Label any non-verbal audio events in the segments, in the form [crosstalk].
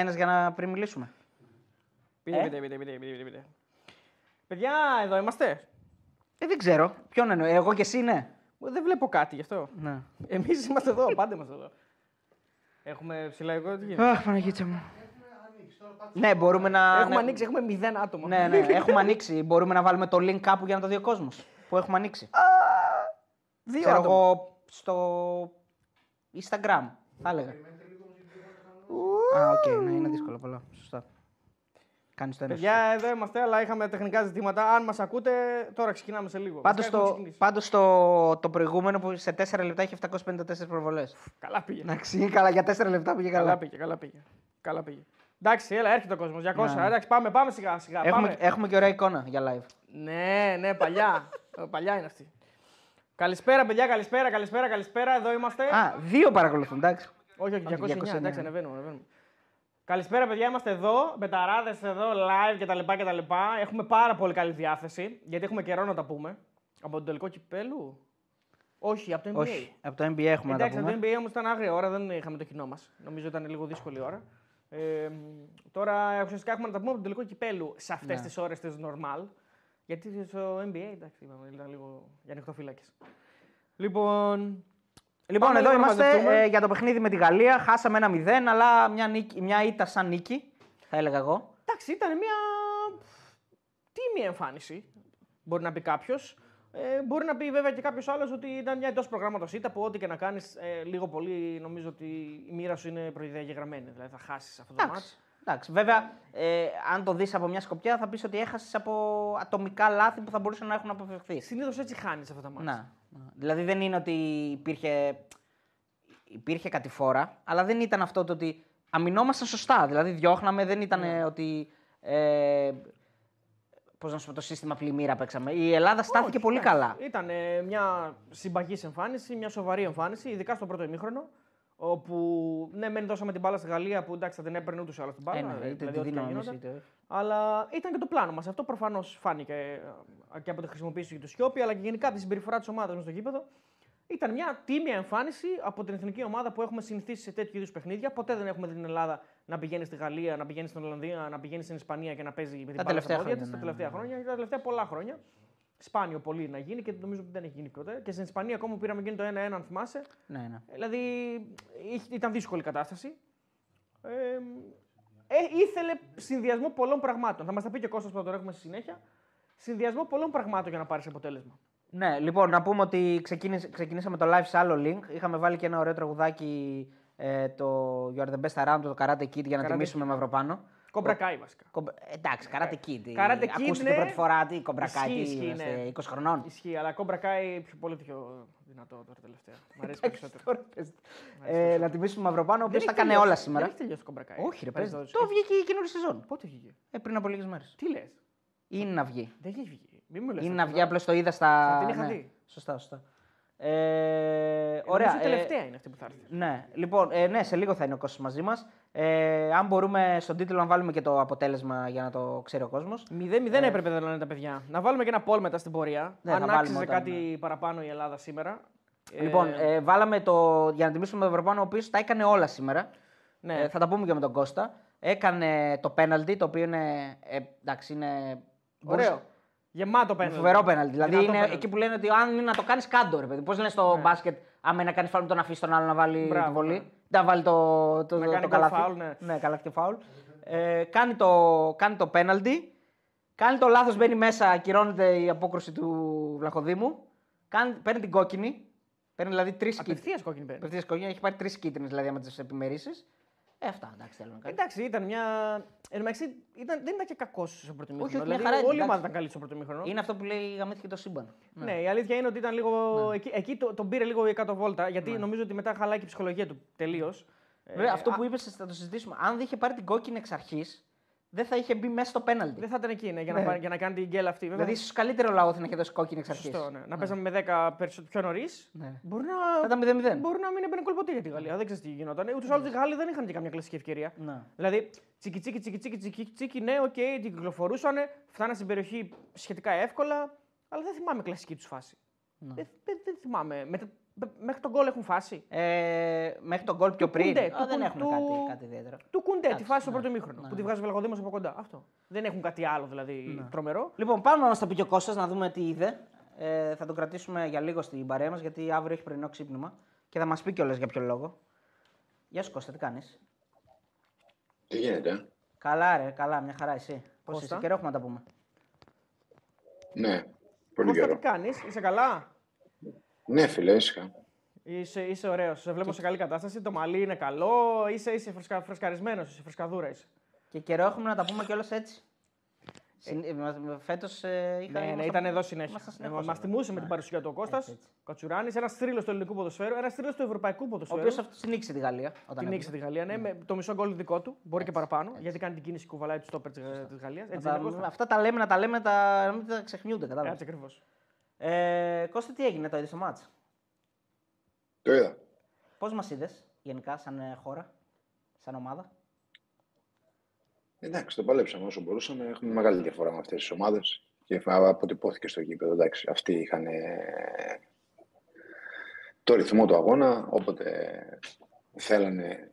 Ένα για να πριν μιλήσουμε. Πείτε, Ε; πείτε, πείτε, πείτε, πείτε, πείτε. Παιδιά, εδώ είμαστε; Ε, δεν ξέρω. Ποιον εννοώ. Εγώ και εσύ, ναι. Δεν βλέπω κάτι γι' αυτό. ναι. Εμείς είμαστε εδώ, πάντα είμαστε εδώ. Έχουμε ψηλά εγώ. τι γίνεται; Αχ, Παναγίτσα μου. Ναι, μπορούμε να. Έχουμε ναι. ανοίξει, έχουμε μηδέν άτομα. Ναι, ναι, έχουμε ανοίξει. Μπορούμε να βάλουμε το link κάπου για να το δει ο κόσμος. Που έχουμε ανοίξει. Δύο Ξέρω άτομα. εγώ στο Instagram. Θα έλεγα. Α, οκ, ναι, είναι δύσκολο. Πολλά. Σωστά. Κάνεις το ένα. Παιδιά, εδώ είμαστε, αλλά είχαμε τεχνικά ζητήματα. Αν μας ακούτε, τώρα ξεκινάμε σε λίγο. Πάντως Βασικά, έχουμε το, ξεκινήσει. πάντως το, το προηγούμενο που σε 4 λεπτά έχει 754 προβολές. Καλά πήγε. Εντάξει, καλά, για 4 λεπτά πήγε Καλά καλά. πήγε, καλά πήγε. Καλά πήγε. Εντάξει, έλα, έρχεται ο κόσμος. 200. Ναι. Εντάξει, πάμε, πάμε σιγά σιγά. Έχουμε, Πάμε. έχουμε και ωραία εικόνα για live. Ναι, ναι, παλιά. Ε, παλιά είναι αυτή. Καλησπέρα, παιδιά, καλησπέρα, καλησπέρα, καλησπέρα. Εδώ είμαστε. Α, δύο παρακολουθούν, εντάξει. Όχι, όχι, 209. 209. Εντάξει, ανεβαίνουμε, ανεβαίνουμε. Καλησπέρα, παιδιά. Είμαστε εδώ. Μπεταράδες εδώ, live κτλ, κτλ. Έχουμε πάρα πολύ καλή διάθεση. Γιατί έχουμε καιρό να τα πούμε. Από τον τελικό κυπέλου. Όχι, από το NBA. Όχι, από το NBA έχουμε Εντάξει, να από τα το πούμε. NBA όμως ήταν άγρια ώρα, δεν είχαμε το κοινό μας. Νομίζω ήταν λίγο δύσκολη ώρα. Ε, τώρα ουσιαστικά έχουμε να τα πούμε από τον τελικό κυπέλου σε αυτές Ναι. τις ώρες τη normal. Γιατί στο NBA, εντάξει, είπαμε, ήταν λίγο για ανοιχτοφύλακε. Λοιπόν. Λοιπόν, Πάμε εδώ λίγο να είμαστε μαζευτούμε. ε, για το παιχνίδι με τη Γαλλία. Χάσαμε ένα 0, αλλά μια, νίκη, μια ήττα σαν νίκη, θα έλεγα εγώ. Εντάξει, ήταν μια τίμια εμφάνιση. Μπορεί να πει κάποιος. Ε, μπορεί να πει βέβαια και κάποιος άλλος ότι ήταν μια εντός προγράμματος ήττα που ό,τι και να κάνεις, ε, λίγο πολύ νομίζω ότι η μοίρα σου είναι προδιαγεγραμμένη. Δηλαδή θα χάσεις αυτό το μάτι. Εντάξει. Εντάξει. Βέβαια, ε, αν το δεις από μια σκοπιά, θα πεις ότι έχασες από ατομικά λάθη που θα μπορούσαν να έχουν αποφευθεί. Συνήθως έτσι χάνεις αυτά τα μάτια. Να. να. Δηλαδή δεν είναι ότι υπήρχε, υπήρχε κατηφόρα, αλλά δεν ήταν αυτό το ότι αμυνόμασταν σωστά. Δηλαδή διώχναμε, δεν ήταν Ναι. ότι. Ε, Πώς να σου πω, το σύστημα πλημμύρα παίξαμε. Η Ελλάδα στάθηκε Όχι, πολύ εντάξει. καλά. Ήταν ε, μια συμπαγής εμφάνιση, μια σοβαρή εμφάνιση, ειδικά στο πρώτο ημίχρονο. Όπου ναι, μεν δώσαμε την μπάλα στη Γαλλία που εντάξει θα την έπαιρνε ούτως ή άλλως την μπάλα. Ε, ναι, ε, είτε δηλαδή τη ό,τι και δίναμε γινόταν. εμείς, είτε όχι. Αλλά ήταν και το πλάνο μας. Αυτό προφανώς φάνηκε ε, και από τη χρησιμοποίηση και του Σιώπη, αλλά και γενικά από τη συμπεριφορά της ομάδας μας στο γήπεδο. Ήταν μια τίμια εμφάνιση από την εθνική ομάδα που έχουμε συνηθίσει σε τέτοιου είδους παιχνίδια. Ποτέ δεν έχουμε δει την Ελλάδα να πηγαίνει στη Γαλλία, να πηγαίνει στην Ολλανδία, να πηγαίνει στην Ισπανία και να παίζει με την Τα μπάλα στα τελευταία πόδια χρόνια, της, Τα ναι, τελευταία χρόνια και τα τελευταία πολλά χρόνια. Σπάνιο πολύ να γίνει και νομίζω ότι δεν έχει γίνει ποτέ. Και στην Ισπανία ακόμα που πήραμε γίνει το 1-1, αν θυμάσαι. Ναι, ναι. Δηλαδή είχε- ήταν δύσκολη η κατάσταση. Ε, ε, ήθελε συνδυασμό πολλών πραγμάτων. Θα μας τα πει και ο Κώστας που θα τον έχουμε στη συνέχεια. Συνδυασμό πολλών πραγμάτων για να πάρεις αποτέλεσμα. Ναι, λοιπόν, να πούμε ότι ξεκίνησε, ξεκινήσαμε το live σε άλλο link. Είχαμε βάλει και ένα ωραίο τραγουδάκι ε, το You are the best around, το Karate Kid, για να Karate τιμήσουμε Μαυροπάνο. Κομπρακάι βασικά. Κομπ... Εντάξει, Karate Kid. Karate Kid, Ακούστηκε ναι. πρώτη φορά τι κομπρακάκι, Ισχύει, ισχύει, είμαστε ναι. 20 χρονών. Ισχύει, αλλά κομπρακάι πιο πολύ πιο δυνατό τώρα τελευταία. Μ' αρέσει περισσότερο. Τώρα πες. ε, να τιμήσουμε Μαυροπάνο, ο οποίο Δεν τα έχει κάνει τελειώσει- όλα Δεν σήμερα. έχει τελειώσει το κομπρακάι. Όχι, ρε, Πες πες. το- Το βγήκε η καινούργια σεζόν. Πότε βγήκε; Ε, πριν από λίγες μέρες. Τι λες; Είναι να βγει. Δεν έχει βγει. Μην μου λες Είναι αυτό να βγει, τώρα. απλώς το είδα στα. Θα την είχα ναι. δει. Σωστά, σωστά. Ε, Ωραία. ωραία. Η τελευταία είναι αυτή που θα έρθει. Ναι, λοιπόν, ε, ναι, σε λίγο θα είναι ο κόσμος μαζί μας. Ε, αν μπορούμε στον τίτλο να βάλουμε και το αποτέλεσμα για να το ξέρει ο κόσμος. 0-0 έπρεπε να λένε τα παιδιά. Να βάλουμε και ένα πόλ μετά στην πορεία. Ναι, αν θα βάλουμε άξιζε όταν- κάτι παραπάνω η Ελλάδα σήμερα. Ε, Λοιπόν, ε, βάλαμε το. Για να τιμήσουμε τον Ευρωπαϊκό, ο οποίος τα έκανε όλα σήμερα. ναι. Ε, θα τα πούμε και με τον Κώστα. Έκανε το πέναλτι, το οποίο είναι. Ε, εντάξει, είναι. Ωραίο. Γεμάτο πέναλτι. Φοβερό πέναλτι. Δηλαδή Δυνατό είναι πέναλτι. εκεί που λένε ότι αν είναι να το κάνεις κάντο, ρε παιδί. Πώς λένε στο μπάσκετ, άμα είναι να κάνεις φάουλ, τον αφήσεις τον άλλο να βάλει Μπράβο, τη βολή. ναι. Να βάλει το, το, Να το, κάνει το γκολ καλάθι. φάουλ, ναι. ναι, καλάθι και φάουλ. Ε, κάνει, το, κάνει το πέναλτι. Κάνει το λάθος, μπαίνει μέσα, ακυρώνεται η απόκρουση του Βλαχοδήμου. Κάνει, παίρνει την κόκκινη. Παίρνει δηλαδή τρεις κίτρινες. Απευθεία κόκκινη παίρνει. Απευθείας κόκκινη. Έχει πάρει τρεις κίτρινες δηλαδή με τις επιμερήσει. Ε, αυτά εντάξει θέλουμε να κάνουμε. Εντάξει, ήταν μια. Εν τω μεταξύ, ήταν, δεν ήταν και κακός στο πρώτο μήχρονο. όχι, μια δηλαδή, χαρά ήταν, όλη η ομάδα εντάξει. ήταν καλή στο πρώτο μήχρονο. Είναι αυτό που λέει γαμήθηκε το σύμπαν. Ναι, η αλήθεια είναι ότι ήταν λίγο. Εκεί, εκεί το, τον πήρε λίγο η κάτω βόλτα, γιατί νομίζω ότι μετά χαλάει και η ψυχολογία του τελείως. Βέβαια, αυτό που είπες θα το συζητήσουμε. Αν δεν είχε πάρει την κόκκινη εξ αρχής, δεν θα είχε μπει μέσα στο πέναλτι. Δεν θα ήταν εκεί ναι, για, Ναι. να, πάρει- για να κάνει την γκέλα αυτή. Βέβαια, Δηλαδή, ίσω καλύτερο λαό θα είχε δώσει κόκκινη εξ αρχής. Σωστό, ναι. Να παίζαμε με 10 περισσότερο πιο νωρίς. Ναι. Μπορεί να, Θα ήταν 0-0. μπορεί να μην έμπαινε γκολ ποτέ για τη Γαλλία. Δεν ξέρεις τι γινόταν. Ούτως ή άλλως οι Γάλλοι δεν είχαν και καμιά κλασική ευκαιρία. Ναι. Δηλαδή, τσίκι τσίκι τσίκι τσίκι τσίκι, τσίκι ναι, οκ, την κυκλοφορούσαν, φτάναν στην περιοχή σχετικά εύκολα, αλλά δεν θυμάμαι κλασική τους φάση. Ναι. Δεν, δεν, δεν θυμάμαι. Με, Μέχρι τον γκολ έχουν φάση. Ε, μέχρι τον γκολ πιο Του πριν. Κουντέ, Α, του δεν Κουν- έχουν του- κάτι, κάτι ιδιαίτερο. Του Κουντέ, τη Εντάξει, φάση στο ναι. πρώτο μήχρονο. Ναι, Που τη ναι. βγάζει ο Βλαχοδήμο από κοντά. Αυτό. Δεν έχουν κάτι άλλο δηλαδή τρομερό. Λοιπόν, πάμε να μας τα πει και ο Κώστας να δούμε τι είδε. Ε, θα τον κρατήσουμε για λίγο στην παρέα μας γιατί αύριο έχει πρωινό ξύπνημα και θα μας πει κιόλας για ποιο λόγο. Γεια σου Κώστα, τι κάνεις; Τι γίνεται, ε; Καλά, ρε, καλά, μια χαρά εσύ. Πώς Κώστα. είσαι, καιρό έχουμε να τα πούμε; Ναι, πολύ Κώστα, τι καιρό. κάνεις, είσαι καλά; Ναι, φίλε, ήσυχα. Είσαι, είσαι ωραίος. Σε βλέπω σε καλή κατάσταση. Το μαλλί είναι καλό. Είσαι, είσαι φρεσκα, φρεσκαρισμένο. Είσαι φρεσκαδούρα. Είσαι. Και καιρό έχουμε να τα πούμε κιόλας έτσι. Φέτος ε, είχα. Ναι, ναι, ήμασταν- ήταν εδώ συνέχεια. ήμασταν συνεχώς Μας εδώ. τιμούσε με Ναι. την παρουσία του ο Κώστας. Έτσι, έτσι. Κατσουράνης, ένας θρύλος του ελληνικού ποδοσφαίρου, ένας θρύλος του ευρωπαϊκού Ο ποδοσφαίρου. οποίος αυτό την νίκησε τη Γαλλία. Όταν Την νίκησε τη έπαιζε. Γαλλία, ναι, με το μισό γκολ δικό του. Μπορεί και παραπάνω, γιατί κάνει την κίνηση κουβαλάει τους στόπερ της Γαλλίας. Να Έτσι τα- είναι, Κώστα. αυτά τα λέμε, να τα λέμε, τα, να μην τα ξεχνιούνται. Κατάλαβες. Έτσι ακριβώς. Ε, Κώστα, τι έγινε, το είδες στο μάτς; Το είδα. Πώς μας είδες γενικά, σαν ε, χώρα, σαν ομάδα; Εντάξει, το παλέψαμε όσο μπορούσαμε. Έχουμε μεγάλη διαφορά με αυτές τις ομάδες. Και αποτυπώθηκε στο γήπεδο. Εντάξει, αυτοί είχαν ε, το ρυθμό του αγώνα. Όποτε θέλανε,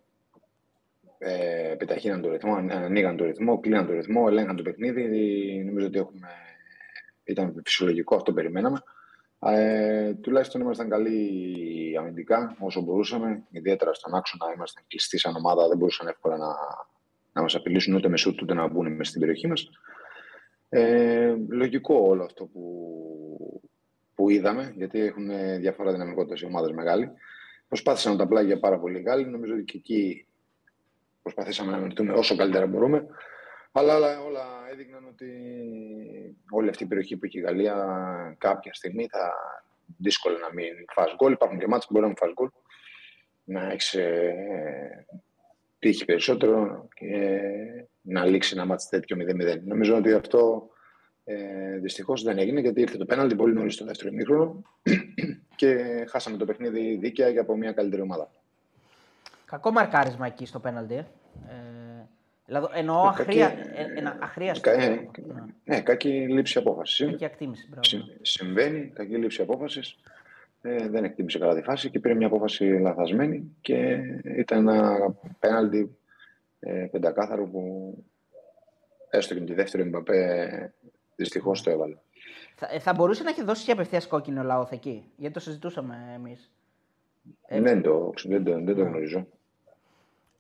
ε, επιταχύναν το ρυθμό, αν- ανοίγαν το ρυθμό, κλείναν το ρυθμό, ελέγχαν το παιχνίδι. Νομίζω ότι έχουμε, ήταν φυσιολογικό, αυτό περιμέναμε. Ε, τουλάχιστον ήμασταν καλοί αμυντικά όσο μπορούσαμε. Ιδιαίτερα στον άξονα ήμασταν κλειστοί σαν ομάδα. Δεν μπορούσαν εύκολα να, να μας απειλήσουν ούτε με σούτ ούτε να μπουν μέσα στην περιοχή μας. Ε, λογικό όλο αυτό που, που είδαμε, γιατί έχουν διαφορά δυναμικότητας οι ομάδες μεγάλοι. Προσπάθησαν να τα πλάγια πάρα πολύ οι Γάλλοι. Νομίζω ότι και εκεί προσπαθήσαμε να μερτούμε όσο καλύτερα μπορούμε. Αλλά όλα, όλα έδειχναν ότι όλη αυτή η περιοχή που έχει η Γαλλία κάποια στιγμή θα δύσκολο να μην φας γκολ. Υπάρχουν και μάτς που μπορεί να μην φας γκολ. Να έχεις ε, τύχει περισσότερο και να λήξει ένα μάτς τέτοιο 0-0. Νομίζω ότι αυτό ε, δυστυχώς δεν έγινε γιατί ήρθε το πέναλτι πολύ νωρίς στο δεύτερο ημίχρονο [clears throat] και χάσαμε το παιχνίδι δίκαια για από μια καλύτερη ομάδα. Κακό μαρκάρισμα εκεί στο πέναλτι. Ε. Ε, δηλαδή, εννοώ Ε, αχρία, κακή- ε, ένα αχρίαστο. Κα- ε, ναι, κακή λήψη απόφασης. Κακή εκτίμηση. Μπράβο. Συ- Συμβαίνει, κακή λήψη απόφασης. Ε, δεν εκτίμησε καλά τη φάση και πήρε μια απόφαση λαθασμένη και ήταν ένα πέναλτι ε, πεντακάθαρο που έστω και με τη δεύτερη Μπαπέ δυστυχώς το έβαλε. Θα, ε, θα μπορούσε να έχει δώσει και απευθείας κόκκινο λαός εκεί; Γιατί το συζητούσαμε εμείς. δεν, το, δεν, το, δεν το γνωρίζω.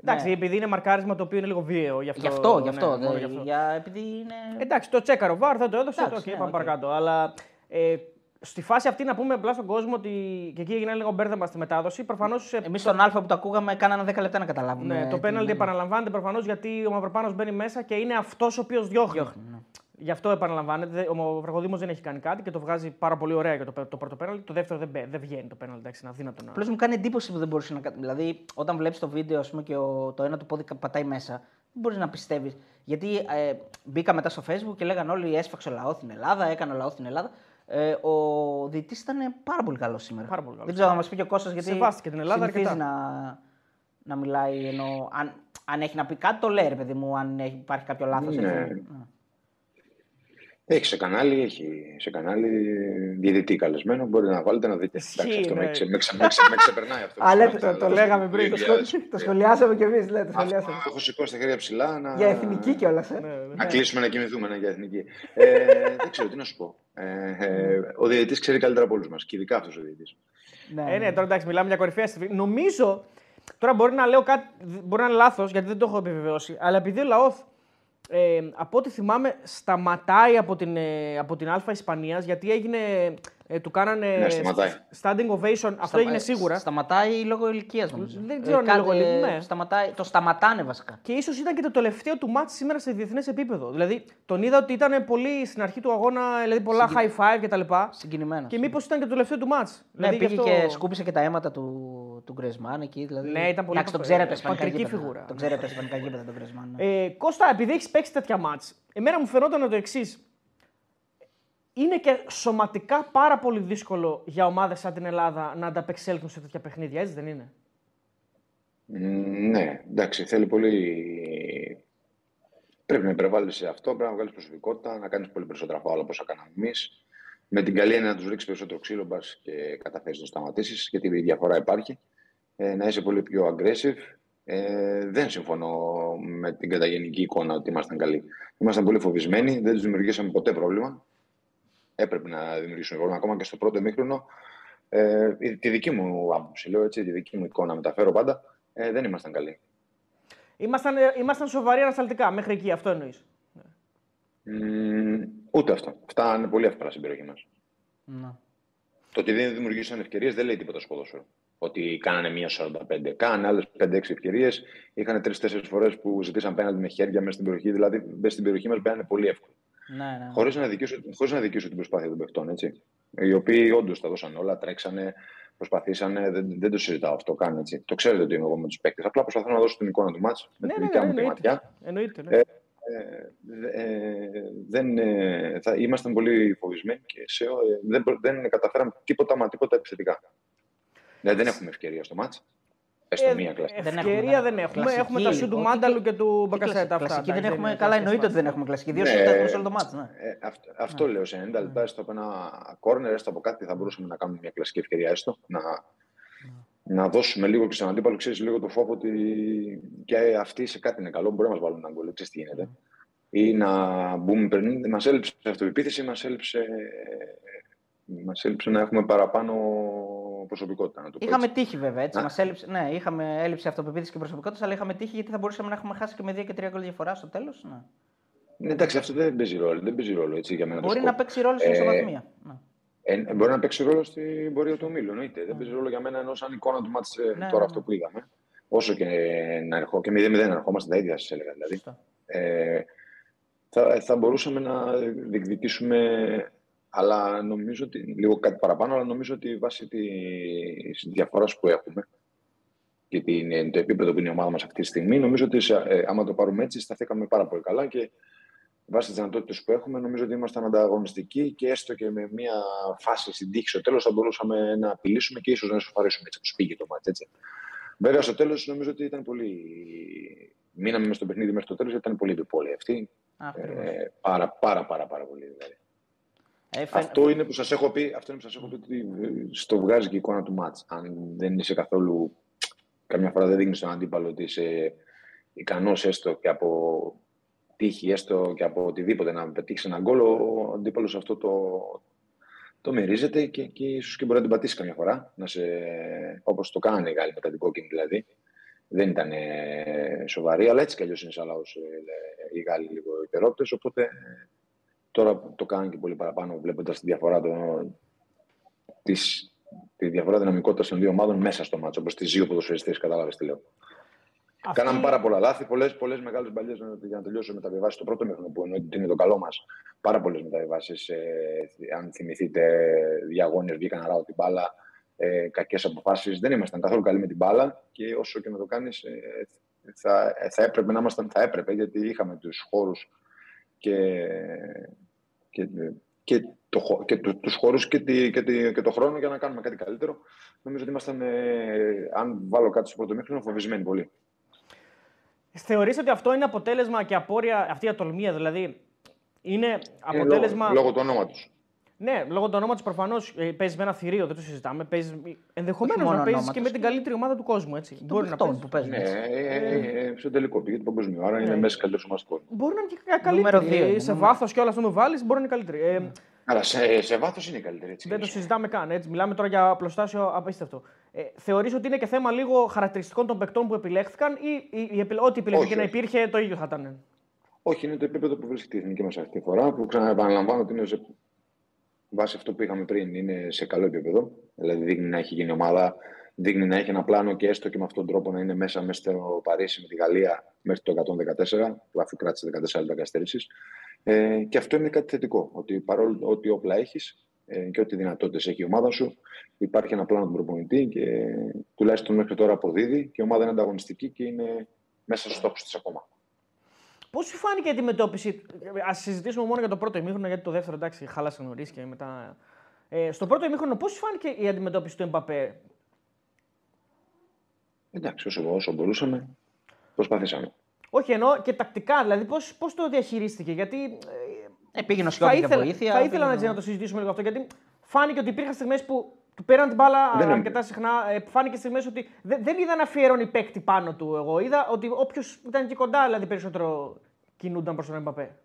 Εντάξει, επειδή είναι μαρκάρισμα το οποίο είναι λίγο βίαιο. Γι' αυτό, Γι' αυτό, γι' ναι, αυτό. μόνο δε- γι' αυτό. για, επειδή είναι. Εντάξει, το τσέκαρε ο VAR, δεν το έδωσε. Εντάξει, το ναι, πάμε οκ. παρακάτω. Αλλά ε, στη φάση αυτή να πούμε απλά στον κόσμο ότι και εκεί έγινε λίγο μπέρδεμα στη μετάδοση. Προφανώς. Εμείς στον ΑΝΤ1 που το ακούγαμε, κάνανε 10 λεπτά να καταλάβουμε. Ναι, το τι πέναλτι είναι. επαναλαμβάνεται προφανώς γιατί ο Μαυροπάνος μπαίνει μέσα και είναι αυτός ο οποίος διώχνει. Διώχνει, ναι. Γι' αυτό επαναλαμβάνεται. Δεν- Ο Βλαχοδήμος δεν έχει κάνει κάτι και το βγάζει πάρα πολύ ωραία για το, πέ- το πρώτο πέναλτι. Το δεύτερο δεν, μπε- δεν βγαίνει το πέναλτι. Εντάξει, είναι αδύνατο να. Απλώς μου κάνει εντύπωση που δεν μπορούσε να κάνει. Δηλαδή, όταν βλέπεις το βίντεο ας πούμε, και ο, το ένα του πόδι πατάει μέσα, δεν μπορείς να πιστεύεις. Γιατί ε, μπήκα μετά στο Facebook και λέγανε όλοι έσφαξε ο λαός στην Ελλάδα, έκανε ο λαός στην Ελλάδα. Ε, ο διαιτητής ήταν πάρα πολύ καλός σήμερα. Πάρα πολύ καλός. Δεν ξέρω να μας πει και ο Κώστας γιατί. Σεβάστηκε την Ελλάδα συνηθίζει αρκετά. να, να μιλάει. Ενώ, αν, αν έχει να πει κάτι, το λέει, ρε παιδί μου, αν έχει, υπάρχει κάποιο λάθος. Ναι. Έχει σε κανάλι, έχει σε κανάλι διαιτητή καλεσμένο. Μπορείτε να βάλετε να δείτε. Ισχύει, Εντάξει, αυτό ναι. με, ξε, με, ξε, με, ξε, με ξεπερνάει αυτό. Α, λέτε, Αυτά, το, [laughs] το αλλά λέγαμε πριν. Το, 2000. σχολ... το σχολιάσαμε κι εμείς. Το σχολιάσαμε. Αυτό έχω σηκώσει τα χέρια ψηλά να, Για εθνική κιόλας. Ε. Ναι, ναι. να κλείσουμε να κοιμηθούμε ναι, για εθνική. Ε, δεν ξέρω τι να σου πω. Ε, ε, ο διαιτητής ξέρει καλύτερα από όλους μας και ειδικά αυτός ο διαιτητής. Ναι, Ε, ναι, τώρα εντάξει, μιλάμε για κορυφαία στιγμή. Νομίζω. Τώρα μπορεί να λέω κάτι. Μπορεί να είναι λάθος γιατί δεν το έχω επιβεβαιώσει. Αλλά επειδή ο Λαόθ ε, από ό,τι θυμάμαι, σταματάει από την, ε, από την Α Ισπανίας γιατί έγινε. Ε, του κάνανε Ναι, σταματάει. standing ovation. Αυτό έγινε σίγουρα. Σταματάει λόγω ηλικίας νομίζω. Δεν ξέρω αν είναι κα- λόγω ηλικίας, ναι. σταματάει, το σταματάνε βασικά. Και ίσως ήταν και το τελευταίο του μάτς σήμερα σε διεθνές επίπεδο. Δηλαδή, τον είδα ότι ήταν πολύ στην αρχή του αγώνα, δηλαδή πολλά high five κτλ. Συγκινημένος. Και μήπως ήταν και το τελευταίο του μάτς. Ναι, δηλαδή, πήγε γι' αυτό- και σκούπισε και τα αίματα του, του Γκρεσμάν εκεί. Δηλαδή... Ναι, ήταν πολύ Εντάξει, τον πα- ξέρετε τα ισπανικά πατρική γήπεδα. φιγούρα. Τον ξέρετε τα ισπανικά γήπεδα τον Γκρεσμάν. ναι. Ε, Κώστα, επειδή έχεις παίξει τέτοια μάτς, εμένα μου φαινόταν το εξής. Είναι και σωματικά πάρα πολύ δύσκολο για ομάδες σαν την Ελλάδα να ανταπεξέλθουν σε τέτοια παιχνίδια, έτσι δεν είναι; Μ, Ναι, εντάξει, θέλει πολύ. Πρέπει να υπερβάλλεις σε αυτό, πρέπει να βγάλεις προσωπικότητα, να κάνεις πολύ περισσότερα φάουλα όπω έκαναμε εμείς. με την καλή έννοια να τους ρίξεις περισσότερο ξύλο μπας και καταφέρει να το σταματήσεις, γιατί η διαφορά υπάρχει. Ε, να είσαι πολύ πιο aggressive. Ε, δεν συμφωνώ με την καταγενική εικόνα ότι ήμασταν καλοί. Ήμασταν πολύ φοβισμένοι, δεν τους δημιουργήσαμε ποτέ πρόβλημα. Έπρεπε να δημιουργήσουμε πρόβλημα. Ακόμα και στο πρώτο μήχρονο, ε, τη δική μου άποψη, λέω έτσι, τη δική μου εικόνα μεταφέρω πάντα, ε, δεν ήμασταν καλοί. Ήμασταν, ε, ήμασταν σοβαροί ανασταλτικά μέχρι εκεί, αυτό εννοείς. Mm, ούτε αυτό. Αυτά είναι πολύ εύκολα στην περιοχή μας. Ναι. Το ότι δεν δημιουργήσαν ευκαιρίες δεν λέει τίποτα στο ποδόσφαιρο. Ότι κάνανε μία 45. Κάνανε άλλες 5-6 ευκαιρίες. Είχαν 3-4 φορές που ζητήσαν πέναντι με χέρια μέσα στην περιοχή. Δηλαδή, μέσα στην περιοχή μας μπαίνανε πολύ εύκολα. Ναι, ναι. Χωρίς να, δικήσω, να δικήσω την προσπάθεια των παιχτών. Έτσι. Οι οποίοι όντως τα δώσαν όλα, τρέξανε, προσπαθήσανε. Δεν, δεν το συζητάω αυτό καν. Έτσι. Το ξέρετε ότι είμαι εγώ με τους παίκτες. Απλά προσπαθώ να δώσω την εικόνα του μάτς με ναι, την ναι, δικιά ναι, μου τη ματιά. Εννοείται. Ναι. Ε, ε, ε, δεν, ε, θα, ήμασταν πολύ φοβισμένοι και σε, ε, δεν, δεν καταφέραμε τίποτα μα τίποτα επιθετικά. Ναι, δεν έχουμε ευκαιρία στο μάτς. Έστω ε, μία κλασική. Ευκαιρία δεν έχουμε. Κλασική, έχουμε τα σου του Μάνταλου και του Μπακασέτα. Κλασική δεν έχουμε. Καλά, εννοείται ότι δεν έχουμε κλασική. Δύο ναι, έχουμε σε όλο το μάτς. Ναι. Ε, αυτό, αυτό ναι. λέω. Σε 90 λεπτά, έστω από ένα κόρνερ, έστω από κάτι θα μπορούσαμε να κάνουμε μια κλασική ευκαιρία. Έστω να, να δώσουμε λίγο και στον αντίπαλο, ξέρεις λίγο το φόβο ότι και αυτοί σε κάτι είναι καλό. Μπορεί να μας βάλουν ένα γκολ. Ξέρει τι γίνεται. Ή να μπούμε πριν. Μας έλειψε αυτοπεποίθηση, μας έλειψε, μας έλειψε να έχουμε παραπάνω προσωπικότητα. Να το είχαμε τύχει βέβαια. Έτσι. Μας έλειψε, ναι, είχαμε έλλειψη αυτοπεποίθησης και προσωπικότητας, αλλά είχαμε τύχει γιατί θα μπορούσαμε να έχουμε χάσει και με 2 και 3 γκολ διαφορά στο τέλος. Ναι. Ναι, εντάξει, αυτό δεν παίζει ρόλο. Δεν παίζει ρόλο έτσι, για μένα μπορεί να παίξει ρόλο στην ε, ισοβαθμία. Ναι. Ε, μπορεί να παίξει ρόλο στην πορεία του ομίλου. Εννοείται. Δεν παίζει ρόλο για μένα ενώ σαν εικόνα του μάτσε ναι, τώρα ναι, αυτό που είδαμε. Όσο και να ερχόμαστε, και 0-0 ερχόμαστε τα ίδια, σας έλεγα. Δηλαδή. Ε, θα, θα μπορούσαμε να διεκδικήσουμε αλλά νομίζω ότι, λίγο κάτι παραπάνω, αλλά νομίζω ότι βάσει της διαφοράς που έχουμε και την, το επίπεδο που είναι η ομάδα μας αυτή τη στιγμή, νομίζω ότι ε, άμα το πάρουμε έτσι, σταθήκαμε πάρα πολύ καλά και βάσει τις δυνατότητες που έχουμε, νομίζω ότι ήμασταν ανταγωνιστικοί και έστω και με μια φάση στην τύχη στο τέλος θα μπορούσαμε να απειλήσουμε και ίσως να ισοφαρίσουμε έτσι όπω πήγε το μάτι. Έτσι. Βέβαια, στο τέλος νομίζω ότι ήταν πολύ. Μείναμε με στο παιχνίδι μέχρι το τέλος, ήταν πολύ επιπόλαιη αυτή. Ε, πάρα, πάρα, πάρα, πάρα πολύ δηλαδή. Ε, αυτό είναι που σας έχω πει, αυτό είναι που σας έχω πει ότι ε, στο βγάζει και η εικόνα του μάτς. Αν δεν είσαι καθόλου, καμιά φορά δεν δείχνει στον αντίπαλο ότι είσαι ικανός έστω και από τύχη, έστω και από οτιδήποτε να πετύχεις έναν γκολ, ο αντίπαλος αυτό το, το μυρίζεται και, και ίσως και μπορεί να την πατήσει καμιά φορά. Να σε, όπως το κάνανε οι Γάλλοι μετά την κόκκινη δηλαδή. Δεν ήταν σοβαρή, αλλά έτσι κι αλλιώς είναι σαν λαός ε, οι Γάλλοι λίγο υπερόπτες. Οπότε Τώρα το κάνουν και πολύ παραπάνω, βλέποντας τη διαφορά το, της, τη διαφορά δυναμικότητας των δύο ομάδων μέσα στο μάτσο. Όπως τις δύο ποδοσφαιριστές, κατάλαβες τι λέω. Αυτή... Κάναμε πάρα πολλά λάθη, πολλέ πολλές μεγάλες μπαλιές για να τελειώσω μεταβιβάσει. Το πρώτο μήχρονο που εννοείται ότι είναι το καλό μας. Πάρα πολλές μεταβιβάσεις. Ε, αν θυμηθείτε, διαγώνες βγήκαν αράω την μπάλα. Ε, Κακές αποφάσεις. Δεν ήμασταν καθόλου καλοί με την μπάλα και όσο και να το κάνεις, ε, θα, θα έπρεπε να ήμασταν. Θα έπρεπε γιατί είχαμε τους χώρους και και, και, το, και το, τους χώρους και, τη, και, τη, και το χρόνο για να κάνουμε κάτι καλύτερο. Νομίζω ότι ήμασταν, ε, αν βάλω κάτι στο πρώτο μήχρονο, φοβισμένοι πολύ. Θεωρείς ότι αυτό είναι αποτέλεσμα και απόρρια, αυτή η ατολμία δηλαδή, είναι αποτέλεσμα... Ε, λόγω, λόγω του ονόματος. Ναι, λόγω του ονόματος προφανώς ε, παίζεις με ένα θηρίο, δεν το συζητάμε. Ενδεχομένως να παίζεις και με την καλύτερη ομάδα του κόσμου. Έτσι. Μπορεί να παίζεις. Που παίζει ναι, ε, ε, στο τελικό πήγε το παγκοσμίο. Άρα είναι μέσα καλύτερος ομάδα του κόσμου. Μπορεί να είναι και καλύτερη. σε βάθος και όλα αυτό το βάλεις, μπορεί να είναι καλύτερη. Αλλά σε, σε βάθος είναι καλύτερη. Έτσι, δεν το συζητάμε καν. Έτσι. Μιλάμε τώρα για απλοστάσιο απίστευτο. Ε, Θεωρείς ότι είναι και θέμα λίγο χαρακτηριστικών των παικτών που επιλέχθηκαν ή, ή, ή ό,τι επιλογή να υπήρχε το ίδιο θα ήταν; Όχι, είναι το επίπεδο που βρίσκεται η εθνική μας αυτή τη φορά. Που ξαναεπαναλαμβάνω ότι είναι σε βάσει αυτό που είχαμε πριν, είναι σε καλό επίπεδο. Δηλαδή, δείχνει να έχει γίνει ομάδα, δείχνει να έχει ένα πλάνο και έστω και με αυτόν τον τρόπο να είναι μέσα, μέσα στο Παρίσι με τη Γαλλία μέχρι το 114, που αφού κράτησε 14 λεπτά καθυστέρηση. Ε, και αυτό είναι κάτι θετικό. Ότι παρόλο ότι όπλα έχεις ε, και ό,τι δυνατότητες έχει η ομάδα σου, υπάρχει ένα πλάνο του προπονητή και τουλάχιστον μέχρι τώρα αποδίδει και η ομάδα είναι ανταγωνιστική και είναι μέσα στους στόχους της ακόμα. Πώς σου φάνηκε η αντιμετώπιση, Α συζητήσουμε μόνο για το πρώτο ημίχρονο, γιατί το δεύτερο εντάξει, χάλασε νωρίς και μετά. Ε, στο πρώτο ημίχρονο, πώς σου φάνηκε η αντιμετώπιση του Εμπαπέ; Εντάξει, όσο, όσο μπορούσαμε, προσπαθήσαμε. Όχι, ενώ και τακτικά, δηλαδή πώς πώς το διαχειρίστηκε. Γιατί ε, Ε, πήγαινε ο Θα Σιώπη για ήθελα, βοήθεια. θα ήθελα πήγαινε- να, να το συζητήσουμε λίγο αυτό γιατί φάνηκε ότι υπήρχαν στιγμές που του πέραν την μπάλα Δεν είναι- αρκετά συχνά. Ε, φάνηκε στιγμές ότι δεν, δεν είδα να αφιερώνει παίκτη πάνω του. Εγώ είδα ότι όποιος ήταν και κοντά δηλαδή περισσότερο κινούνταν προς τον Εμπαπέ.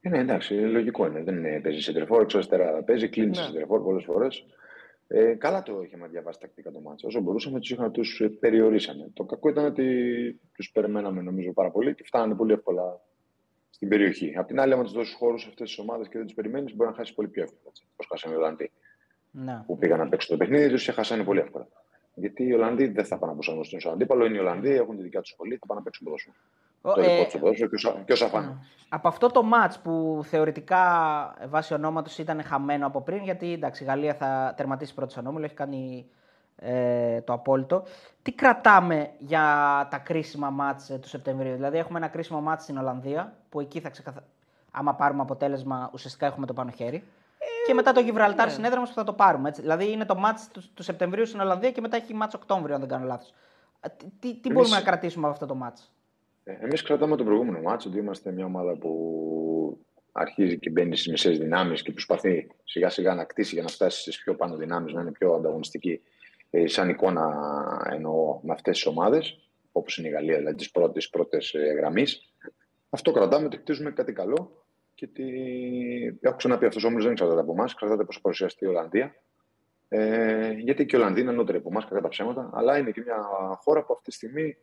Ε, ναι, εντάξει, λογικό είναι. Δεν είναι, παίζει σε τρεφόρ, έξω αριστερά. Παίζει, κλείνει Ναι. σε τρεφόρ πολλές φορές. Ε, καλά το είχαμε διαβάσει τακτικά το μάτσο. Όσο μπορούσαμε, τους είχαμε τους ε, περιορίσαμε. Το κακό ήταν ότι τους περιμέναμε νομίζω πάρα πολύ και φτάνανε πολύ εύκολα στην περιοχή. Απ' την άλλη, άμα τους δώσεις χώρους σε αυτές τις ομάδες και δεν τους περιμένεις, μπορεί να χάσεις πολύ πιο εύκολα. Όπως χάσανε οι Ολλανδοί Ναι. που πήγαν να παίξουν το παιχνίδι, τους και χάσανε πολύ εύκολα. Γιατί οι Ολλανδοί δεν θα πάνε να προσαρμοστούν στον αντίπαλο. Είναι οι Ολλανδοί, έχουν τη δικιά τους σχολή, θα πάνε να παίξουν ποδόσφαιρο. Ο- Το ε, δικό τους ποδόσφαιρο και όσα- και όσα φάνε. Από αυτό το match που θεωρητικά ε, βάσει ονόματος ήταν χαμένο από πριν, γιατί εντάξει, η Γαλλία θα τερματίσει πρώτος στον όμιλο, έχει κάνει ε, το απόλυτο. Τι κρατάμε για τα κρίσιμα μάτς ε, του Σεπτεμβρίου; Δηλαδή έχουμε ένα κρίσιμο μάτς στην Ολλανδία, που εκεί θα ξεκαθα... άμα πάρουμε αποτέλεσμα ουσιαστικά έχουμε το πάνω χέρι. Και μετά το Γιβραλτάρ ναι. συνέδρα μας που θα το πάρουμε. Έτσι. Δηλαδή είναι το μάτς του, του Σεπτεμβρίου στην Ολλανδία και μετά έχει μάτς Οκτώβριο, αν δεν κάνω λάθος. Ε, Τι, τι, τι μπορούμε να κρατήσουμε από αυτό το μάτς. Εμείς κρατάμε το προηγούμενο μάτσο ότι είμαστε μια ομάδα που αρχίζει και μπαίνει στις μισέ δυνάμεις και προσπαθεί σιγά σιγά να κτίσει για να φτάσει στις πιο πάνω δυνάμεις, να είναι πιο ανταγωνιστική. Ε, σαν εικόνα εννοώ με αυτές τις ομάδες, όπως είναι η Γαλλία, δηλαδή τις πρώτες πρώτες γραμμή. Αυτό κρατάμε ότι κτίζουμε κάτι καλό και ότι έχω ξαναπεί αυτός ο όμιλος δεν εξαρτάται από εμάς, εξαρτάται πώς θα παρουσιαστεί η Ολλανδία. Ε, γιατί και η Ολλανδία είναι ανώτερη από εμάς, κατά τα ψέματα, αλλά είναι και μια χώρα που αυτή τη στιγμή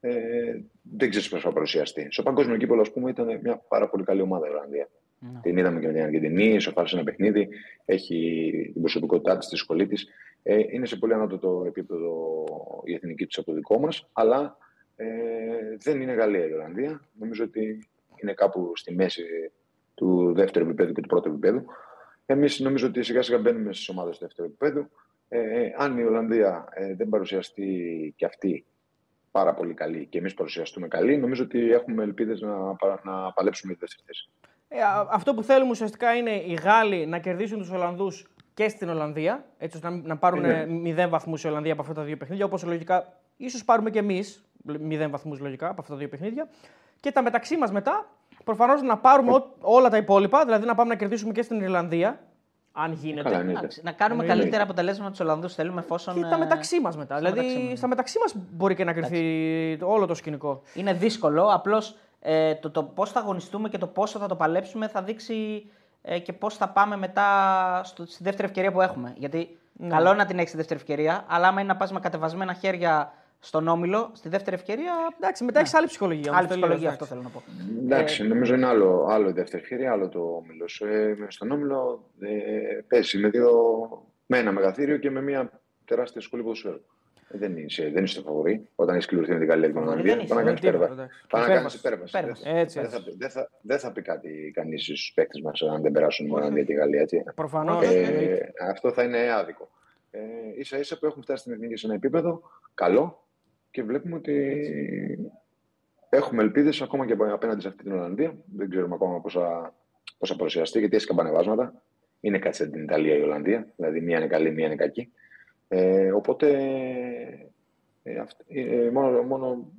ε, δεν ξέρεις πώς θα παρουσιαστεί. Στο παγκόσμιο κύπελο, ας πούμε, ήταν μια πάρα πολύ καλή ομάδα η Ολλανδία. Ναι. Την είδαμε και με την Αργεντινή, σοφάρισε ένα παιχνίδι, έχει την προσωπικότητά της, τη σχολή της. Ε, είναι σε πολύ ανώτατο επίπεδο η εθνική της από το δικό μας, αλλά ε, δεν είναι Γαλλία η Ολλανδία. Νομίζω ότι είναι κάπου στη μέση του δεύτερου επίπεδου και του πρώτου επίπεδου. Εμείς νομίζω ότι σιγά σιγά μπαίνουμε στις ομάδες του δεύτερου επίπεδου. Ε, αν η Ολλανδία ε, δεν παρουσιαστεί και αυτή πάρα πολύ καλή και εμείς παρουσιαστούμε καλή, νομίζω ότι έχουμε ελπίδες να, πα- να παλέψουμε για τη δεύτερη θέση. Ε, α- αυτό που θέλουμε ουσιαστικά είναι οι Γάλλοι να κερδίσουν τους Ολλανδούς και στην Ολλανδία, έτσι ώστε να, να πάρουν Ναι. μηδέν βαθμούς η Ολλανδία από αυτά τα δύο παιχνίδια. Όπως λογικά ίσως πάρουμε και εμείς μηδέν βαθμούς λογικά από αυτά τα δύο παιχνίδια. Και τα μεταξύ μας μετά, προφανώς να πάρουμε ό- όλα τα υπόλοιπα, δηλαδή να πάμε να κερδίσουμε και στην Ιρλανδία, αν γίνεται. Καλά, ναι. Εντάξει, να κάνουμε Εννοείται. καλύτερα αποτελέσματα με τους Ολλανδούς θέλουμε εφόσον. Και τα ε, μεταξύ μας μετά. στα Δηλαδή, μεταξύ μας. στα μεταξύ μας μπορεί και να κρυθεί όλο το σκηνικό. Είναι δύσκολο. Απλώς ε, το, το πώς θα αγωνιστούμε και το πόσο θα το παλέψουμε θα δείξει ε, και πώς θα πάμε μετά στο, στη δεύτερη ευκαιρία που έχουμε. Γιατί Ναι. καλό είναι να την έχεις τη δεύτερη ευκαιρία, αλλά άμα είναι να πας με κατεβασμένα χέρια στον όμιλο, στη δεύτερη ευκαιρία. Εντάξει, μετά έχεις άλλη ψυχολογία. όμως, Άλλη τελείως, ψυχολογία, εντάξει. αυτό θέλω να πω. Εντάξει, νομίζω είναι άλλο, άλλο η δεύτερη ευκαιρία, άλλο το όμιλος. Ε, στον όμιλο ε, παίζει με, δύο, με ένα μεγαθύριο και με μια τεράστια σχολή ποδοσφαίρου. Ε, δεν είσαι, δεν είσαι το φαβορή όταν έχεις κληρωθεί με την Γαλλία και την Φαβορί Ολλανδία. δεν Πάει να είσαι, κάνει τίποτα, υπέρβαση. εντάξει. Πάει να κάνεις Υπέρβαση. υπέρβαση. Υπέρβαση. Δεν- Έτσι, Δεν έτσι. θα, δεν θα, δεν θα πει κάτι κανείς στους παίκτες μας αν δεν περάσουν η Ολλανδία και η Γαλλία. Έτσι. Προφανώς. Ε, αυτό θα είναι άδικο. Ε, ίσα ίσα που έχουν φτάσει στην εθνική σε ένα επίπεδο καλό και βλέπουμε ότι έχουμε ελπίδες ακόμα και απέναντι σε αυτή την Ολλανδία. Δεν ξέρουμε ακόμα πώ θα, πώς θα παρουσιαστεί, γιατί έχει καμπανεβάσματα. Είναι κάτι σαν την Ιταλία η Ολλανδία, δηλαδή μία είναι καλή, μία είναι κακή. Ε, οπότε ε, αυ- ε, μόνο, μόνο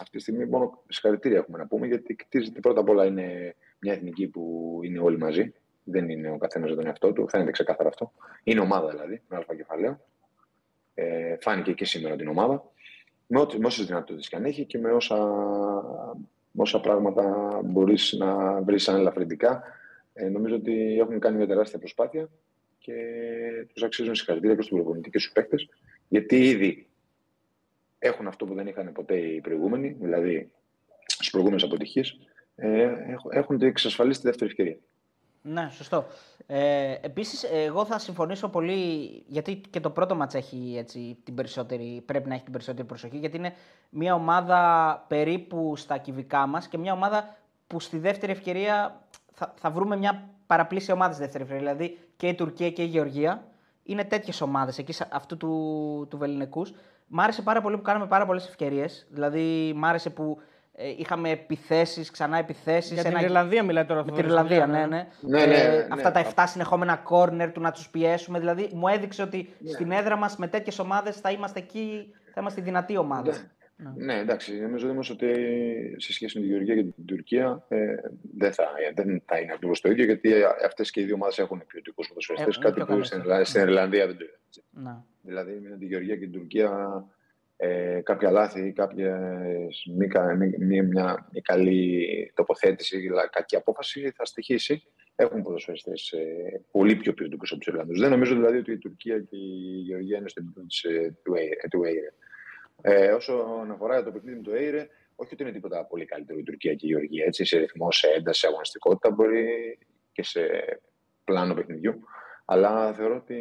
αυτή τη στιγμή μόνο συγχαρητήρια έχουμε να πούμε, γιατί κτίζεται πρώτα απ' όλα είναι μια εθνική που είναι όλοι μαζί. Δεν είναι ο καθένας για τον εαυτό του, φαίνεται ξεκάθαρα αυτό. Είναι ομάδα δηλαδή, με αλφα κεφαλαίο. Ε, φάνηκε και σήμερα την ομάδα. Με, ό,τι- με όσες δυνατότητες και αν έχει και με όσα, με όσα πράγματα μπορείς να βρεις σαν ελαφρυντικά. Ε, νομίζω ότι έχουν κάνει μια τεράστια προσπάθεια και τους αξίζουν συγχαρητήρια και στον προπονητή και στους παίκτες, γιατί ήδη έχουν αυτό που δεν είχαν ποτέ οι προηγούμενοι, δηλαδή στις προηγούμενες αποτυχίες, ε, έχουν- έχουν εξασφαλίσει τη δεύτερη ευκαιρία. Ναι, σωστό. Ε, Επίσης, εγώ θα συμφωνήσω πολύ, γιατί και το πρώτο μάτς έχει έτσι, την περισσότερη, πρέπει να έχει την περισσότερη προσοχή, γιατί είναι μια ομάδα περίπου στα κυβικά μας και μια ομάδα που στη δεύτερη ευκαιρία θα, θα βρούμε μια παραπλήσια ομάδα στη δεύτερη ευκαιρία. Δηλαδή και η Τουρκία και η Γεωργία είναι τέτοιες ομάδες εκεί σε- αυτού του, του Βεληνικού. Μ' άρεσε πάρα πολύ που κάναμε πάρα πολλές ευκαιρίες. Δηλαδή, μ' άρεσε που ε, είχαμε επιθέσεις, ξανά επιθέσεις. Για την Ιρλανδία μιλάει τώρα. Με αυτό την το Ιρλανδία, σημείο, ναι, ναι. Ναι, ναι, Ε, ναι. Αυτά τα 7 συνεχόμενα κόρνερ του να τους πιέσουμε. Δηλαδή, μου έδειξε ότι Ναι. στην έδρα μας με τέτοιες ομάδες θα είμαστε εκεί, θα είμαστε η δυνατή ομάδα. Ναι, εντάξει. Νομίζω όμως ότι σε σχέση με τη Γεωργία και την Τουρκία ε, δεν, θα, δεν θα είναι ακριβώς το ίδιο γιατί αυτές και οι δύο ομάδες έχουν ποιοτικούς ποδοσφαιριστές. Ε, κάτι πιο που καλές, στην, ε. Ιρλανδία- στην Ιρλανδία δεν το είδα. Ναι. Δηλαδή με τη Γεωργία και την Τουρκία ε, κάποια λάθη ή κάποιες μη, κα- μη, μη- μια μη καλή τοποθέτηση ή λα- κακή απόφαση θα στοιχήσει. Έχουν ποδοσφαιριστές ε, πολύ πιο ποιοτικούς από τους Ιρλανδούς. Δεν νομίζω δηλαδή ότι η Τουρκία και η Γεωργία είναι στο επίπεδο της, ε, του, Ε- του Έιρε. Ε, όσον αφορά το παιχνίδι με το Έιρε, όχι ότι είναι τίποτα πολύ καλύτερο η Τουρκία και η Γεωργία. Έτσι, σε ρυθμό, σε ένταση, σε αγωνιστικότητα μπορεί και σε πλάνο παιχνιδιού. Αλλά θεωρώ ότι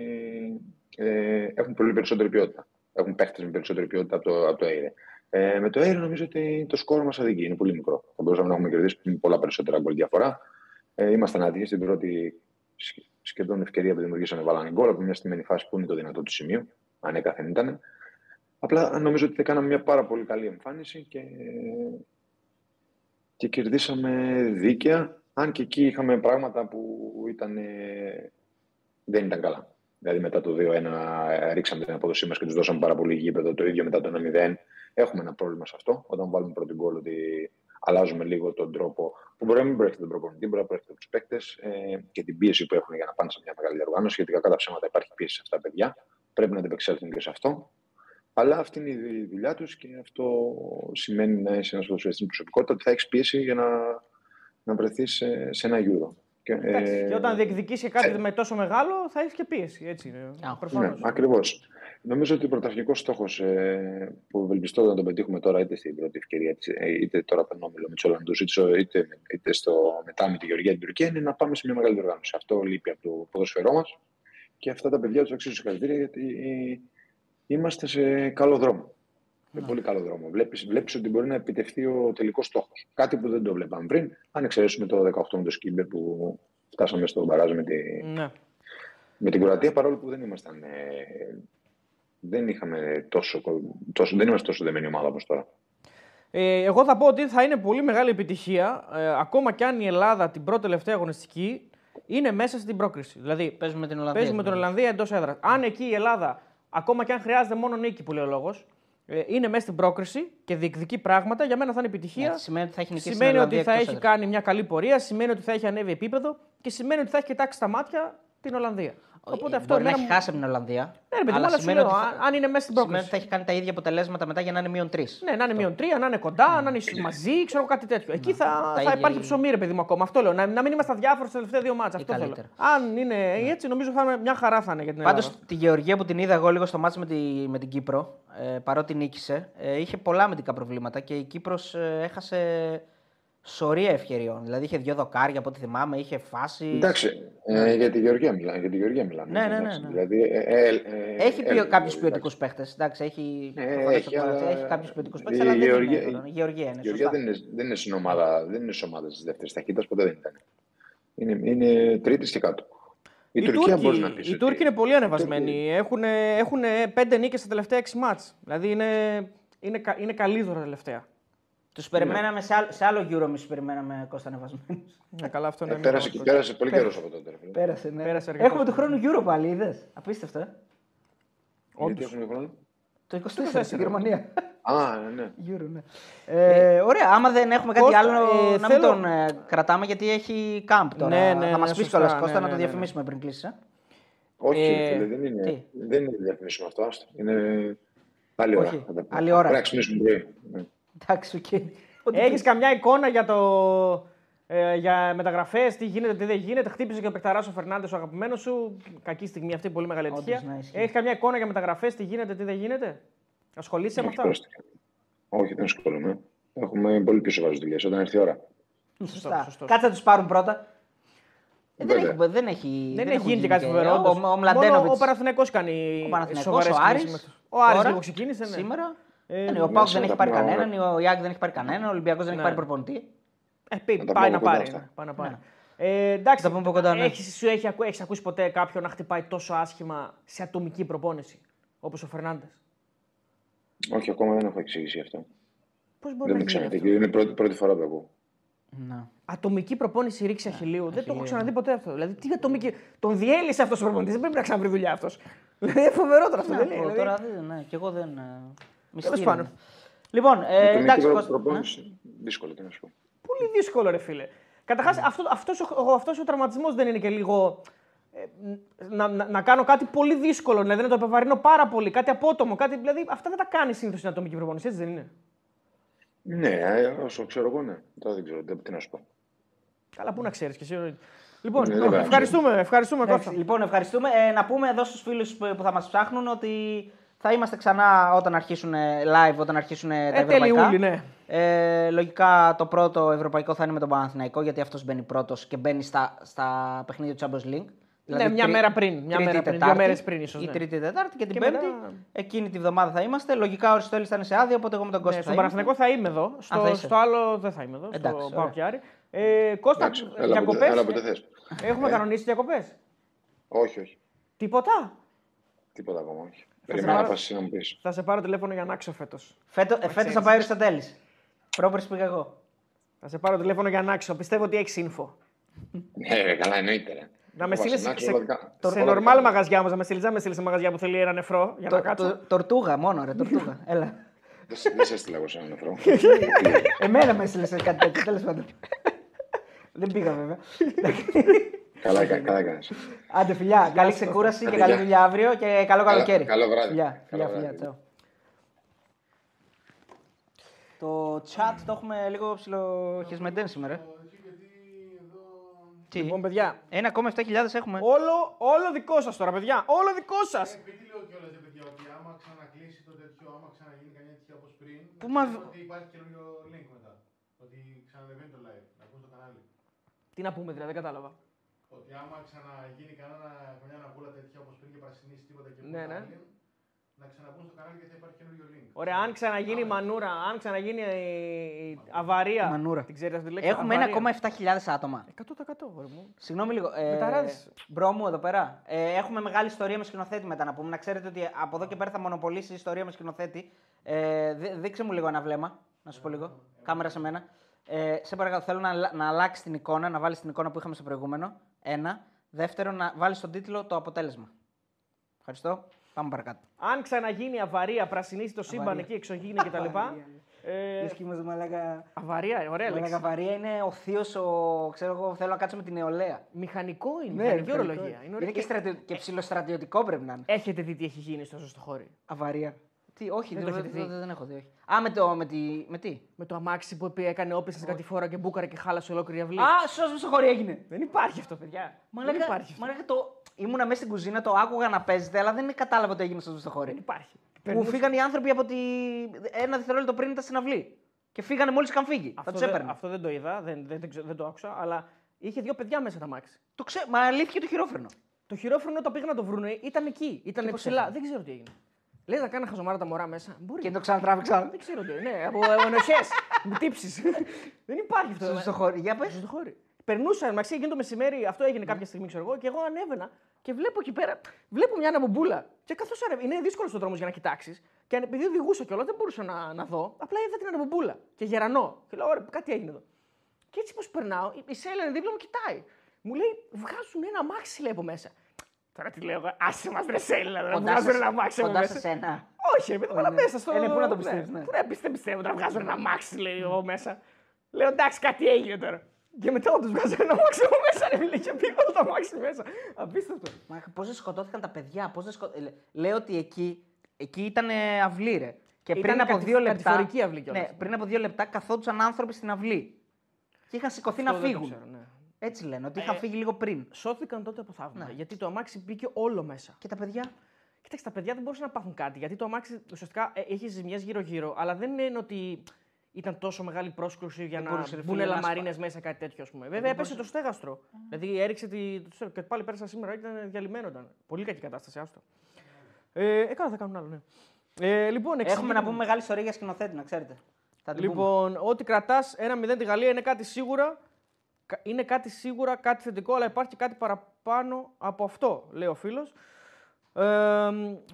ε, έχουν πολύ περισσότερη ποιότητα. Έχουν παίχτες με περισσότερη ποιότητα από το, από το Έιρε. Ε, με το Έιρε νομίζω ότι το σκόρ μας αδικεί. Είναι πολύ μικρό. Θα μπορούσαμε να έχουμε κερδίσει με πολλά περισσότερα γκολ διαφορά. Ε, ήμασταν άδειοι στην πρώτη σχε- σχεδόν ευκαιρία που δημιουργήσαμε. Βάλανε γκολ από μια στημένη φάση που είναι το δυνατό του σημείο. Ανέκαθεν ήταν. Απλά νομίζω ότι κάναμε μια πάρα πολύ καλή εμφάνιση και, και κερδίσαμε δίκαια. Αν και εκεί είχαμε πράγματα που ήταν, ε, δεν ήταν καλά. Δηλαδή μετά το 2-1 ε, ρίξαμε την απόδοσή μας και τους δώσαμε πάρα πολύ γήπεδο. Το ίδιο μετά το 1-0. Έχουμε ένα πρόβλημα σε αυτό. Όταν βάλουμε πρώτη γκολ, ότι αλλάζουμε λίγο τον τρόπο που μπορεί να μην προέρχεται τον προπονητή, μπορεί να προέρχεται από τους παίκτες ε, και την πίεση που έχουν για να πάνε σε μια μεγάλη οργάνωση. Γιατί κατά ψέματα υπάρχει πίεση σε αυτά τα παιδιά. Πρέπει να αντιπεξέλθουν και σε αυτό. Αλλά αυτή είναι η δουλειά τους και αυτό σημαίνει να είσαι ένας ποδοσφαιριστής με προσωπικότητα ότι θα έχεις πίεση για να, να βρεθείς σε, σε ένα γύρο. Και, Εντάξει, ε, και όταν διεκδικήσει κάτι ε, με τόσο μεγάλο, θα έχεις και πίεση. Έτσι είναι. Α, Προφανώς. Ναι, ακριβώς. Νομίζω ότι ο πρωταρχικός στόχος ε, που ευελπιστώ να τον πετύχουμε τώρα, είτε στην πρώτη ευκαιρία, της, ε, είτε τώρα τον όμιλο με του Ολλανδού, είτε, στο- είτε, είτε στο, μετά με τη Γεωργία και την Τουρκία, είναι να πάμε σε μια μεγάλη οργάνωση. Αυτό λείπει από το ποδοσφαιρό μας και αυτά τα παιδιά τους αξίζουν συγχαρητήρια γιατί είμαστε σε καλό δρόμο. Σε πολύ καλό δρόμο. Βλέπεις, βλέπεις ότι μπορεί να επιτευχθεί ο τελικός στόχος. Κάτι που δεν το βλέπαμε πριν, αν εξαιρέσουμε το 18 με το Σκίμπερ που φτάσαμε στο μπαράζ με, τη, Ναι. με την Κροατία, παρόλο που δεν ήμασταν. Ε, δεν είχαμε τόσο, τόσο, δεν είμαστε τόσο δεμένη ομάδα όπως τώρα. Ε, εγώ θα πω ότι θα είναι πολύ μεγάλη επιτυχία, ε, ακόμα και αν η Ελλάδα την πρώτη τελευταία αγωνιστική είναι μέσα στην πρόκριση. Δηλαδή, Παίζουμε με την Ολλανδία. παίζει με την Ολλανδία εντός έδρας. Αν εκεί η Ελλάδα, ακόμα και αν χρειάζεται μόνο νίκη που λέει ο λόγος, ε, είναι μέσα στην πρόκριση και διεκδικεί πράγματα, για μένα θα είναι επιτυχία. Ναι, σημαίνει ότι θα έχει νικήσει την σημαίνει ότι Ολλανδία θα εκτός έχει έδρας. κάνει μια καλή πορεία, σημαίνει ότι θα έχει ανέβει επίπεδο και σημαίνει ότι θα έχει κοιτάξει στα μάτια την Ολλανδία. Οπότε αυτό Μπορεί να εμένα έχει μου- χάσει από την Ολλανδία. Ναι, ρε παιδί μου, αλλά αλλά σου σημαίνει λέω, ότι θα- αν- αν είναι μέσα στην Σημαίνει πρόκριση. ότι θα έχει κάνει τα ίδια αποτελέσματα μετά για να είναι μείον τρεις. Ναι, να είναι μείον τρία, να είναι κοντά, να είναι μαζί, ξέρω κάτι τέτοιο. Εκεί θα, τα θα ίδια υπάρχει είναι. ψωμί, ρε παιδί μου, ακόμα. Αυτό λέω. Να, να μην είμαστε αδιάφοροι στα τελευταία δύο μάτσα. Αυτό θέλω. καλύτερα. Αν είναι έτσι, νομίζω θα είναι μια χαρά θα είναι για την Πάντως Ελλάδα. τη Γεωργία που την είδα εγώ λίγο στο μάτσο με, τη, με την Κύπρο, ε, παρότι νίκησε, ε, είχε πολλά αμυντικά προβλήματα και η Κύπρος ε, έχασε σωρία ευκαιριών. Δηλαδή είχε δύο δοκάρια από ό,τι θυμάμαι, είχε φάση. Εντάξει, ε, για τη Γεωργία μιλάμε. Για τη Γεωργία μιλάμε Ναι, ναι, εντάξει. ναι, ναι. Δηλαδή, ε, ε, ε, Έχει ε, κάποιους εντάξει. ποιοτικούς παίχτες. Εντάξει, έχει, Ε, προφανώς έχει, το αλλά- έχει κάποιους ποιοτικούς η παίχτες, αλλά δεν Γεωργία- είναι. Η Γεωργία είναι. Η Γεωργία σωστά. δεν είναι, δεν είναι στην ομάδα, δεν είναι στις ομάδες της δεύτερης ταχύτητας, ποτέ δεν ήταν. Είναι, είναι τρίτης και κάτω. Η, Οι Τουρκία Τούρκοι, μπορεί να πεις. οι Τούρκοι είναι πολύ ανεβασμένοι. Έχουν, έχουν πέντε νίκες στα τελευταία έξι μάτς. Δηλαδή είναι, είναι, κα- είναι καλύτερα τα τελευταία. Τους περιμέναμε σε άλλο, σε άλλο γύρο, εμείς τους περιμέναμε Κώστα ανεβασμένου. Ναι, καλά, αυτό είναι Ε, ένα πέρασε, μικρό πέρασε πολύ καιρός από τότε. ρε φίλε. Πέρασε, ναι. Πέρασε αρκετός Έχουμε του χρόνος. χρόνου Euro πάλι, είδες. Απίστευτο, ε. Γιατί έχουμε χρόνο; Το 24 στη Γερμανία. Α, ναι. Euro, ναι. Ε, ωραία, άμα δεν έχουμε κάτι Κώστα, άλλο ε, να θέλω- μην τον ε, κρατάμε γιατί έχει camp τώρα. Ναι, ναι, θα μας ναι, πεις σωστά, κιόλας ναι, Κώστα ναι, να το ναι, ναι. διαφημίσουμε πριν κλείσει. Ε. Όχι, Ε, ρε φίλε, δεν είναι. τι; Δεν είναι διαφημίσουμε αυτό. άστο. Είναι άλλη ώρα. Όχι, θα τα πούμε. άλλη ώρα. Πρέπει να ξυπνήσουμε πρωί. Ναι. Εντάξει, οκ. Ό,τι Έχεις πεις. καμιά εικόνα για, το, ε, για μεταγραφές, τι γίνεται, τι δεν γίνεται. Χτύπησε και ο Πεκταράς ο Φερνάντες, ο αγαπημένος σου. Κακή στιγμή αυτή, πολύ μεγάλη Όντως, ατυχία. ναι, ισχύει. Έχεις καμιά εικόνα για μεταγραφές, τι γίνεται, τι δεν γίνεται; Ασχολείσαι με Όχι, αυτά; πρόστιχα. Όχι, δεν ασχολούμαι. Έχουμε πολύ πιο σοβαρές δουλειές όταν έρθει η ώρα. Σωστά. σωστός. Κάτσε να τους πάρουν πρώτα. Ε, δεν, Βέβαια. έχει, δεν έχει. Δεν, έχουν έχει γίνει και κάτι και- φοβερό. Ο, όντως. ο, Μόνο Μλαντένοβιτς ο Παναθηναϊκός κάνει Ο Παναθηναϊκός, σοβαρές ο κινήσεις Άρης. μέχρι τώρα. Ο Άρης Τώρα, λίγο ξεκίνησε. Ναι. Σήμερα. Ε, Ε, ναι, ο μέσα Πάουκ δεν να έχει τα πάρει πούμε όλα. κανέναν, ο Ιάκ δεν έχει πάρει κανέναν, ο Ολυμπιακός δεν έχει Ναι. πάρει προπονητή. Ε, πει- Να τα πάει πούμε να κοντά πάρει. αυτά. ναι, πάει να πάρει. Ναι. Ε, εντάξει, Τα πούμε από κοντά, ναι. έχεις, σου έχει, ακού- έχεις ακούσει ποτέ κάποιον να χτυπάει τόσο άσχημα σε ατομική προπόνηση, όπως ο Φερνάντες; Όχι, ακόμα δεν έχω εξήγηση αυτό. Πώς μπορεί Δεν να το γίνει ξαναδεί. αυτό; Είναι πρώτη, πρώτη φορά που ακούω. Ναι. Ατομική προπόνηση ρήξη αχηλίου. Δεν το έχω αχιλλείου, ξαναδεί ποτέ αυτό. Δηλαδή, τι ατομική. Τον διέλυσε αυτός ο προπονητής. Δεν πρέπει να ξαναβρει δουλειά αυτός. [laughs] Δηλαδή, είναι φοβερό τώρα αυτό. Να δεν πω, είναι. δηλαδή. Τώρα δεν, ναι, και εγώ δεν. Ε, Τέλος μυστήριο πάντων. είναι. Λοιπόν, ε, το εντάξει, μικρό Κώστα, ναι. προπόνηση. Δύσκολο, τι να σου πω. Πολύ δύσκολο, ρε φίλε. Καταρχάς, αυτό, αυτός, ο, αυτός ο τραυματισμός δεν είναι και λίγο. ε, να, να, να κάνω κάτι πολύ δύσκολο, δηλαδή να το επιβαρύνω πάρα πολύ, κάτι απότομο, κάτι, δηλαδή αυτά δεν τα κάνει συνήθως στην ατομική προπόνηση, έτσι δεν είναι; Ναι, ε, όσο ξέρω εγώ, ναι. Τώρα δεν ξέρω τι να σου πω. Καλά, πού να ξέρεις κι εσύ. Λοιπόν, Ναι, δεν ευχαριστούμε, ευχαριστούμε Εντάξει, Κώστα. λοιπόν, ευχαριστούμε. Ε, να πούμε εδώ στους φίλους που, που θα μας ψάχνουν ότι θα είμαστε ξανά όταν αρχίσουν ε, live, όταν αρχίσουν ε, τα Ε, ευρωπαϊκά. τέλη Ιούλη, ναι. Ε, λογικά το πρώτο ευρωπαϊκό θα είναι με τον Παναθηναϊκό, γιατί αυτός μπαίνει πρώτος και μπαίνει στα, στα παιχνίδια του Champions League. Δηλαδή Ναι, μια μέρα πριν, μια Τρίτη, μέρα πριν, Τετάρτη, δύο μέρες πριν ίσως, Η ναι. Τρίτη, Τετάρτη και την Και Πέμπτη. μετά- Εκείνη τη βδομάδα θα είμαστε. Λογικά ο Αριστοτέλης θα είναι σε άδεια, οπότε εγώ με τον Κώστα Ναι, θα στον είμαστε. Παναθηναϊκό θα είμαι εδώ. Στο, θα είσαι. στο άλλο δεν θα είμαι εδώ. Εντάξει, στο ωραία. Πάο Άρη. Ε, Κώστα, Εντάξει, έλα όποτε- διακοπές; έλα όποτε θες. Έχουμε κανονίσει διακοπές; Όχι, όχι. Τίποτα; Τίποτα ακόμα, όχι. Σε Περιμένω να πάρω- πας εσύ να μου πεις. Θα σε πάρω τηλέφωνο για να άξω φέτος. Φέτο, ε, φέτος θα πάει ο Αριστοτέλης. Πρόπερς πήγα εγώ. Θα σε πάρω τηλέφωνο για να άξω. Πιστεύω ότι έχεις info. Ναι, ρε, καλά, εννοείται. Ρε. Να με Εγώ στείλεις βασινάξω σε, όλα δικά- σε όλα normal δικά μου. μαγαζιά όμως. Να με στείλεις να με στείλεις σε μαγαζιά που θέλει ένα νεφρό για να Το, κάτσω. το, τορτούγα μόνο, ρε, τορτούγα. [laughs] Έλα. Δεν σε- Δεν σε έστειλα εγώ σε έναν νεφρό. Εμένα με έστειλες σε κάτι τέτοιο, τέλος πάντων. Δεν πήγα βέβαια. [laughs] Καλά, κα- καλά έκανες. Άντε φιλιά, καλή ξεκούραση και Άντε, καλή γεια. δουλειά αύριο και καλό καλοκαίρι. καλό βράδυ. Φιλιά, Καλό φιλιά, βράδυ. φιλιά, τσάου. Το chat το έχουμε λίγο ψιλοχεσμεντέν σήμερα. Τι, Λοιπόν, παιδιά, ένα ακόμα 7.000 έχουμε. όλο, όλο δικό σας τώρα, παιδιά. Όλο δικό σας. Επειδή λέω κιόλας, ρε παιδιά, ότι άμα ξανακλείσει το τέτοιο, άμα ξαναγίνει καμιά τέτοια όπως πριν, Πού να μα- ξέρετε ότι υπάρχει καινούριο link μετά. Ότι ξανανεβαίνει το live, να ακούς το κανάλι. Τι να πούμε, δηλαδή, δεν κατάλαβα. Ότι άμα ξαναγίνει κανένα, καμιά αναβούλα τέτοια όπως πριν και πρασινίσει τίποτα και Ναι, πού ναι. άλλοι, να ξαναμπούν στο κανάλι και θα υπάρχει καινούριο link. Ωραία, αν ξαναγίνει η μανούρα, αν ξαναγίνει η η αβαρία. Μανούρα. Την ξέρετε αυτή τη λέξη; Έχουμε αβαρία. 1,7.000 άτομα. 100% γόρι μου. Συγγνώμη λίγο. Ε, Μεταράδες. μπρο μου εδώ πέρα. Ε, έχουμε μεγάλη ιστορία με σκηνοθέτη μετά να πούμε. Να ξέρετε ότι από εδώ και πέρα θα μονοπολίσει η ιστορία με σκηνοθέτη. Ε, δεί- δείξε μου λίγο ένα βλέμμα. Να σου πω λίγο. Κάμερα σε μένα. Ε, σε παρακαλώ, θέλω να, αλλα- να αλλάξει την εικόνα, να βάλεις την εικόνα που είχαμε στο προηγούμενο. Ένα. Δεύτερο, να βάλεις στον τίτλο το αποτέλεσμα. Ευχαριστώ. Πάμε παρακάτω. Αν ξαναγίνει η αβαρία, πρασινίσει το σύμπαν Αβαρία. εκεί, εξωγήινη κτλ. Ε, Λες και είμαστε μαλάκα. αβαρία, ωραία λέξη. Μαλάκα βαρία είναι ο θείος, ο... ξέρω εγώ, θέλω να κάτσω με την νεολαία. Μηχανικό είναι, Ναι, μηχανική μηχανικό. ορολογία. Είναι Είναι ωραία. και, στρατιω... και ψηλοστρατιωτικό πρέπει να είναι. Έχετε δει τι έχει γίνει στο σωστό χώρι. Αβαρία. Τι, όχι, Δεν δεν, το δεν, έχετε δει. δεν, δεν έχω δει. Όχι. Α, με, το, με, τη, με τι; Με το αμάξι που επί- έκανε όπισθεν κάτι φορά και μπούκαρε και χάλασε ολόκληρη αυλή. Α, σώσ' στο χωρί έγινε. Δεν υπάρχει αυτό, παιδιά. Μαλάκα, δεν υπάρχει. αυτό. μαλάκα, το... Ήμουνα μέσα στην κουζίνα, το άκουγα να παίζεται, αλλά δεν κατάλαβα ότι έγινε στο στο χωρί. Δεν υπάρχει. Μου Περνούσε- φύγαν οι άνθρωποι από τη... ένα δευτερόλεπτο πριν ήταν στην αυλή. Και φύγανε μόλις είχαν φύγει. Αυτό, θα τους δεν, έπαιρνε. αυτό δεν το είδα, δεν, δεν, δεν, ξε- δεν το άκουσα, αλλά είχε δύο παιδιά μέσα τα αμάξι. Το ξέ... Μα αλήθηκε το χειρόφρενο. Το χειρόφρενο όταν πήγαν να το βρούνε ήταν εκεί. Ήταν Και πώς ψηλά. έφυγε; Δεν ξέρω τι έγινε. Λέει να κάνω χαζομάρα τα μωρά μέσα. Μπορεί. Και το ξανατράβηξα. Δεν ξέρω τι. Ναι, από ενοχέ. [laughs] με τύψεις. δεν υπάρχει αυτό. Στο χωρί. Για πες. Στο χώρι. Περνούσα, μαξί, εκείνο το μεσημέρι, αυτό έγινε κάποια στιγμή, ξέρω εγώ, και εγώ ανέβαινα και βλέπω εκεί πέρα, βλέπω μια αναμπομπούλα. Και καθώς είναι δύσκολος ο δρόμος για να κοιτάξεις, και αν- επειδή οδηγούσα κιόλας, δεν μπορούσα να, να δω, απλά είδα την αναμπομπούλα και γερανό. Και λέω, ωραία, κάτι έγινε εδώ. Και έτσι πώς περνάω, η- η Σέλα είναι δίπλα μου, κοιτάει. Μου λέει, βγάζουν ένα αμάξι, λέει από μέσα. Τώρα τι λέω, εγώ, άσε μας, ρε Σέλα, να Κοντά βγάζουν σε- ένα αμάξι από κοντά μέσα. σε σένα. Όχι, ρε παιδί, όλα ναι. μέσα στο. Ε, ναι, πού να το πιστεύεις, ναι. Πού να πιστεύω, πιστεύω να βγάζουν ένα αμάξι, λέει εγώ μέσα. Λέω εντάξει, κάτι έγινε τώρα. Και μετά όντως βγάζουν ένα αμάξι από μέσα, ρε φίλε, και πήγα όλο το αμάξι μέσα. Απίστευτο. Μα πώς δεν σκοτώθηκαν τα παιδιά, πώς δεν σκο... ε, Λέω ότι εκεί, εκεί ήταν ε, αυλή, ρε. Και Ήταν πριν από κατη- δύο λεπτά. κατηφορική αυλή κιόλας. Ναι, πριν από δύο λεπτά καθόντουσαν άνθρωποι στην αυλή. Και είχαν σηκωθεί να Αυτό δεν το φύγουν. ξέρω, ναι. Έτσι λένε, ότι είχαν Ε, φύγει λίγο πριν. Σώθηκαν τότε από θαύμα. Ναι. Γιατί το αμάξι μπήκε όλο μέσα. Και τα παιδιά; Κοίταξε, τα παιδιά δεν μπορούσαν να πάθουν κάτι. Γιατί το αμάξι ουσιαστικά ε, έχει ζημιές γύρω-γύρω, αλλά δεν είναι ότι ήταν τόσο μεγάλη πρόσκληση για Δεν να μπορούσε, ρε μπουν φίλε, να λαμαρίνες μέσα, κάτι τέτοιο, ας πούμε. Βέβαια, έπεσε το στέγαστρο. Δηλαδή, έριξε τη. το στέγαστρο. Και πάλι πέρασα σήμερα, ήταν διαλυμένο. Ήταν. Πολύ κακή κατάσταση, άστο. Ε, ε, καλά, θα κάνουν άλλο, ναι. Ε, λοιπόν, Έχουμε εξηγούμε- να πούμε μεγάλη ιστορία για σκηνοθέτη, να ξέρετε. Θα την πούμε. Λοιπόν, ό,τι κρατάς 1-0 τη Γαλλία είναι κάτι σίγουρα. Κα- Είναι κάτι σίγουρα, κάτι θετικό, αλλά υπάρχει και κάτι παραπάνω από αυτό, λέει ο φίλος. Ε,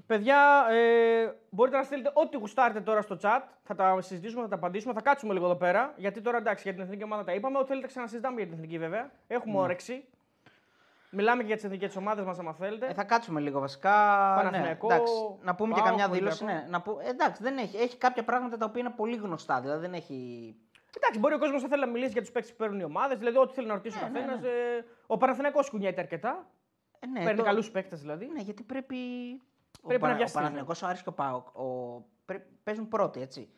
παιδιά, ε, μπορείτε να στείλετε ό,τι γουστάρετε τώρα στο chat. Θα τα συζητήσουμε, θα τα απαντήσουμε. Θα κάτσουμε λίγο εδώ πέρα. Γιατί τώρα εντάξει, για την εθνική ομάδα τα είπαμε. Ό,τι θέλετε ξανασυζητάμε για την εθνική βέβαια. Έχουμε όρεξη. Μιλάμε και για τις εθνικές ομάδες μας, άμα θέλετε. Ε, θα κάτσουμε λίγο βασικά. Παναθηναϊκό, ναι, εντάξει, να πούμε και ΠΑΟΚ, καμιά δήλωση. Ολυμπιακό. Ναι, να που, εντάξει, δεν έχει, έχει κάποια πράγματα τα οποία είναι πολύ γνωστά. Δηλαδή δεν έχει. Εντάξει, μπορεί ο κόσμος να θέλει να μιλήσει για τους παίκτες που παίρνουν οι ομάδες, δηλαδή ό,τι θέλει να ρωτήσει ο Ναι, ναι, καθένας. Ε, ο Παναθηναϊκός κουνιέται αρκετά. Ε, ναι, παίρνει το- καλούς παίκτες δηλαδή. Ναι, γιατί πρέπει. Πρέπει ο, να Πα- βιαστεί, Ο Παναθηναϊκός, ο Άρης και ο ΠΑΟΚ ο... πρέ- παίζουν πρώτοι, έτσι.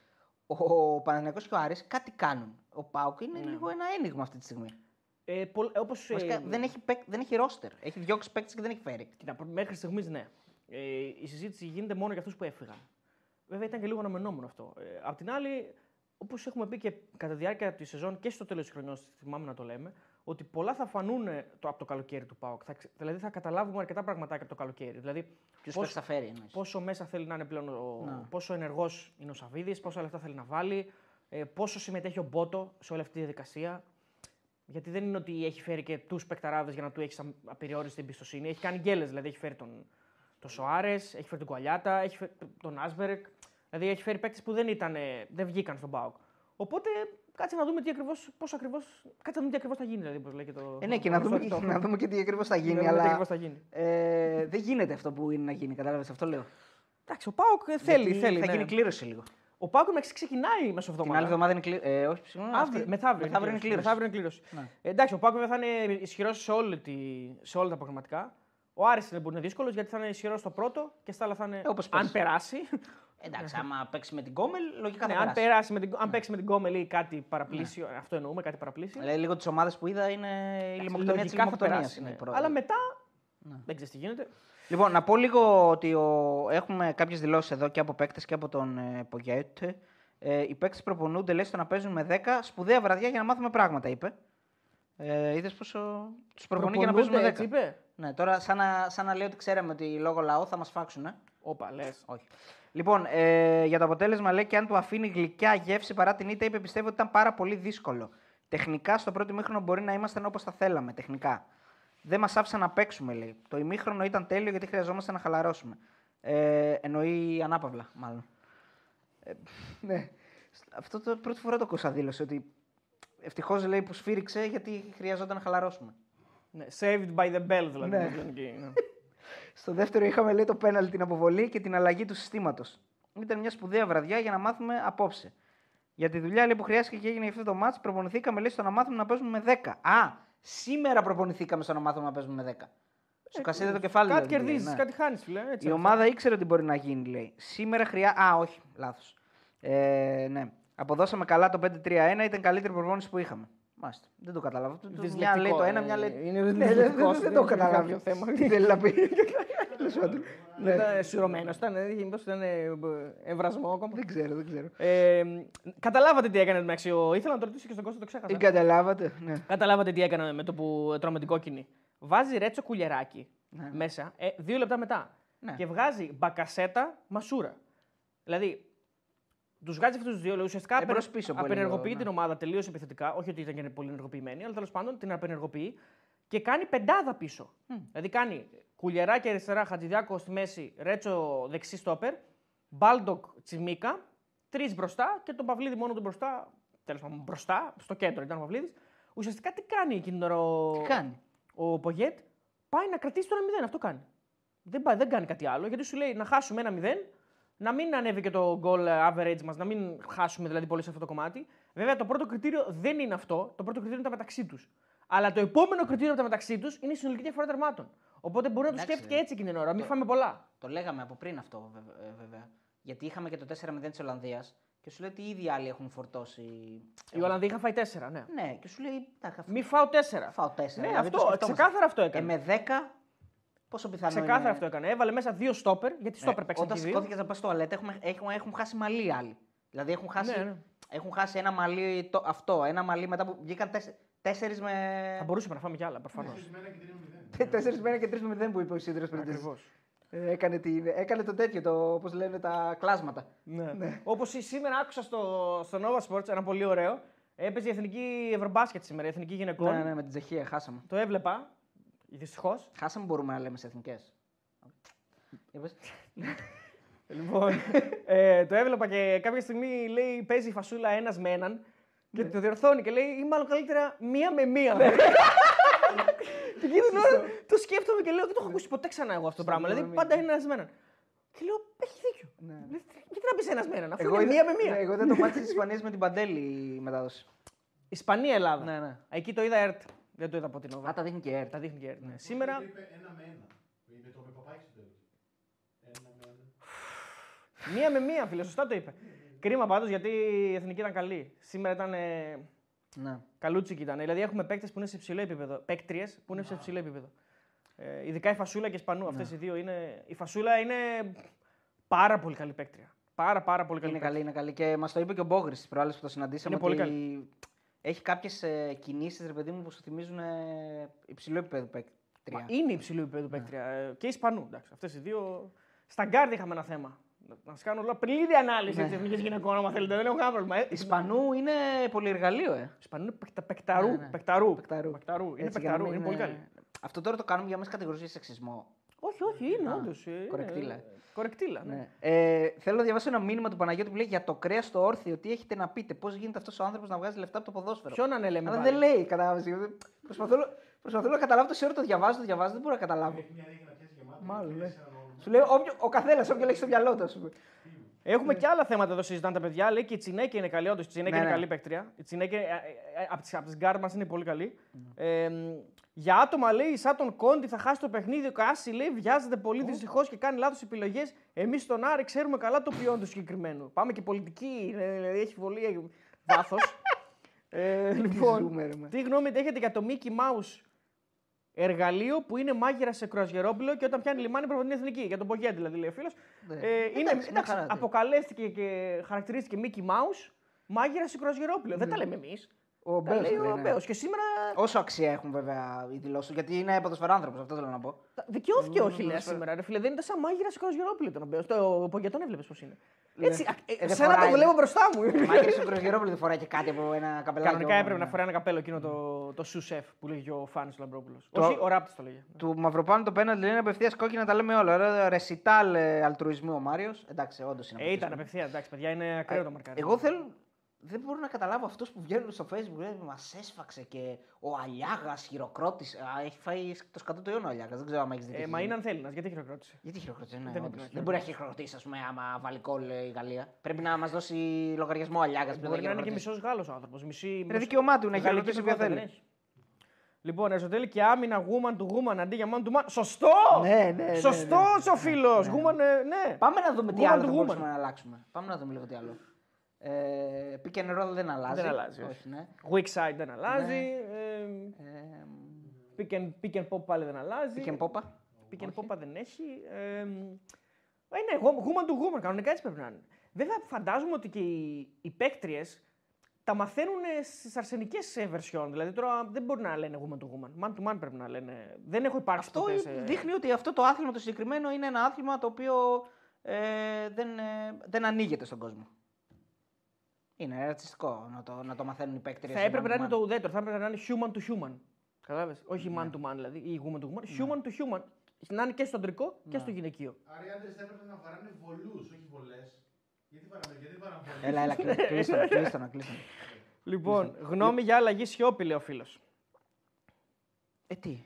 Ο Παναθηναϊκός και ο Άρης κάτι κάνουν. Ο ΠΑΟΚ είναι Ναι. λίγο ένα ένιγμα αυτή τη στιγμή. Ε, πολλ- όπως, Βασικά, ε, δεν, έχει, παίκ- δεν έχει ρόστερ. Έχει διώξει παίκτες και δεν έχει φέρει. Κοίτα, προ- μέχρι στιγμής ναι. Ε, η συζήτηση γίνεται μόνο για αυτούς που έφυγαν. Βέβαια ήταν και λίγο αναμενόμενο αυτό. Ε, απ' την άλλη, όπως έχουμε πει και κατά τη διάρκεια της σεζόν και στο τέλος της χρονιάς, θυμάμαι να το λέμε, ότι πολλά θα φανούν ε, το, από το καλοκαίρι του ΠΑΟΚ. Θα, ξε- δηλαδή θα καταλάβουμε αρκετά πραγματάκια από το καλοκαίρι. Δηλαδή, Ποιου πώς- παίκτε θα φέρει εννοείς; πόσο μέσα θέλει να είναι πλέον, ο, Να. πόσο ενεργός είναι ο Σαββίδης, πόσα λεφτά θέλει να βάλει, ε, πόσο συμμετέχει ο Μπότο σε όλη αυτή τη διαδικασία. Γιατί δεν είναι ότι έχει φέρει και τους παικταράδες για να του έχεις απεριόριστη εμπιστοσύνη. Έχει κάνει γκέλες, δηλαδή έχει φέρει τον, τον Σοάρες, έχει φέρει τον Κουαλιάτα, έχει φέρει τον Άσμπεργκ. Δηλαδή έχει φέρει παίκτες που δεν, ήταν, δεν βγήκαν στον Πάοκ. Οπότε κάτσε να δούμε τι ακριβώς, πώς ακριβώς, κάτσε να δούμε τι ακριβώς θα γίνει, δηλαδή, πώς λέει και το... Ε, ναι, και το να δούμε, γνωστό να δούμε και τι ακριβώς θα Να γίνει. δούμε τι αλλά ακριβώς θα γίνει. ε, δεν γίνεται αυτό που είναι να γίνει. Κατάλαβες αυτό λέω. Εντάξει, ο Πάοκ ε, θέλει, Γιατί θέλει. Θα ναι. γίνει κλήρωση λίγο. Ο Πάοκ μεταξύ ξεκινάει Την μεσοβδομάδα. άλλη εβδομάδα είναι κλήρωση. Ε, όχι, συγγνώμη. Αύριο, αυτή- μεθαύριο, μεθαύριο είναι κλήρωση. Μεθαύριο είναι κλήρωση. Ναι. Ε, εντάξει, ο Πάοκ βέβαια θα είναι ισχυρός σε, όλη τη, σε όλα τα προγραμματικά. Ο Άρης είναι που είναι δύσκολος γιατί θα είναι ισχυρός στο πρώτο και στα άλλα θα είναι. Ε, όπως αν πες. περάσει. Εντάξει, άμα παίξει με την Κόμελ, λογικά ναι, θα αν, περάσει. περάσει με την, αν παίξει με την Κόμελ ή κάτι παραπλήσιο. Αυτό εννοούμε, κάτι παραπλήσιο. Δηλαδή, λίγο τις ομάδες που είδα είναι η λιμοκτονία της Λογικά θα λιμοκτονίας. περάσει. ναι. Είναι η πρώτη. Αλλά μετά. Δεν ξέρεις τι γίνεται. Λοιπόν, να πω λίγο ότι ο... έχουμε κάποιες δηλώσεις εδώ και από παίκτες και από τον ε, Πογέτ. Ε, οι παίκτες προπονούνται, λέει, στο να παίζουν με 10 σπουδαία βραδιά για να μάθουμε πράγματα, είπε. Ε, Είδες πόσο τους προπονεί για να παίζουν με 10. έτσι είπε; Ναι, τώρα σαν να, σαν να λέει ότι ξέραμε ότι λόγω λαό θα μας φάξουν. Ε. Όπα, λες. Όχι. Λοιπόν, ε, για το αποτέλεσμα λέει και αν του αφήνει γλυκιά γεύση παρά την ήττα, είπε πιστεύω ότι ήταν πάρα πολύ δύσκολο. Τεχνικά στο πρώτο ημίχρονο μπορεί να ήμασταν όπως θα θέλαμε. Τεχνικά. Δεν μας άφησαν να παίξουμε, λέει. Το ημίχρονο ήταν τέλειο γιατί χρειαζόμαστε να χαλαρώσουμε. Ε, εννοεί ανάπαυλα, μάλλον. Ε, ναι. Αυτό το πρώτη φορά το ακούσα δήλωση. Ότι ευτυχώς λέει που σφύριξε γιατί χρειαζόταν να χαλαρώσουμε. Ναι, saved by the bell δηλαδή. Ναι. όπως λένε εκεί, ναι. Στο δεύτερο είχαμε λέει το πέναλ, την αποβολή και την αλλαγή του συστήματος. Ήταν μια σπουδαία βραδιά για να μάθουμε απόψε. Για τη δουλειά λέει, που χρειάστηκε και έγινε για αυτό το μάτς, προπονηθήκαμε λέει, στο να μάθουμε να παίζουμε με 10. Α, σήμερα προπονηθήκαμε στο να μάθουμε να παίζουμε με 10. Σου κασίδε το κεφάλι. Κάτι δηλαδή, κερδίζει, ναι. κάτι χάνεις, φίλε. Έτσι Η είναι ομάδα ήξερε ότι μπορεί να γίνει, λέει. Σήμερα χρειάζεται. Α, όχι, λάθος. Ε, ναι. Αποδώσαμε καλά το 5-3-1, ήταν η καλύτερη προπόνηση που είχαμε. Μάλιστα. Δεν το κατάλαβα. Το- το- Δυσλεκτικό, Μια λέει το ένα, ε, μια λέει. είναι Ναι, δυσλεκτικός, δεν- Δεν δεν το είναι καταλάβει. κάποιο θέμα. [laughs] Τι θέλει να πει. Τέλος πάντων. Ναι. Ήταν σουρωμένος, ήταν, ε, μήπως ήταν ε, εμβρασμό ακόμα. Δεν ξέρω, δεν ξέρω. Ε, καταλάβατε τι έκανε μεταξύ. ο- Ήθελα να το ρωτήσω και στον Κώστα, το ξέχασα. Δεν καταλάβατε. Ναι. Καταλάβατε τι έκανε με το που τρώμε την κόκκινη. Βάζει ρέτσο κουλιεράκι Ναι. μέσα, ε, δύο λεπτά μετά. Ναι. Και βγάζει μπακασέτα μασούρα. Δηλαδή, τους βγάζει αυτού τους δύο, ουσιαστικά Ε, απενε- μπρος-πίσω πολύ απενεργοποιεί λίγο, την ναι. ομάδα τελείως επιθετικά. Όχι ότι ήταν και πολύ ενεργοποιημένη, αλλά τέλος πάντων την απενεργοποιεί και κάνει πεντάδα πίσω. Δηλαδή κάνει κουλιεράκι αριστερά, χατζηδιάκο στη μέση, ρέτσο δεξί στόπερ, Μπάλντοκ Τσιμίκα, τρεις μπροστά και τον Παυλίδη μόνο του μπροστά. Τέλος πάντων, μπροστά, στο κέντρο ήταν ο Παυλίδης. Ουσιαστικά τι κάνει εκείνη την ώρα ο, Τι κάνει; ο Πογιέτ, πάει να κρατήσει το 1-0. Αυτό κάνει. Δεν, πάει, δεν κάνει κάτι άλλο γιατί σου λέει να χάσουμε ένα 0, να μην ανέβει και το goal average μας, να μην χάσουμε δηλαδή πολύ σε αυτό το κομμάτι. Βέβαια το πρώτο κριτήριο δεν είναι αυτό. Το πρώτο κριτήριο είναι τα μεταξύ τους. Αλλά το επόμενο κριτήριο από τα μεταξύ τους είναι η συνολική διαφορά τερμάτων. Οπότε μπορεί να το Εντάξει, σκέφτηκε ρε. έτσι εκείνη την ώρα. Μην φάμε πολλά. Το λέγαμε από πριν αυτό, βε- ε, βέβαια. Γιατί είχαμε και το 4-0 της Ολλανδίας και σου λέει ότι ήδη άλλοι έχουν φορτώσει. Οι Ολλανδοί είχαν φάει 4, ναι. Ναι, και σου λέει. Εντάξει, αυτό Μη φάω 4. φάω 4. Ναι, δηλαδή το αυτό, σκεφτόμαστε. ξεκάθαρα αυτό Ε, έκανε. με 10, πόσο πιθανό Ξεκάθαρα είναι. αυτό έκανε. Έβαλε μέσα δύο στόπερ, γιατί στόπερ Ε, παίξαν Όταν και δύο. σηκώθηκες να πας στο αλέτα, έχουμε, έχουν, έχουν χάσει μαλλί οι άλλοι. Δηλαδή έχουν χάσει, Ναι, ναι. έχουν χάσει ένα μαλλί το, αυτό, ένα μαλλί μετά που βγήκαν τέσσερις με. Θα μπορούσαμε να φάμε κι άλλα, προφανώς. Τέσσερις μένα και τρεις με 0 που είπε ο Σίδρο πριν. Ακριβώς. Ε, έκανε, την, έκανε το τέτοιο, το, όπως λένε τα κλάσματα. Ναι. Όπως σήμερα άκουσα στο, στο Nova Sports, ένα πολύ ωραίο. Έπαιζε η εθνική Ευρωμπάσκετ σήμερα, η εθνική γυναικών. Ναι, ναι, με την Τσεχία, χάσαμε. Το έβλεπα. Δυστυχώς. Χάσαμε μπορούμε να λέμε σε εθνικές. λοιπόν, ε, το έβλεπα και κάποια στιγμή λέει παίζει η φασούλα ένας με έναν. Και το διορθώνει και λέει ή μάλλον καλύτερα μία με μία. Και εκείνη την ώρα το σκέφτομαι και λέω: Δεν το έχω ακούσει ποτέ ξανά εγώ αυτό το πράγμα. Στον Δηλαδή νόμο, πάντα είναι ένας με έναν. Και λέω: Έχει δίκιο. Ναι. Δηλαδή, Γιατί να πεις ένας με έναν, αφού Εγώ είναι είδα- μία με μία. ναι, Εγώ είδα το μάτι της Ισπανίας με την Παντέλη μετάδοση. Ισπανία-Ελλάδα. Ναι, ναι. Εκεί το είδα ΕΡΤ. Δεν το είδα από την Α, Νόβα. τα δείχνει και η ΕΡΤ. Τα δείχνει και ΕΡΤ. ναι. Σήμερα Το είπε ένα με ένα; Είπε το με παπάκι στο τέλος. Ένα με ένα. μία με μία, φίλε. Σωστά το είπε. Κρίμα πάντως γιατί η εθνική ήταν καλή. Σήμερα ήταν. ε, Ναι. Καλούτσικη ήταν. Δηλαδή έχουμε παίκτες που είναι σε ψηλό επίπεδο. Παίκτριες που είναι σε ψηλό επίπεδο. Ε, ειδικά η Φασούλα και η Σπανού. Αυτές οι δύο είναι. Η Φασούλα είναι πάρα πολύ καλή παίκτρια. Πάρα, πάρα πολύ καλή. Είναι παίκτρια. καλή, είναι καλή. Και μας το είπε και ο Μπόγρης τι προάλλες που το συναντήσαμε. Είναι πολύ ότι Έχει κάποιες ε, κινήσεις, ρε παιδί μου, που σου θυμίζουν ε, υψηλό επίπεδο Μα παίκτρια. είναι υψηλού επίπεδου παίκτρια. Ε, και η Ισπανού. Αυτές οι δύο. Στα γκάρντ είχαμε ένα θέμα. Να σας κάνω όλα πλήρη ανάλυση Ναι. τη εθνική γυναικών, άμα θέλετε. Δεν έχω κανένα πρόβλημα. Ε, Ισπανού είναι πολυεργαλείο, ε. Ισπανού είναι παικτα- παικταρού. Ναι, ναι. παικταρού. Παικταρού. παικταρού. Είναι Έτσι, για να παικταρού. μην Είναι πολύ καλή. Αυτό τώρα το κάνουμε για να μα κατηγορήσει σεξισμό. Όχι, όχι, είναι Α, όντως. κορεκτήλα. Κορεκτήλα. Ναι. Ναι. Ε, θέλω να διαβάσω ένα μήνυμα του Παναγιώτη που λέει για το κρέας στο όρθιο. Τι έχετε να πείτε, Πώς γίνεται αυτός ο άνθρωπος να βγάζει λεφτά από το ποδόσφαιρο. Ποιο να ναι, λέμε. Αλλά πάλι; δεν λέει, κατάλαβες. Προσπαθώ, προσπαθώ να καταλάβω τόση ώρα το διαβάζω, το διαβάζω, δεν μπορώ να καταλάβω. Έχει μια ρίγη να πιάσει γεμάτη. Μάλλον, και ναι. λες έναν όνομα. Σου λέω όποιο, ο καθένας, όποιο λέει στο μυαλό του, ας πούμε. Έχουμε και άλλα θέματα εδώ συζητάνε τα παιδιά. Λέει και η Τσινέκη είναι καλή, όντως. Η Τσινέκη Ναι, είναι ναι. καλή παίκτρια. Η Τσινέκη ε, ε, ε, από τις απ γκάρ μας είναι πολύ καλή. Ε, μ, για άτομα λέει σαν τον Κόντι θα χάσει το παιχνίδι. Ο Κάση λέει βιάζεται πολύ δυστυχώς και κάνει λάθος επιλογές. Εμείς στον Άρη ξέρουμε καλά το ποιόν του συγκεκριμένου. Πάμε και πολιτική, ε, δηλαδή έχει πολύ βάθος. [laughs] ε, λοιπόν, ζούμε, ρε, μα. τι γνώμη έχετε για το Mickey Mouse εργαλείο που είναι μάγειρα σε κρουαζιερόπλο και όταν πιάνει λιμάνι προπονεί την εθνική; Για τον Πογέ δηλαδή, λέει ο φίλος. Ναι. Ε, είναι, Εντάξει, μια εντάξει, χαρά, ναι. αποκαλέστηκε και χαρακτηρίστηκε Mickey Mouse μάγειρα σε κρουαζιερόπλο. Δεν τα λέμε εμείς. Ο Τα Μπέος λέει το λέει, ο ναι. Μπέος. Και σήμερα Όσο αξία έχουν βέβαια οι δηλώσεις του, γιατί είναι ποδοσφαιράνθρωπο, αυτό θέλω να πω. τα- δικαιώθηκε όχι, λέει ποδοσφαίρο. σήμερα. Ρε, φίλε, δεν ήταν σαν μάγειρας σε κρουαζιερόπλο ήταν ο Μπέος. Το Πογέ τον έβλεπες πώς είναι. Έτσι, α, Ε, ε, δεν σαν να το φοράει. βλέπω μπροστά μου. Μάγειρε στο κρογερόπουλος δεν φοράει και κάτι από ένα καπελάκι. Κανονικά όμως, έπρεπε ναι. να φοράει ένα καπέλο εκείνο το, το σου σεφ που λέγει ο Φάνης Λαμπρόπουλος. Το- Όχι, ο Ράπτης το λέγε. Του Μαυροπάνου το πέναντι λένε απευθείας κόκκινα, τα λέμε όλα. Ωραία, ρεσιτάλ ε, αλτρουισμού ο Μάριος. Εντάξει, όντως είναι. Ε, ήταν απευθείας. απευθείας, εντάξει, παιδιά, είναι ακραίο το μαρκάρισμα. Εγώ θέλω. Δεν μπορώ να καταλάβω αυτούς που βγαίνουν στο facebook λένε Μα έσφαξε και ο Αλιάγας χειροκρότησε. Α, έχει φάει το σκατό του αιώνα ο Αλιάγας. Δεν ξέρω αν έχεις δει. τι Ε, έχει μα γίνει. είναι αν θέλει να, γιατί χειροκρότησε; Γιατί χειροκρότησε, ναι, Δεν όντως. είναι Δεν μπορεί να χειροκροτήσει, ας πούμε, άμα βάλει κόλλ ε, η Γαλλία. Πρέπει να μας δώσει λογαριασμό Αλιάγας. Μπορεί να είναι και μισός Γάλλος άνθρωπος. Μισή. Είναι μισό- δικαίωμά του να Γαλλική χειροκροτήσει όποιο υπηκότητα θέλει. δεν έχει. Λοιπόν, Αριστοτέλη και άμυνα γούμαν του γούμαν αντί για man του man. Σωστό! Ναι, ναι, ναι, Σωστός ο φίλος! Γούμαν, ε, ναι. Πάμε να δούμε τι Woman άλλο to θα woman. μπορούσαμε να αλλάξουμε. Πάμε να δούμε λίγο τι άλλο. Ε, pick and roll δεν αλλάζει. Δεν αλλάζει, όχι. Όχι, ναι. Weak side δεν αλλάζει. Ναι. ε, Ε, pick, and, pick and pop πάλι δεν αλλάζει. pick and popa. Pick and pop δεν έχει. Ε, ε, ναι, γούμαν του γούμαν. Κανονικά έτσι πρέπει να είναι. Βέβαια, φαντάζομαι ότι και οι, οι παίκτριες τα μαθαίνουν στις αρσενικές version. Δηλαδή τώρα δεν μπορεί να λένε woman to woman. Man to man πρέπει να λένε. Δεν έχω υπάρξει Αυτό ποτέ σε... δείχνει ότι αυτό το άθλημα το συγκεκριμένο είναι ένα άθλημα το οποίο ε, δεν, ε, δεν ανοίγεται στον κόσμο. Είναι ρατσιστικό να το, να το μαθαίνουν οι παίκτες. Θα έπρεπε να είναι το ουδέτερο, θα έπρεπε να είναι human to human. Κατάλαβες; Όχι Ναι. man to man δηλαδή, ή woman to woman. Human to human. Να είναι και στο αντρικό και Ναι. στο γυναικείο. Άρα οι άντρες θα έπρεπε να βαράνε βολούς, όχι βολές. Γιατί βαράνε, γιατί βαράνε βολές. Έλα, έλα, κλεί- [laughs] κλείστο, να, κλείστο, να, κλείστο. να. Λοιπόν, γνώμη για αλλαγή σιώπη, λέει ο φίλος. Ε, τι,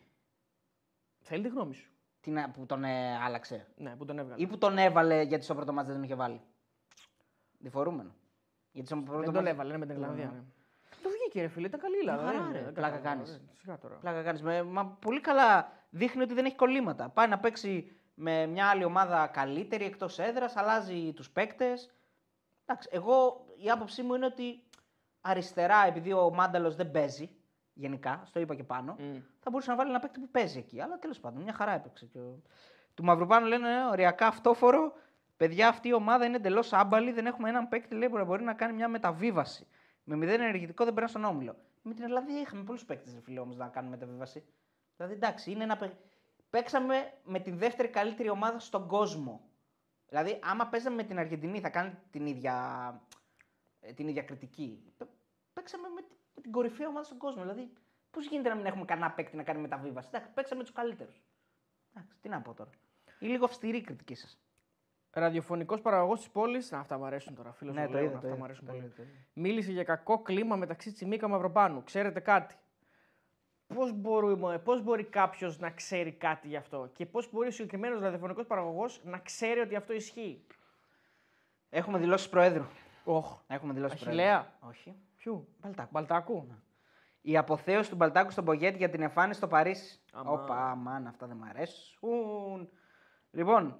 Θέλει τη γνώμη σου. τι να, που τον ε, άλλαξε. Ναι, που τον έβγαλε. Ή που τον έβαλε γιατί στο πρώτο μάτς δεν τον είχε βάλει. Διφορούμενο. Γιατί στο πρώτο Δεν τον μάτς- έβαλε, είναι με την Ιρλανδία. Ναι. Το βγήκε, ρε φίλε, ήταν καλή η Ελλάδα. Χαρά, δεν ρε, είναι, πλάκα δεν κάνεις. είναι, Σιγά τώρα. Πλάκα κάνεις. Με, μα πολύ καλά δείχνει ότι δεν έχει κολλήματα. Πάει να παίξει με μια άλλη ομάδα καλύτερη εκτός έδρας, αλλάζει τους παίκτες. Εντάξει, εγώ η άποψή μου είναι ότι αριστερά, επειδή ο Μάνταλος δεν παίζει γενικά, στο είπα και πάνω, Μμ. θα μπορούσε να βάλει ένα παίκτη που παίζει εκεί. Αλλά τέλος πάντων, μια χαρά έπαιξε. Και ο... Του Μαυροπάνου λένε «Ε, οριακά αυτόφορο. Παιδιά, αυτή η ομάδα είναι εντελώς άμπαλη. Δεν έχουμε έναν παίκτη λέει, που να μπορεί να κάνει μια μεταβίβαση. Με μηδέν ενεργητικό δεν περνά στον όμιλο. Με την Ελλάδα είχαμε πολλούς παίκτες, φίλε όμως, να κάνουν μεταβίβαση. Δηλαδή εντάξει, είναι ένα. παί- Παίξαμε με την δεύτερη καλύτερη ομάδα στον κόσμο. Δηλαδή, άμα παίζαμε με την Αργεντινή, θα κάνει την ίδια, ε, την ίδια κριτική. Παι- Παίξαμε με, τη- με την κορυφαία ομάδα στον κόσμο. Δηλαδή, πώς γίνεται να μην έχουμε κανένα παίκτη να κάνει μεταβίβαση; Εντάξει, παίξαμε τους καλύτερους. Εντάξει, τι να πω τώρα. Η λίγο αυστηρή η κριτική σας. Ραδιοφωνικός παραγωγός της πόλης. Αυτά μου αρέσουν τώρα, φίλος Ναι, μου. το λέω, είδα. Αυτά Το μου είδα, αρέσουν το πολύ. είδα, το είδα. Μίλησε για κακό κλίμα μεταξύ Τσιμίκα Μαυροπάνου. Ξέρετε κάτι; πώς, μπορούμε, πώς μπορεί κάποιος να ξέρει κάτι γι' αυτό; Και πώς μπορεί ο συγκεκριμένος ραδιοφωνικός παραγωγός να ξέρει ότι αυτό ισχύει; Έχουμε δηλώσεις Προέδρου. Όχ. Έχουμε δηλώσεις Αχιλλέα. Όχι. Ποιου; Μπαλτάκου. Μπαλτάκου. Η αποθέωση του Μπαλτάκου στον Πογέτη για την εμφάνιση στο Παρίσι. Αμάν. Όπα, αμάν, αυτά δεν μ' αρέσουν. Λοιπόν,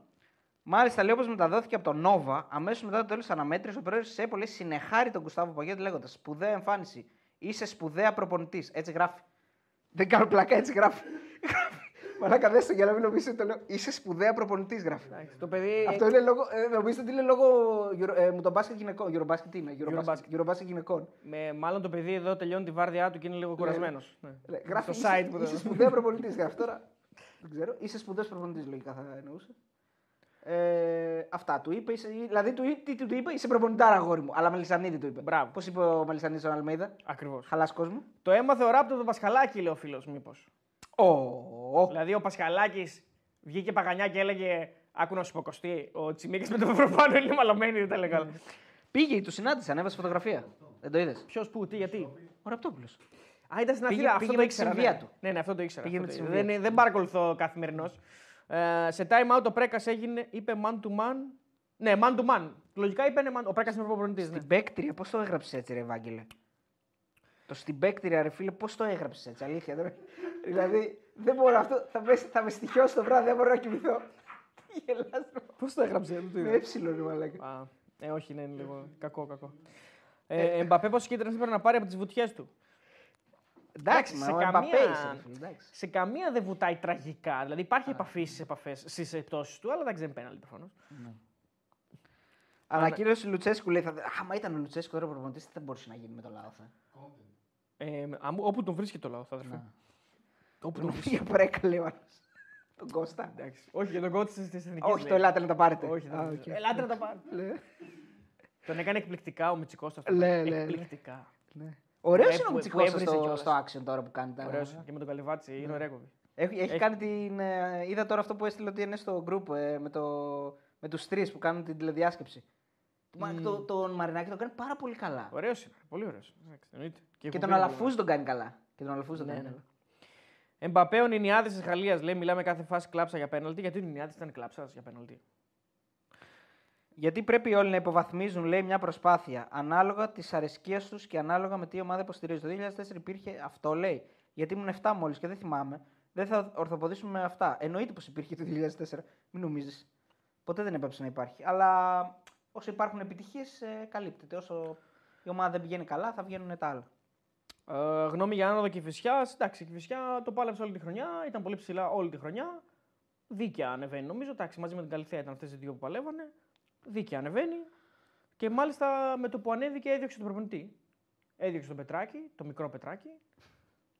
μάλιστα λέει όπως μεταδόθηκε από τον Νόβα, αμέσως μετά το τέλος της αναμέτρησης, ο πρόεδρος της ΕΠΟ συνεχάρει τον Κουστάβο Πογέτη λέγοντας Σπουδαία εμφάνιση. Είσαι σπουδαία προπονητής. Έτσι γράφει. Δεν κάνω πλακά, έτσι γράφει. Γράφει. Μαλάκα δες το για να μην νομίζετε το λέω. Είσαι σπουδαία προπονητής, γράφει. Εντάξει, Το παιδί. Αυτό είναι λόγο. Ε, νομίζετε ότι είναι λόγο. Euro- Ε, μου τον μπάσκετ γυναικών. Eurobasket τι είναι, Eurobasket, Eurobasket. Eurobasket γυναικών. Με, μάλλον το παιδί εδώ τελειώνει τη βάρδιά του και είναι λίγο κουρασμένος. Ναι. Λέει, Γράφει Στο είσαι, site που είσαι το. σπουδαία προπονητής. Γράφει τώρα. Δεν ξέρω. Είσαι σπουδαίος προπονητής, λογικά θα εννοούσε. Ε, αυτά του είπε. Είσαι, δηλαδή του, τι του είπε, είσαι προπονητάρα αγόρι μου. Αλλά Μελισανίδη του είπε. Μπράβο. Πώς είπε ο Μελισανίδης στον Αλμέιδα; Ακριβώς. Χαλάς κόσμο. Το έμαθε ο ράπτο το Πασχαλάκη, λέει ο φίλος, μήπως. Ω, Δηλαδή ο Πασχαλάκης βγήκε παγανιά και έλεγε Άκου να σου πω Κωστή, ο Τσιμίκας με το Μαυροπάνο είναι μαλωμένοι, δεν τα έλεγα. Ναι. Πήγε, τους συνάντησε, ανέβασε φωτογραφία. Δεν το είδες; Ποιος που, τι, γιατί; Ο Ραπτόπουλος. Α, ήταν στην Πήγε- Αθήνα. πήγε Αυτό το με τη ήξερα. συμβία ναι. του. Ναι, ναι, αυτό το ήξερα. Πήγε αυτό με το τη ήξερα. συμβία. δεν, δεν παρακολουθώ καθημερινώς. Ε, σε time out ο Πρέκας έγινε, είπε man to man. Ναι, man to man. Λογικά είπε man. Ο Πρέκας είναι προπονητής. Ναι. Στην Μπέκτρια, πώς το έγραψες έτσι, ρε Ευάγγελε. Το στην Μπέκτρια, ρε φίλε, πώς το έγραψες έτσι, αλήθεια. τώρα. [laughs] δηλαδή, δεν μπορώ αυτό. Θα με, θα με στοιχειώσει το βράδυ, δεν μπορώ να κοιμηθώ. Τι γελάς, ρε. Πώς το έγραψες, δεν το Με έψιλο, ρε μαλάκα. Α, ε, όχι, ναι, είναι λίγο κακό, κακό. Ε, Εμπαπέ, πόσε κίτρινες έπρεπε να πάρει από τις βουτιές του; Εντάξει, σε μα ο καμία- Εμπαπέ είσαι, ρε φίλε, εντάξει. Σε καμία δεν βουτάει τραγικά. Δηλαδή υπάρχει επαφή στις επαφές, στις επιπτώσεις του, αλλά εντάξει δεν είναι πέναλτι προφανώς. Ανακοίνωση Λουτσέσκου λέει. Θα... Άμα ήταν ο Λουτσέσκου τώρα προπονητής, τι θα μπορούσε να γίνει με το λαό. Θα. Ε, αμ- όπου τον βρίσκει το λαό, θα αδερφέ. Όπου τον βρίσκει. Για πρέκα, λέει ο άλλος. Τον Κώστα. Εντάξει. Όχι, για τον κότσι τη εθνική. Όχι, το ελάτε να τα πάρετε. Όχι, Α, δεν οκ. Ελάτε να τα πάρετε. Ναι, Τον έκανε εκπληκτικά ο Μητσικό αυτό. Ναι, ναι, ναι. Εκπληκτικά. Ναι. Ωραίος Που είναι ο έβ- Μουτσικό που έβριζε στο, κιόλας. στο action τώρα που κάνει τα. Ωραίος. Και με τον Καλυβάτσι είναι ωραία κόβη. Έχει, έχει, Έχει- κάνει την. ε, είδα τώρα αυτό που έστειλε ότι είναι στο group ε, με, το, με τους τρεις που κάνουν την τηλεδιάσκεψη. Mm. Το, τον Μαρινάκη τον κάνει πάρα πολύ καλά. Ωραίος είναι. Πολύ ωραίος. Και, Και τον Αλαφούζ τον κάνει καλά. Και τον Αλαφούζ τον Ναι, κάνει ναι. καλά. Εμπαπέ ο Νινιάδη της Γαλλίας λέει: Μιλάμε κάθε φάση κλάψα για πέναλτι. Γιατί ο Νινιάδη ήταν κλάψας για πέναλτι. Γιατί πρέπει όλοι να υποβαθμίζουν, λέει, μια προσπάθεια ανάλογα τη αρεσκία τους και ανάλογα με τι ομάδα υποστηρίζει. Το 2004 υπήρχε αυτό, λέει. Γιατί ήμουν 7 μόλις και δεν θυμάμαι. Δεν θα ορθοποδήσουμε με αυτά. Εννοείται πως υπήρχε το 2004. Μην νομίζεις. Ποτέ δεν έπαψε να υπάρχει. Αλλά όσο υπάρχουν επιτυχίες, καλύπτεται. Όσο η ομάδα δεν πηγαίνει καλά, θα βγαίνουν τα άλλα. Ε, γνώμη για άνοδο Κηφισιά. Εντάξει, η Κηφισιά το πάλεψε όλη τη χρονιά. Ήταν πολύ ψηλά όλη τη χρονιά. Δίκαια ανεβαίνει νομίζω. Εντάξει, μαζί με την Καλυθέα ήταν αυτές οι δύο που παλεύανε. Δίκαια ανεβαίνει. Και μάλιστα με το που ανέβηκε έδιωξε τον προπονητή. Έδιωξε τον Πετράκη, το μικρό Πετράκη.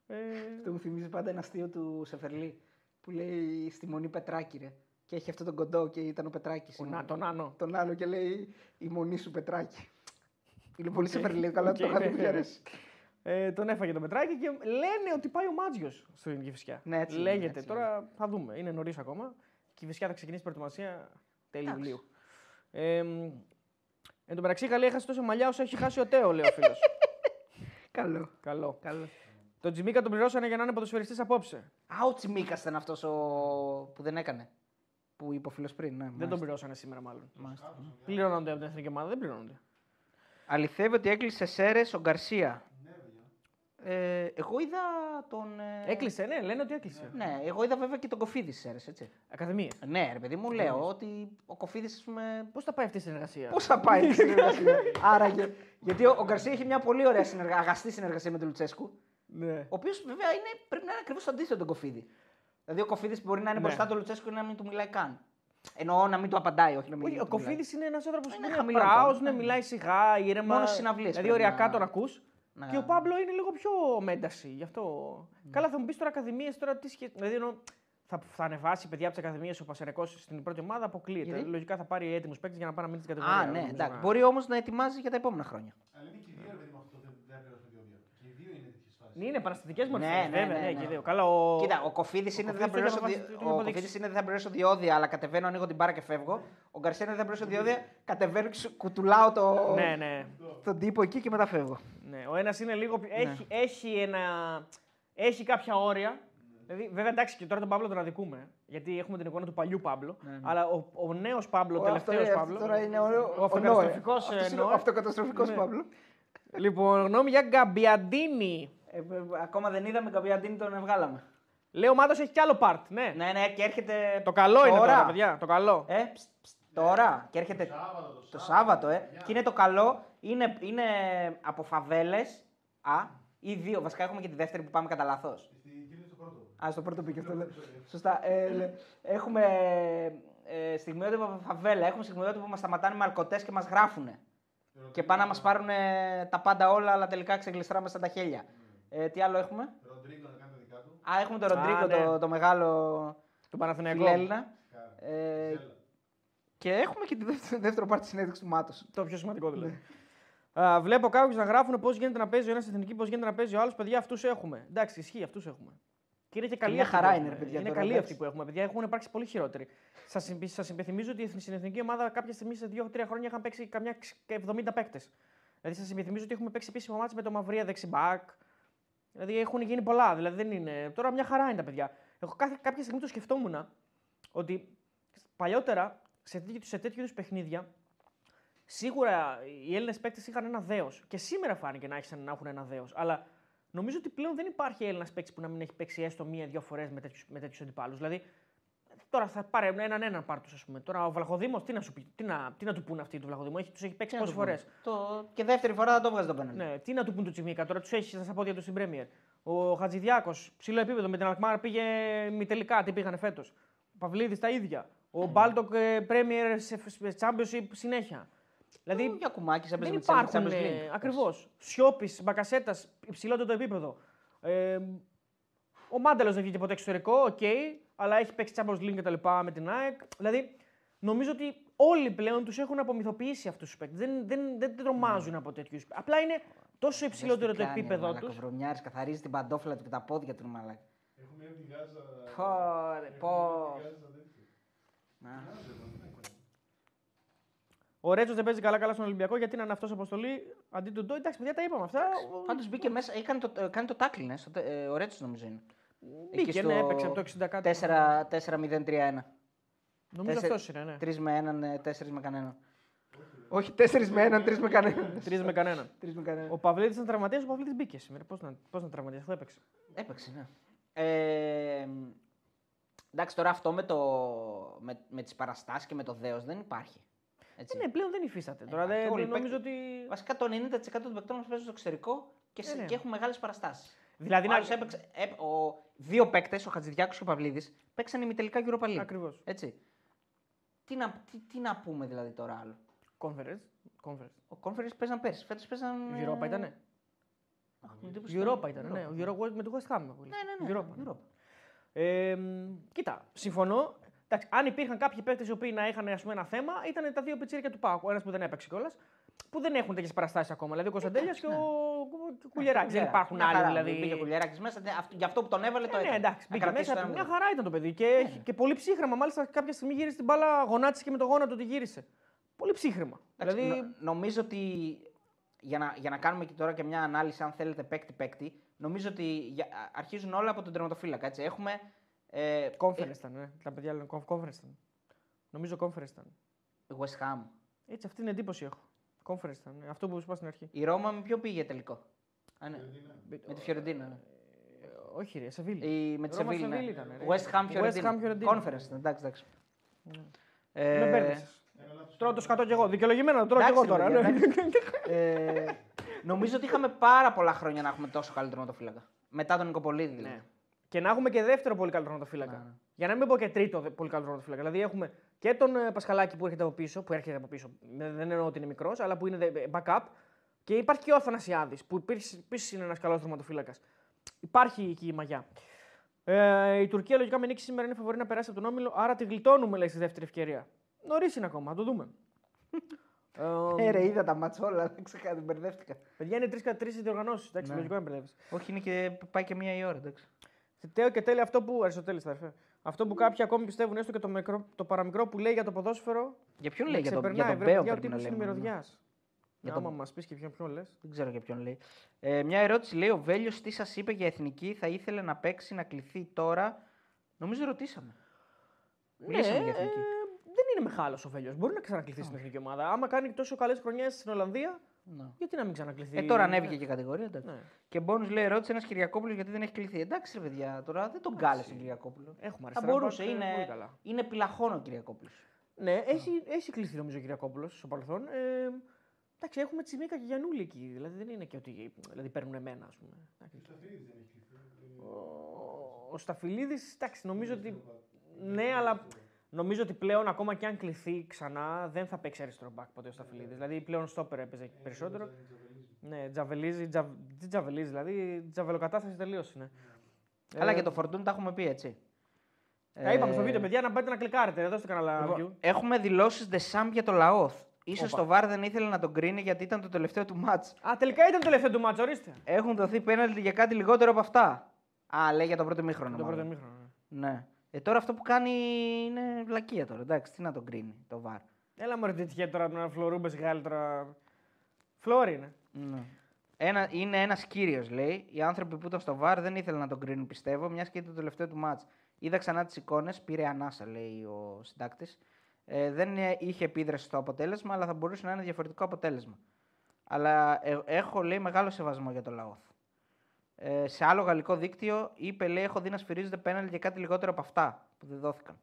Ε, Αυτό μου θυμίζει πάντα ένα αστείο του Σεφερλί που λέει στη μονή Πετράκη, ρε. Και έχει αυτό τον κοντό και ήταν ο Πετράκης. ο Να- τον Άνω. Τον άλλο και λέει η μονή σου Πετράκη. Είναι πολύ Σεφερλί, καλά Οκ, το είχα ναι, δει, ναι, μου ναι. αρέσει. Ε, τον έφαγε τον Πετράκη και λένε ότι πάει ο Μάτζιος στην Κηφισιά. Ναι, έτσι Λέγεται. λένε, έτσι Τώρα θα δούμε. Είναι νωρίς ακόμα. Η Κηφισιά θα ξεκινήσει προετοιμασία τέλη Εντάξει. Ιουλίου. Ε, μ, εν τω μεταξύ, η Γαλλία έχασε τόσα μαλλιά όσο έχει χάσει ο Τέο, λέει ο φίλος. [laughs] Καλό. Καλό. Καλό. Τον Τζιμίκα τον πληρώσανε για να είναι ποδοσφαιριστής απόψε. Α, ο Τσιμίκα ήταν αυτός ο... που δεν έκανε. Που είπε ο φίλος πριν. Ναι, Δεν μάλιστα. τον πληρώσανε σήμερα, μάλλον. Μάλιστα. Πληρώνονται από την εθνική ομάδα, δεν πληρώνονται. Αληθεύει ότι έκλεισε Σέρες ο Γκαρσία. Ε, εγώ είδα τον. ε, Έκλεισε, ναι, λένε ότι έκλεισε. Ναι, εγώ είδα βέβαια και τον Κοφίδης Σέρε, έτσι. Ακαδημίες. Ναι, ρε παιδί μου, λέω ότι ο Κοφίδης, ας πούμε. Πώς θα πάει αυτή η συνεργασία; Πώς θα πάει [laughs] η συνεργασία; Άραγε. Γιατί ο, ο Γκαρσία έχει μια πολύ ωραία συνεργα... αγαστή συνεργασία με τον Λουτσέσκου. Ναι. Ο οποίος βέβαια είναι, πρέπει να είναι ακριβώς το αντίθετο τον Κοφίδη. Δηλαδή ο Κοφίδης μπορεί να είναι Ναι. μπροστά του Λουτσέσκου και να μην του μιλάει καν. Εννοώ να μην του απαντάει, όχι να μην Όχι, του ο μιλάει. Κοφίδης είναι ένας άνθρωπος που Είναι είναι χαμηλό πράος, τόνο, ναι, ναι. μιλάει σιγά, ήρεμα. Μόνος στις συναυλίες Δηλαδή, πρέπει οριακά να- τον ακούς. Να- Και ο Πάμπλο είναι λίγο πιο μένταση. Γι' αυτό. Καλά, θα μου πεις τώρα ακαδημίες τώρα τι σχέση. Δηλαδή, εννοώ, θα, θα ανεβάσει παιδιά από τις ακαδημίες ο Πασερικό στην πρώτη ομάδα, αποκλείεται. Γιατί; Λογικά θα πάρει έτοιμους παίκτες για να πάει να μείνει στην κατηγορία. Α, ναι, νομίζω, εντάξει. να- Μπορεί όμως να ετοιμάζει για τα επόμενα χρόνια. Αλλά είναι και οι δύο, ρε παιδί μου, αυτό το δεν δεν πληρώσουν διόδια. Και οι δύο είναι τέτοιε φάσει. Ναι, είναι επαναστατικέ μορφές. Ναι, ναι, βέβαια, ναι, ναι, ναι. και οι δύο. Καλά, ο... Κοίτα, ο Κοφίδης είναι, δεν θα Κοφίδης πληρώσω το έχει δι- αποφασίσει, το έχει ο αποδείξει. Κοφίδης είναι δεν θα πληρώσω διόδια, αλλά κατεβαίνω, ανοίγω την μπάρα και φεύγω. Ο Γκαρσία είναι δεν θα πληρώσω διόδια, κατεβαίνω και σου κουτουλάω το... Ναι, ναι. τον τύπο εκεί και μετά φεύγω. ναι. Ο ένας είναι λίγο. πιο- Έχει, έχει ένα. έχει κάποια όρια. Δηλαδή, βέβαια, εντάξει, και τώρα τον Παύλο τον αδικούμε. Γιατί έχουμε την εικόνα του παλιού Παύλο. Αλλά ο, ο νέος Παύλο, ο Ναι, Ο- αυτό- τελευταίο αυτός Παύλο. Τώρα είναι ο, ο αυτοκαταστροφικός, Νόε. Αυτός ε, είναι ο Νόε. αυτοκαταστροφικός Ναι. Παύλο. Λοιπόν, γνώμη για Γκαμπιαντίνη. Ε, ε, ακόμα δεν είδαμε Καπιαντίνη τον βγάλαμε. Λέω Μάτος έχει κι άλλο part. Ναι. Ναι, ναι, και έρχεται. Το καλό είναι τώρα, παιδιά. Το καλό. Ε, ψ, ψ, τώρα και έρχεται Σάββατο, το το Σάββατο. Σάββατο, ε. Και είναι το καλό, είναι, είναι από φαβέλες. Α, ή δύο. Βασικά έχουμε και τη δεύτερη που πάμε κατά λάθος. Στην κίνηση του πρώτου. Α, στο πρώτο πήγε αυτό. λέει. Σωστά. Ε, λέ, έχουμε ε, στιγμιότυπο από φαβέλα. Έχουμε στιγμιότυπο που μας σταματάνε με αλκοτές και μας γράφουν. Και πάνε να μας πάρουν τα πάντα όλα, αλλά τελικά ξεγλιστράμε στα τα χέλια. Ε, τι άλλο έχουμε; Ροντρίγκο να κάνει τα δικά του. Α, έχουμε τον Ροντρίγκο, ναι. το, το μεγάλο Του Παναθηναϊκού. φιλέλληνα. Κάρα. Ε, Ζέλα. και έχουμε και τη δεύτερη, δεύτερο πάρτι συνέντευξης του Μάτος. Το πιο σημαντικό δηλαδή. Α, βλέπω κάποιους να γράφουν πώς γίνεται να παίζει ο ένας εθνική, πώς γίνεται να παίζει ο άλλος. Παιδιά, αυτούς έχουμε. Εντάξει, ισχύει, αυτούς έχουμε. Και είναι και καλή μια αυτή χαρά που είναι, έχουμε. ρε παιδιά, Είναι τώρα, καλή εντάξει. αυτή που έχουμε. Παιδιά, έχουν υπάρξει πολύ χειρότεροι. Σας σας υπενθυμίζω ότι στην εθνική ομάδα κάποια στιγμή σε 2-3 χρόνια είχαν παίξει καμιά 70 παίκτες. Δηλαδή, σας υπενθυμίζω ότι έχουμε παίξει επίσημο μάτς με το Μαυρία δεξιμπάκ. Δηλαδή, έχουν γίνει πολλά. Δηλαδή, δεν είναι. Τώρα μια χαρά είναι τα παιδιά. Εγώ κάθε, κάποια στιγμή το σκεφτόμουν ότι παλιότερα σε τέτοιου, σε τέτοιου είδους παιχνίδια Σίγουρα οι Έλληνες παίκτες είχαν ένα δέος. Και σήμερα φάνηκε να, έχεις, να έχουν ένα δέος. Αλλά νομίζω ότι πλέον δεν υπάρχει Έλληνας παίκτης που να μην έχει παίξει έστω μία-δύο φορές με τέτοιους με τέτοιους αντιπάλους. Δηλαδή, τώρα θα πάρε έναν έναν πάρτου, ας πούμε. Τώρα ο Βλαχοδήμος, τι να, σου πει, τι να, τι να του πούνε αυτοί του Βλαχοδήμου, έχει, τους έχει παίξει πόσες φορές. Το... Και δεύτερη φορά θα το βγάζει το πέναντι. Ναι, τι να του πούν του Τσιμίκα, τώρα τους έχει στα πόδια τους στην Πρέμιερ. Ο Χατζηδιάκος, ψηλό επίπεδο με την Αλκμάρ πήγε μη τελικά, τι πήγανε φέτος. Ο Παυλίδης τα ίδια. Ο Μπάλτοκ ε, Πρέμιερ σε σε Championship συνέχεια. Δηλαδή, Ο Γιακουμάκης έπαιζε δεν με τη Champions υπάρχουν. League. Ακριβώς. Σιώπης, Μπακασέτας, υψηλότερο επίπεδο. Ε, ο Μάνταλος δεν βγήκε ποτέ εξωτερικό, οκ, αλλά έχει παίξει Champions League και τα λοιπά με την ΑΕΚ. Δηλαδή, νομίζω ότι όλοι πλέον τους έχουν απομυθοποιήσει αυτούς τους παίκτες. Δεν, δεν, δεν τρομάζουν από τέτοιους. Απλά είναι τόσο υψηλότερο το επίπεδο τους. Ο Βρωμιάρης καθαρίζει την παντόφλα του και τα πόδια του, μαλάκα. Έχουμε έρθει την Γάζα. Πω, ρε, έχουμε πω. έρθει την Γάζα τέτοιο. Να. Γάζα, δεν είναι. Ο Ρέτσος δεν παίζει καλά-καλά στον Ολυμπιακό γιατί είναι αυτό αποστολή αντί του Ντόι. Εντάξει, παιδιά, τα είπαμε αυτά. Πάντως μπήκε μέσα, έκανε το, ε, κάνει το tackle, ναι, στο, τε- ε, ο Ρέτσος νομίζω είναι. Μπήκε, Εκεί ναι, στο έπαιξε από το 60 κάτι. 4-0-3-1. Νομίζω Τέσσερι- αυτός είναι, ναι. 3 με 1, 4 με κανέναν. Όχι, 4 με 1, 3 με κανέναν. Τρεις με κανέναν. 3 με κανέναν. Ο Παυλίδης ήταν τραυματίας, ο Παυλίδης μπήκε σήμερα. Πώς να, πώς να τραυματία, αυτό έπαιξε. Έπαιξε, ναι. Ε, εντάξει, τώρα αυτό με, το, με, με τις παραστάσεις και με το δέος δεν υπάρχει. Έτσι. Ναι, πλέον δεν υφίσταται. Τώρα υπάρχει. δεν, Όλοι οι νομίζω παίκτες- ότι. Βασικά το 90% των παικτών μας παίζουν στο εξωτερικό και, σε- Ε, ναι. και έχουν μεγάλες παραστάσεις. Δηλαδή, Ο να- άλλος έπαιξε, έ- ο, δύο παίκτες, ο Χατζηδιάκος και ο Παυλίδης, παίξαν ημιτελικά Europa League. Ακριβώς. Έτσι. Τι να, τι, τι να πούμε δηλαδή τώρα άλλο; Conference. Conference. Ο Conference παίζαν πέρσι, φέτος παίζαν... Europa ήτανε. με εντύπωση Europa ήταν. ήταν, ναι. Ο Euro με το West Ham. Ναι, ναι, ναι. Europa. Europa. Ε, μ, κοίτα, συμφωνώ. Εντάξει, αν υπήρχαν κάποιοι παίκτες οι οποίοι να είχαν ας πούμε, ένα θέμα, ήταν τα δύο πιτσίρικα του Πάου. Ο ένας που δεν έπαιξε κιόλας, που δεν έχουν τέτοιες παραστάσεις ακόμα. Δηλαδή ο Κωνσταντέλια και ο, ο Κουλιεράκη. Δεν υπάρχουν Μια άλλοι χαρά, δηλαδή. Μπήκε ο Κουλιεράκης μέσα, ναι, αυτό- γι' αυτό που τον έβαλε το Ε, ναι, έκανε. εντάξει, Να μπήκε κρατήσει μέσα. το ένα Μια μηδέν. χαρά ήταν το παιδί. Και, Ναι, ναι. και πολύ ψύχρεμα. Μάλιστα κάποια στιγμή γύρισε την μπάλα, γονάτισε και με το γόνατο τη γύρισε. Πολύ ψύχρεμα. Εντάξει, Δηλαδή, νο- νομίζω ότι για να, για να κάνουμε και τώρα και μια ανάλυση, αν θέλετε, παίκτη-παίκτη, νομίζω ότι για- α- αρχίζουν όλα από τον τερματοφύλακα. Έτσι. Έχουμε. Ε, conference ήταν. Ε. Τα παιδιά λένε conf- conference ήταν. Νομίζω conference ήταν. ε, West Ham. Έτσι, αυτή την εντύπωση έχω. Conference ήταν. ε. Αυτό που σου είπα στην αρχή. Η Ρώμα με ποιο πήγε τελικό; Α, ναι. Είναι. Με τη Φιωρεντίνα. ναι. Ε, όχι, ρε, Σεβίλη. Η, με τη Ρώμα Σεβίλη. Σεβίλη Ναι. ήταν, ρε. West Ham West Φιωρεντίνα. Ham Fiorentina. Conference. ήταν, Εντάξει, εντάξει. Με Ε, μπέρδεσες. Ένα λάθος. Τώρα το σκατώ κι εγώ. Δικαιολογημένα το τρώω κι εντάξει, εγώ τώρα. ρε ναι. παιδιά, [laughs] ε, νομίζω ότι είχαμε πάρα πολλά χρόνια να έχουμε τόσο καλό τερματοφύλακα. Μετά τον Νικοπολίδη δηλαδή. Ναι. Και να έχουμε και δεύτερο πολύ καλό τερματοφύλακα. Ναι, ναι. Για να μην πω και τρίτο δε- πολύ καλό τερματοφύλακα. Δηλαδή έχουμε και τον ε, Πασχαλάκη που έρχεται από πίσω, που έρχεται από πίσω. Δεν δεν εννοώ ότι είναι μικρός, αλλά που είναι δε- backup. Και υπάρχει και ο Αθανασιάδης, που επίσης είναι ένας καλός τερματοφύλακα. Υπάρχει εκεί η μαγιά. Ε, η Τουρκία λογικά με νίκη σήμερα είναι φαβορή να περάσει από τον Όμιλο, άρα τη γλιτώνουμε λέει στη δεύτερη ευκαιρία. Νωρίς είναι ακόμα, θα το δούμε. ε, [laughs] Ε, ρε, είδα τα μάτς όλα, δεν ξεχάτε, μπερδεύτηκα. παιδιά είναι τρεις τρεις διοργανώσεις. Εντάξει, Ναι. λογικό να μπερδεύεις. Όχι, είναι και πάει και μία η ώρα, εντάξει. Τέο και τέλει αυτό που. Αριστοτέλης, αδερφέ. Αυτό που κάποιοι ακόμη πιστεύουν έστω και το, μικρό, το παραμικρό που λέει για το ποδόσφαιρο. Για ποιον με λέει, για τον, για ξεπερνάει, τον βρε, Μπέο παιδιά, ο πρέπει να τύπος είναι λέμε. ναι. μυρωδιάς. Για Άμα τον- μας πεις και ποιον, ποιον λες. Δεν ξέρω για ποιον λέει. Ε, μια ερώτηση λέει: Ο Βέλιος τι σας είπε για εθνική, θα ήθελε να παίξει, να κληθεί τώρα; Νομίζω ρωτήσαμε. Μιλήσαμε για εθνική. ε, δεν είναι μεγάλος ο Βέλιος. Μπορεί να ξανακληθεί στην εθνική ομάδα. Άμα κάνει τόσο καλές χρονιές στην Ολλανδία, Ναι. γιατί να μην ξανακληθεί; Ε, τώρα ανέβηκε και η κατηγορία. Εντάξει. Ναι. Και μπόνου λέει: Ρώτησε ένας Κυριακόπουλος γιατί δεν έχει κληθεί. Εντάξει, ρε παιδιά, τώρα δεν τον κάλεσε τον Κυριακόπουλο. Έχουμε Θα αριστερά. μπορούσε, μπακ, ε, είναι, πολύ καλά. είναι πυλαχών ο Κυριακόπουλος. Ναι, έχει, έχει κληθεί νομίζω ο Κυριακόπουλος στο παρελθόν. Ε, εντάξει, έχουμε Τσιμίκα και Γιανούλη εκεί. Δηλαδή δεν είναι και ότι δηλαδή, παίρνουν εμένα, ας πούμε. Εντάξει. Ο, ο Σταφυλίδη, εντάξει, νομίζω ότι. Ναι, αλλά νομίζω ότι πλέον ακόμα και αν κληθεί ξανά δεν θα παίξει αριστερό μπακ ποτέ ο Σταφυλίδης. Δηλαδή πλέον στόπερ έπαιζε περισσότερο. Ναι, τζαβελίζει, τζαβ, τι τζαβελίζει, δηλαδή τζαβελοκατάσταση τελείω είναι. Αλλά και το Φορτούν τα έχουμε πει έτσι. Τα είπαμε στο βίντεο, παιδιά, να πάτε να κλικάρετε. Δώστε κανένα Ε, Λοιπόν, view. έχουμε δηλώσεις Δεσάμπ για το Λαόθ. σω Όπα. το Βάρ δεν ήθελε να τον κρίνει γιατί ήταν το τελευταίο του μάτ. Α, τελικά ήταν το τελευταίο του μάτσο, ορίστε. Έχουν δοθεί πέναλτι για κάτι λιγότερο από αυτά. Α, λέει για το πρώτο μήχρονο. Το πρώτο μάλλον. μήχρονο. ναι. Ναι. Ε, τώρα αυτό που κάνει είναι βλακεία τώρα. Εντάξει, τι να τον κρίνει το Βάρ. Έλα μου τι τυχαία τώρα να φλωρούμπες Γάλλοι τώρα. Φλόρι είναι. Ναι. Ένα, είναι ένας κύριος, λέει. Οι άνθρωποι που ήταν στο βαρ δεν ήθελαν να τον κρίνουν, πιστεύω, μιας και ήταν το τελευταίο του μάτς. Είδα ξανά τις εικόνες, πήρε ανάσα, λέει ο συντάκτης. Ε, δεν ε, είχε επίδραση στο αποτέλεσμα, αλλά θα μπορούσε να είναι διαφορετικό αποτέλεσμα. Αλλά ε, έχω, λέει, μεγάλο σεβασμό για το Λαόθ. Ε, σε άλλο γαλλικό δίκτυο είπε, λέει, έχω δει να σφυρίζονται πέναλ για κάτι λιγότερο από αυτά που δεν δόθηκαν.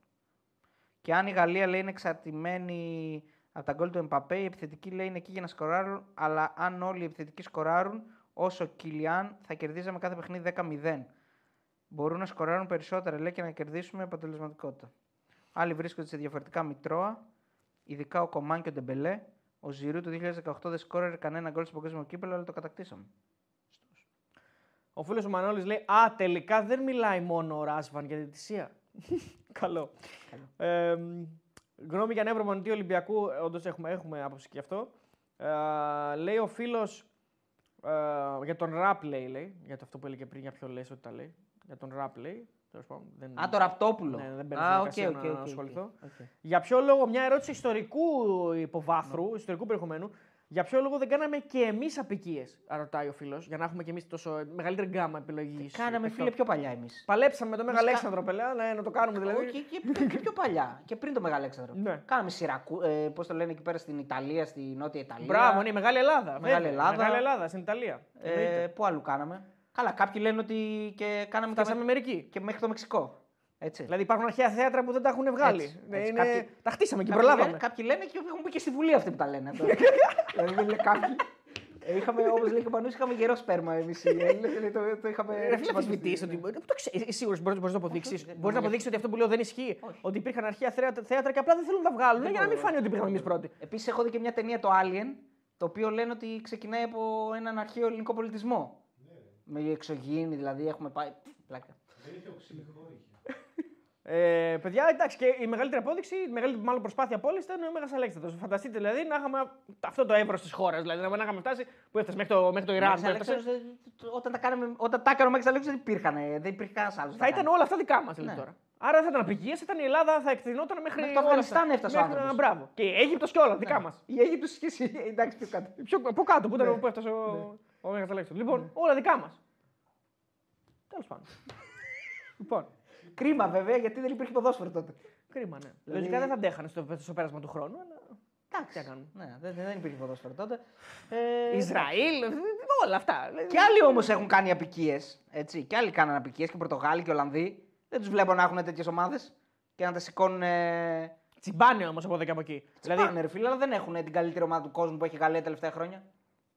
Και αν η Γαλλία λέει είναι εξαρτημένη από τα γκολ του Εμπαπέ, οι επιθετικοί λέει είναι εκεί για να σκοράρουν, αλλά αν όλοι οι επιθετικοί σκοράρουν, όσο Κιλιάν θα κερδίζαμε κάθε παιχνίδι 10-0. Μπορούν να σκοράρουν περισσότερα λέει και να κερδίσουμε αποτελεσματικότητα. Άλλοι βρίσκονται σε διαφορετικά μητρώα, ειδικά ο Κομάν και ο Ντεμπελέ. Ο Ζηρού του 2018 δεν σκόραρε κανένα γκολ στο παγκόσμιο κύπελο, αλλά το κατακτήσαμε. Ο φίλος ο Μανώλης λέει: Α, τελικά δεν μιλάει μόνο ο Ράσβαν για διαιτησία. [laughs] Καλό. Ε, γνώμη για νέο προπονητή Ολυμπιακού, όντως έχουμε, έχουμε άποψη και αυτό. Ε, λέει ο φίλος για τον ραπ, λέει, λέει. Για το αυτό που έλεγε πριν, για ποιο λες ότι τα λέει. Για τον ραπ, λέει. Τέλος πάντων, δεν... Α, το Ραπτόπουλο. Ναι, δεν μπαίνω Α, στη οκ, διαδικασία οκ, να ok, ok. ασχοληθώ. Οκ. Για ποιο λόγο, μια ερώτηση ιστορικού υποβάθρου, Ναι. ιστορικού περιεχομένου, για ποιο λόγο δεν κάναμε και εμείς αποικίες, ρωτάει ο φίλος, για να έχουμε και εμείς τόσο μεγαλύτερη γκάμα επιλογής. Κάναμε φίλε πιο παλιά εμείς. Παλέψαμε με τον Μέγα Μας κα- Αλέξανδρο, πελά, ναι, να το κάνουμε δηλαδή. Και, και, και πιο παλιά. Και πριν το Μεγάλο Αλέξανδρο. Ναι. Κάναμε Συρακού-. Ε, Πώς το λένε εκεί πέρα στην Ιταλία, στη Νότια Ιταλία. Μπράβο, είναι η Μεγάλη Ελλάδα. Μεγάλη βέβαια. Ελλάδα. Μεγάλη Ελλάδα στην Ιταλία. Ε, Εννοείται. πού αλλού κάναμε. Καλά, κάποιοι λένε ότι και κάναμε και, Φτάσαμε με- μερικοί. και μέχρι το Μεξικό. Έτσι. Δηλαδή υπάρχουν αρχαία θέατρα που δεν τα έχουν βγάλει. Έτσι, Ναι, έτσι. είναι- Κάποιοι- Τα χτίσαμε και Κάποιοι προλάβαμε. λένε- Κάποιοι λένε και έχουν μπει και στη Βουλή αυτοί που τα λένε. τώρα. [laughs] δηλαδή δεν είναι κάποιοι. Ε, είχαμε, όπως λέει και ο Πανούς, είχαμε γερό σπέρμα εμείς οι Έλληνες, δηλαδή το, το είχαμε... Ρε φίλε, αμφισβητείς ότι. Πού το ξέρει, εσύ σίγουρος μπορεί να το αποδείξεις. όχι, δεν Μπορείς να μπορώ. αποδείξεις ότι αυτό που λέω δεν ισχύει. Όχι. Ότι υπήρχαν αρχαία θέατρα θέατρα και απλά δεν θέλουν να τα βγάλουν για να μην μπορώ. φάνει ότι υπήρχαν εμείς πρώτοι. Επίσης έχω δει και μια ταινία το Alien, το οποίο λένε ότι ξεκινάει από έναν αρχαίο ελληνικό πολιτισμό. Με εξωγήινη, δηλαδή έχουμε πάει... Πλάκα. Δεν είχε οξυλικό, είχε. Ε, παιδιά, εντάξει, και η μεγαλύτερη απόδειξη, η μεγαλύτερη μάλλον προσπάθεια από όλες ήταν ο Μέγας Αλέξανδρος. Φανταστείτε δηλαδή να είχαμε αυτό το εύρος της χώρας. Δηλαδή να είχαμε φτάσει που έφτασε μέχρι το, μέχρι το Ιράν. Μέγας που έφτασε. Αλέξανδρος, ε, όταν τα, κάναμε, όταν τα έκανε ο Μέγας Αλέξανδρος δεν υπήρχαν, ε, δεν υπήρχε κανένας άλλος. Θα ήταν όλα αυτά δικά μας Ναι. τώρα. Άρα δεν θα ήταν απικίε, ήταν η Ελλάδα, θα εκτινόταν μέχρι. Μέχρι το όλα αυτά. Αφγανιστάν έφτασε ο Μέχρι- άνθρωπος. Μπράβο. Και η Αίγυπτος και όλα δικά μας. Η Αίγυπτος [laughs] σχέση, εντάξει πιο κάτω. Πιο, από κάτω που, ήταν, Ναι. που έφτασε ο, ο Μέγας Αλέξανδρος. Λοιπόν, όλα δικά μας. Τέλος πάντων. [laughs] λοιπόν, Κρίμα βέβαια γιατί δεν υπήρχε ποδόσφαιρο τότε. κρίμα, ναι. Δηλαδή- Λογικά δεν θα αντέχανε στο, στο πέρασμα του χρόνου, αλλά. Εντάξει. Τι να κάνουμε. Ναι, δεν, δεν υπήρχε ποδόσφαιρο τότε. Ε, Ισραήλ, όλα αυτά. Και άλλοι όμως έχουν κάνει απικίες. Και άλλοι κάνανε απικίες και Πορτογάλοι και Ολλανδοί. Δεν τους βλέπω να έχουν τέτοιες ομάδες και να τα σηκώνουν. Ε... Τσιμπάνε όμως από εδώ και από εκεί. Δηλαδή... Πάνε, ρε φίλε, αλλά δεν έχουν την καλύτερη ομάδα του κόσμου που έχει η Γαλλία τα τελευταία χρόνια.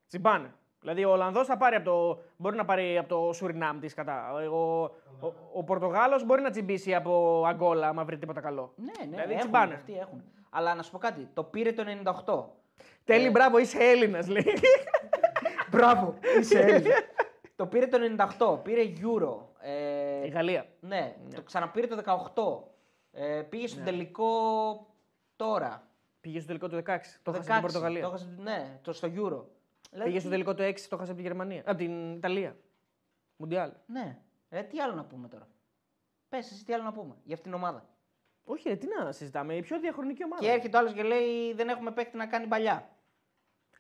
Τσιμπάνε. Δηλαδή ο Ολλανδός θα πάρει από το. Μπορεί να πάρει από το Σουρινάμ της κατά. Ο, ο, ο Πορτογάλος μπορεί να τσιμπήσει από Αγκόλα, άμα βρει τίποτα καλό. Ναι, ναι, Δηλαδή, έχουν, τσιμπάνε. αυτοί έχουν. Αλλά να σου πω κάτι, το πήρε το 98. Τέλει, μπράβο, είσαι Έλληνας, λέει. [laughs] Μπράβο, είσαι Έλληνας. το πήρε το 98, πήρε Euro. Ε, Η Γαλλία. ναι, το ξαναπήρε το 18. Ε, πήγε στο τελικό τώρα. Πήγε στο τελικό του 16. Το Το χάσε την Πορτογαλία. Το έχασε- ναι, το στο Euro. Δηλαδή, Πήγε στο τελικό του 6, το χάσε από τη Γερμανία. Από την Ιταλία. Μουντιάλ. Ναι. Ε, τι άλλο να πούμε τώρα. Πες εσύ τι άλλο να πούμε για αυτήν την ομάδα. Όχι, ρε, τι να συζητάμε. Η πιο διαχρονική ομάδα. Και έρχεται ο άλλος και λέει δεν έχουμε παίκτη να κάνει παλιά.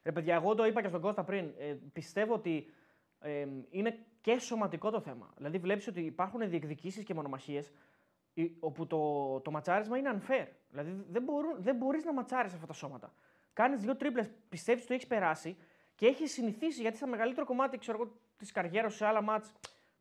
Ρε παιδιά, εγώ το είπα και στον Κώστα πριν. Ε, πιστεύω ότι ε, είναι και σωματικό το θέμα. Δηλαδή, βλέπεις ότι υπάρχουν διεκδικήσεις και μονομαχίες όπου το, το ματσάρισμα είναι unfair. Δηλαδή, δεν, μπορούν, δεν μπορείς να ματσάρεις αυτά τα σώματα. Κάνεις δύο τρίπλες, πιστεύεις ότι το έχεις περάσει και έχει συνηθίσει γιατί στα μεγαλύτερο κομμάτι της καριέρας σου σε άλλα μάτς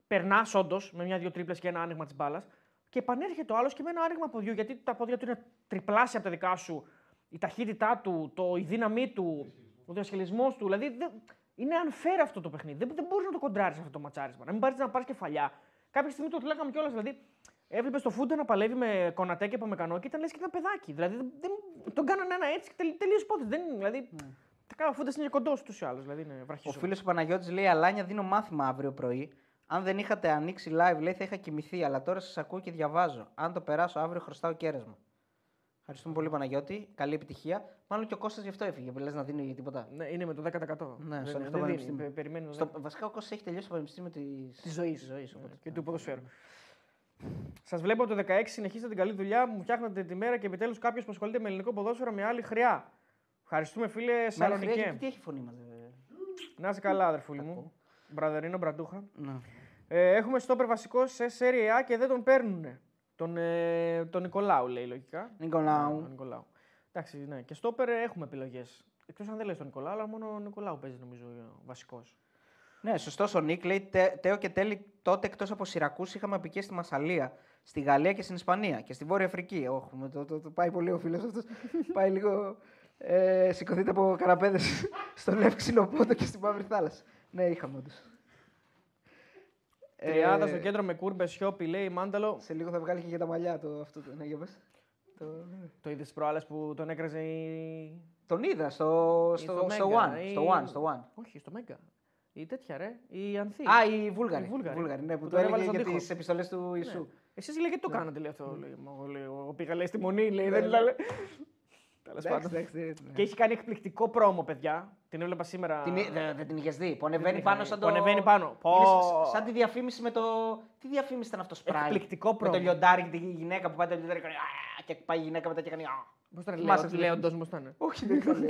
περνάς όντως με μια-δύο τρίπλες και ένα άνοιγμα της μπάλας. Και επανέρχεται ο άλλος και με ένα άνοιγμα ποδιού γιατί τα πόδια του είναι τριπλάσια από τα δικά σου. Η ταχύτητά του, το, η δύναμή του, ο διασχελισμό του. Δηλαδή δεν, είναι unfair αυτό το παιχνίδι. Δεν, δεν μπορείς να το κοντράρεις αυτό το ματσάρισμα. Να μην πάρεις να πάρεις κεφαλιά. Κάποια στιγμή το λέγαμε κιόλας. Δηλαδή έβλεπες το φούντο να παλεύει με κονατέ και παμεκανό και ήταν λες και ένα παιδάκι. Δηλαδή δεν, τον κάνανε ένα έτσι και τελείω πότε. Δεν, δηλαδή, mm. Τα κάνω φούντας είναι κοντός τους ή άλλους. Δηλαδή είναι Ο φίλος ο Παναγιώτης λέει: Αλάνια, δίνω μάθημα αύριο πρωί. Αν δεν είχατε ανοίξει live, λέει θα είχα κοιμηθεί, αλλά τώρα σας ακούω και διαβάζω. Αν το περάσω αύριο, χρωστάω κέρασμα. Ευχαριστούμε πολύ, Παναγιώτη. Καλή επιτυχία. Μάλλον και ο Κώστας γι' αυτό έφυγε. Λες να δίνει τίποτα. Ναι, είναι με το 10%. Ναι, στο ανοιχτό πανεπιστήμιο. Στο... Βασικά, ο Κώστας έχει τελειώσει το πανεπιστήμιο τη ζωής. Ζωής, ναι, και του ποδοσφαίρου. Σας βλέπω το 16 συνεχίσετε την καλή δουλειά. Μου φτιάχνετε τη μέρα και επιτέλους κάποιος που ασχολείται με ελληνικό ποδόσφαιρο με άλλη χρειά. Ευχαριστούμε, φίλε Σαλονικέ. Τι έχει φωνή μας, Να είσαι καλά, αδερφούλη μου. Μπραδερίνο, μπραντούχα. Ναι. Ε, έχουμε στόπερ βασικό σε Serie A και δεν τον παίρνουν. Τον, ε, τον Νικολάου λέει λογικά. Νικολάου. Ναι, Νικολάου. Εντάξει, ναι. Και στόπερ έχουμε επιλογές. Εκτός αν δεν λες τον Νικολάου, αλλά μόνο ο Νικολάου παίζει νομίζω βασικός. Ναι, σωστός ο Νίκ. Λέει Τέο και τέλει τότε εκτός από Σιρακούς είχαμε απικέ στη Μασαλία, στη Γαλλία και στην Ισπανία και στη Βόρεια Αφρική. Όχι, το, το, το, πάει πολύ ο φίλος αυτός. [laughs] πάει λίγο. Ε, σηκωθείτε από καραπέδε στον Εύξηνο Πόντο και στην Μαύρη Θάλασσα. Ναι, είχαμε όντω. Τριάδα στο ε, κέντρο με κούρμπε, σιώπη, λέει Μάνταλο. Σε λίγο θα βγάλει και για τα μαλλιά το αυτό. Ναι, για πες. Το, το είδε προάλλε που τον έκραζε η. Τον είδα στο, στο, στο, One, ή... στο One. Στο One. Όχι, στο Μέγκα. Η τέτοια ρε, η Ανθή. Α, η Βούλγαρη. Η Βούλγαρη. Βούλγαρη ναι, που, που το έλεγε για τι επιστολέ του Ιησού. Ναι. Εσεί λέει γιατί το ναι. κάνατε λέει αυτό. Λέει, εγώ πήγα λέει στη μονή, λέει. Δεν λέει. Τέλος πάντων. Και έχει κάνει εκπληκτικό πρόμο, παιδιά. Την έβλεπα σήμερα. Την, δεν, δεν την είχες δει. Που ανεβαίνει πάνω σαν το. Που ανεβαίνει πάνω. Σαν τη διαφήμιση με το. Τι διαφήμιση ήταν αυτός σπράει. Εκπληκτικό πρόμο. Με το λιοντάρι και τη γυναίκα που πάει το λιοντάρι και πάει η γυναίκα μετά και κάνει. Πώς ήταν Λέοντος, Λέοντος μου ήταν. Όχι, δεν ήταν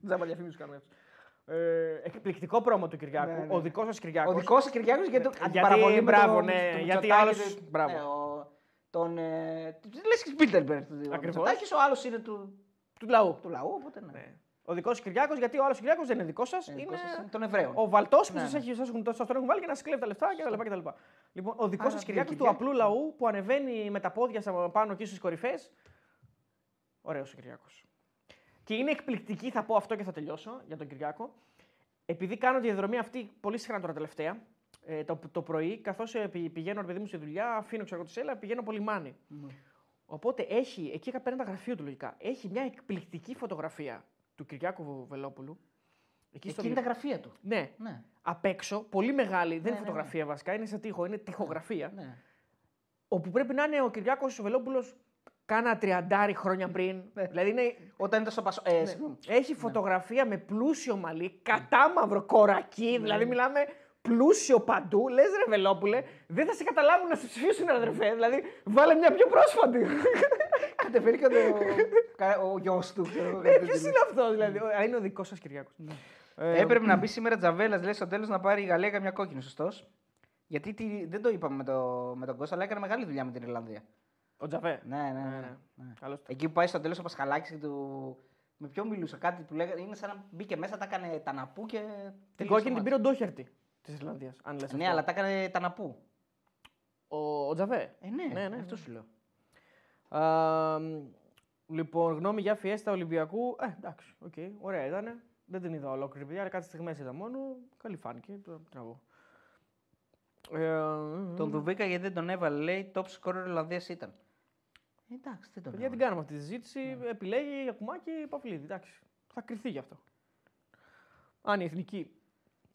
Δεν θα διαφήμιση κάνω έτσι. Ε, εκπληκτικό πρόμο του Κυριάκου. Ναι, ναι. Ο δικός σας Κυριάκος. Ο δικός σας Κυριάκος γιατί το γιατί, μπράβο, ναι, γιατί άλλο. Μπράβο. Ναι, ο, τον. Ε, Λες και Σπίλτερμπεργκ. Ακριβώς. Ο άλλος είναι του, του λαού. Του λαού, οπότε ναι. ναι. Ο δικός Κυριάκος, γιατί ο άλλος Κυριάκος δεν είναι δικός σας. Είναι, είναι των Εβραίων. Ο Βαλτός που ναι. σας έχει, σας, σας τον έχουν βάλει και να σας κλέβει τα λεφτά κτλ. Λοιπόν, ο δικός σας Κυριάκος του απλού λαού που ανεβαίνει με τα πόδια πάνω εκεί στις κορυφές. Ωραίος ο Κυριάκος. Και είναι εκπληκτική, θα πω αυτό και θα τελειώσω για τον Κυριάκο. Επειδή κάνω τη διαδρομή αυτή πολύ συχνά τώρα τελευταία, ε, το, το πρωί, καθώς ε, πηγαίνω παιδί μου στη δουλειά, αφήνω ξέρω τη σέλα, πηγαίνω πολύ μάνι. Mm. Οπότε έχει, εκεί είχα παίρνει τα γραφείο του λογικά, έχει μια εκπληκτική φωτογραφία του Κυριάκου Βελόπουλου. Εκεί, εκεί είναι τα γραφεία του. Ναι. ναι. Απ' έξω, πολύ μεγάλη, δεν είναι ναι, ναι, φωτογραφία ναι. βασικά, είναι σε τείχο, είναι τυχογραφία. Ναι. Όπου πρέπει να είναι ο Κυριάκος Βελόπουλος κάνα τριαντάρι χρόνια πριν. Ναι. δηλαδή είναι... Όταν ήταν στο Πασό. Ε, ναι. Έχει φωτογραφία με πλούσιο μαλλί, κατάμαυρο κορακί. Ναι. Δηλαδή μιλάμε πλούσιο παντού. Λες ρε Βελόπουλε, δεν θα σε καταλάβουν να σε ψηφίσουν αδερφέ. Δηλαδή βάλε μια πιο πρόσφατη. Κατεβαίνει και ο, ο γιος του. Ε, Ποιος είναι αυτός δηλαδή; Είναι ο δικός σας Κυριάκος. Ε, Έπρεπε να μπει σήμερα Τζαβέλας, λες στο τέλος να πάρει η Γαλλία καμιά κόκκινη, σωστός. Γιατί τι, δεν το είπαμε με, το, με τον Κώστα, αλλά έκανε μεγάλη δουλειά με την Ιρλανδία. Ο Τζαβέ. Ναι, ναι. ναι, ναι. ναι. Εκεί που πάει στο τέλος ο Πασχαλάκης και του. Με ποιο μιλούσα, κάτι που λέγανε. Είναι σαν να μπήκε μέσα, τα έκανε τα ναπού και. Την κόκκινη την πήρε ο Ντόχερτη της Ιρλανδίας. Ναι, αυτό. αλλά τα έκανε τα ναπού. Ο, ο Τζαβέ. Ε, ναι, ναι, ναι, αυτό σου λέω. Α, λοιπόν, γνώμη για φιέστα Ολυμπιακού. Ε, εντάξει, ok, okay, ωραία ήταν. Δεν την είδα ολόκληρη παιδιά, αλλά κάτι στιγμές είδα μόνο. Καλή φάνηκε. Το τραβώ. Ε, τον Δουβίκα γιατί δεν τον έβαλε, λέει, top scorer Ολλανδίας ήταν. Εντάξει, δεν τον Γιατί την κάνουμε αυτή τη συζήτηση. Ναι. Επιλέγει Γιακουμάκη, Παυλίδη. Εντάξει. Θα κρυθεί γι' αυτό. Αν η εθνική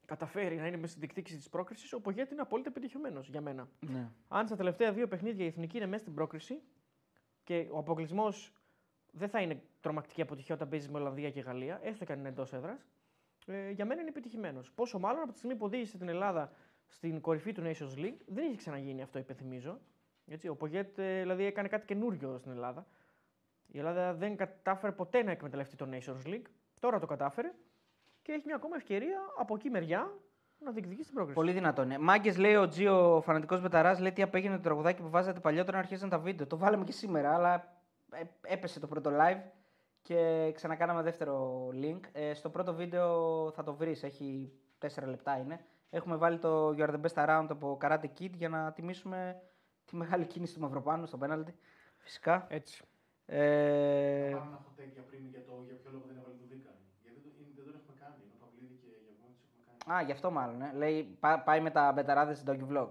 καταφέρει να είναι με στην διεκδίκηση της πρόκρισης, ο Πογέτη είναι απόλυτα επιτυχημένος για μένα. Ναι. Αν στα τελευταία δύο παιχνίδια η εθνική είναι μέσα στην πρόκριση και ο αποκλεισμός δεν θα είναι τρομακτική αποτυχία όταν παίζεις με Ολλανδία και Γαλλία, έστω και αν είναι εντός έδρας, ε, για μένα είναι επιτυχημένος. Πόσο μάλλον από τη στιγμή που οδήγησε την Ελλάδα στην κορυφή του Nations League, δεν είχε ξαναγίνει αυτό, υπενθυμίζω. Έτσι, ο Πογέτ ε, δηλαδή, έκανε κάτι καινούριο στην Ελλάδα. Η Ελλάδα δεν κατάφερε ποτέ να εκμεταλλευτεί το Nations League. Τώρα το κατάφερε και έχει μια ακόμα ευκαιρία από εκεί μεριά να διεκδικήσει την πρόκριση. Πολύ δυνατό είναι. Μάγκες λέει ο Τζίο, φανατικός Μπεταράς, λέει τι απέγινε το τραγουδάκι που βάζατε παλιότερα να αρχίσαν τα βίντεο. Το βάλαμε και σήμερα, αλλά ε, έπεσε το πρώτο live και ξανακάναμε δεύτερο link. Ε, στο πρώτο βίντεο θα το βρεις, έχει 4 λεπτά είναι. Έχουμε βάλει το You are the best around από Karate Kid για να τιμήσουμε τη μεγάλη κίνηση του Μαυροπάνου στο πέναλτι. Φυσικά. Έτσι. Ε, Πάμε ένα hot take για πριν για, το, για ποιο λόγο δεν έβαλε το Δίκα. Γιατί δεν, το- δεν τον έχουμε κάνει. Ενώ Παυλίδη και Γερμανό έχουμε κάνει. Α, γι' αυτό μάλλον. Ε. Λέει, πά- πάει με τα μπεταράδες στην Doggy Vlog.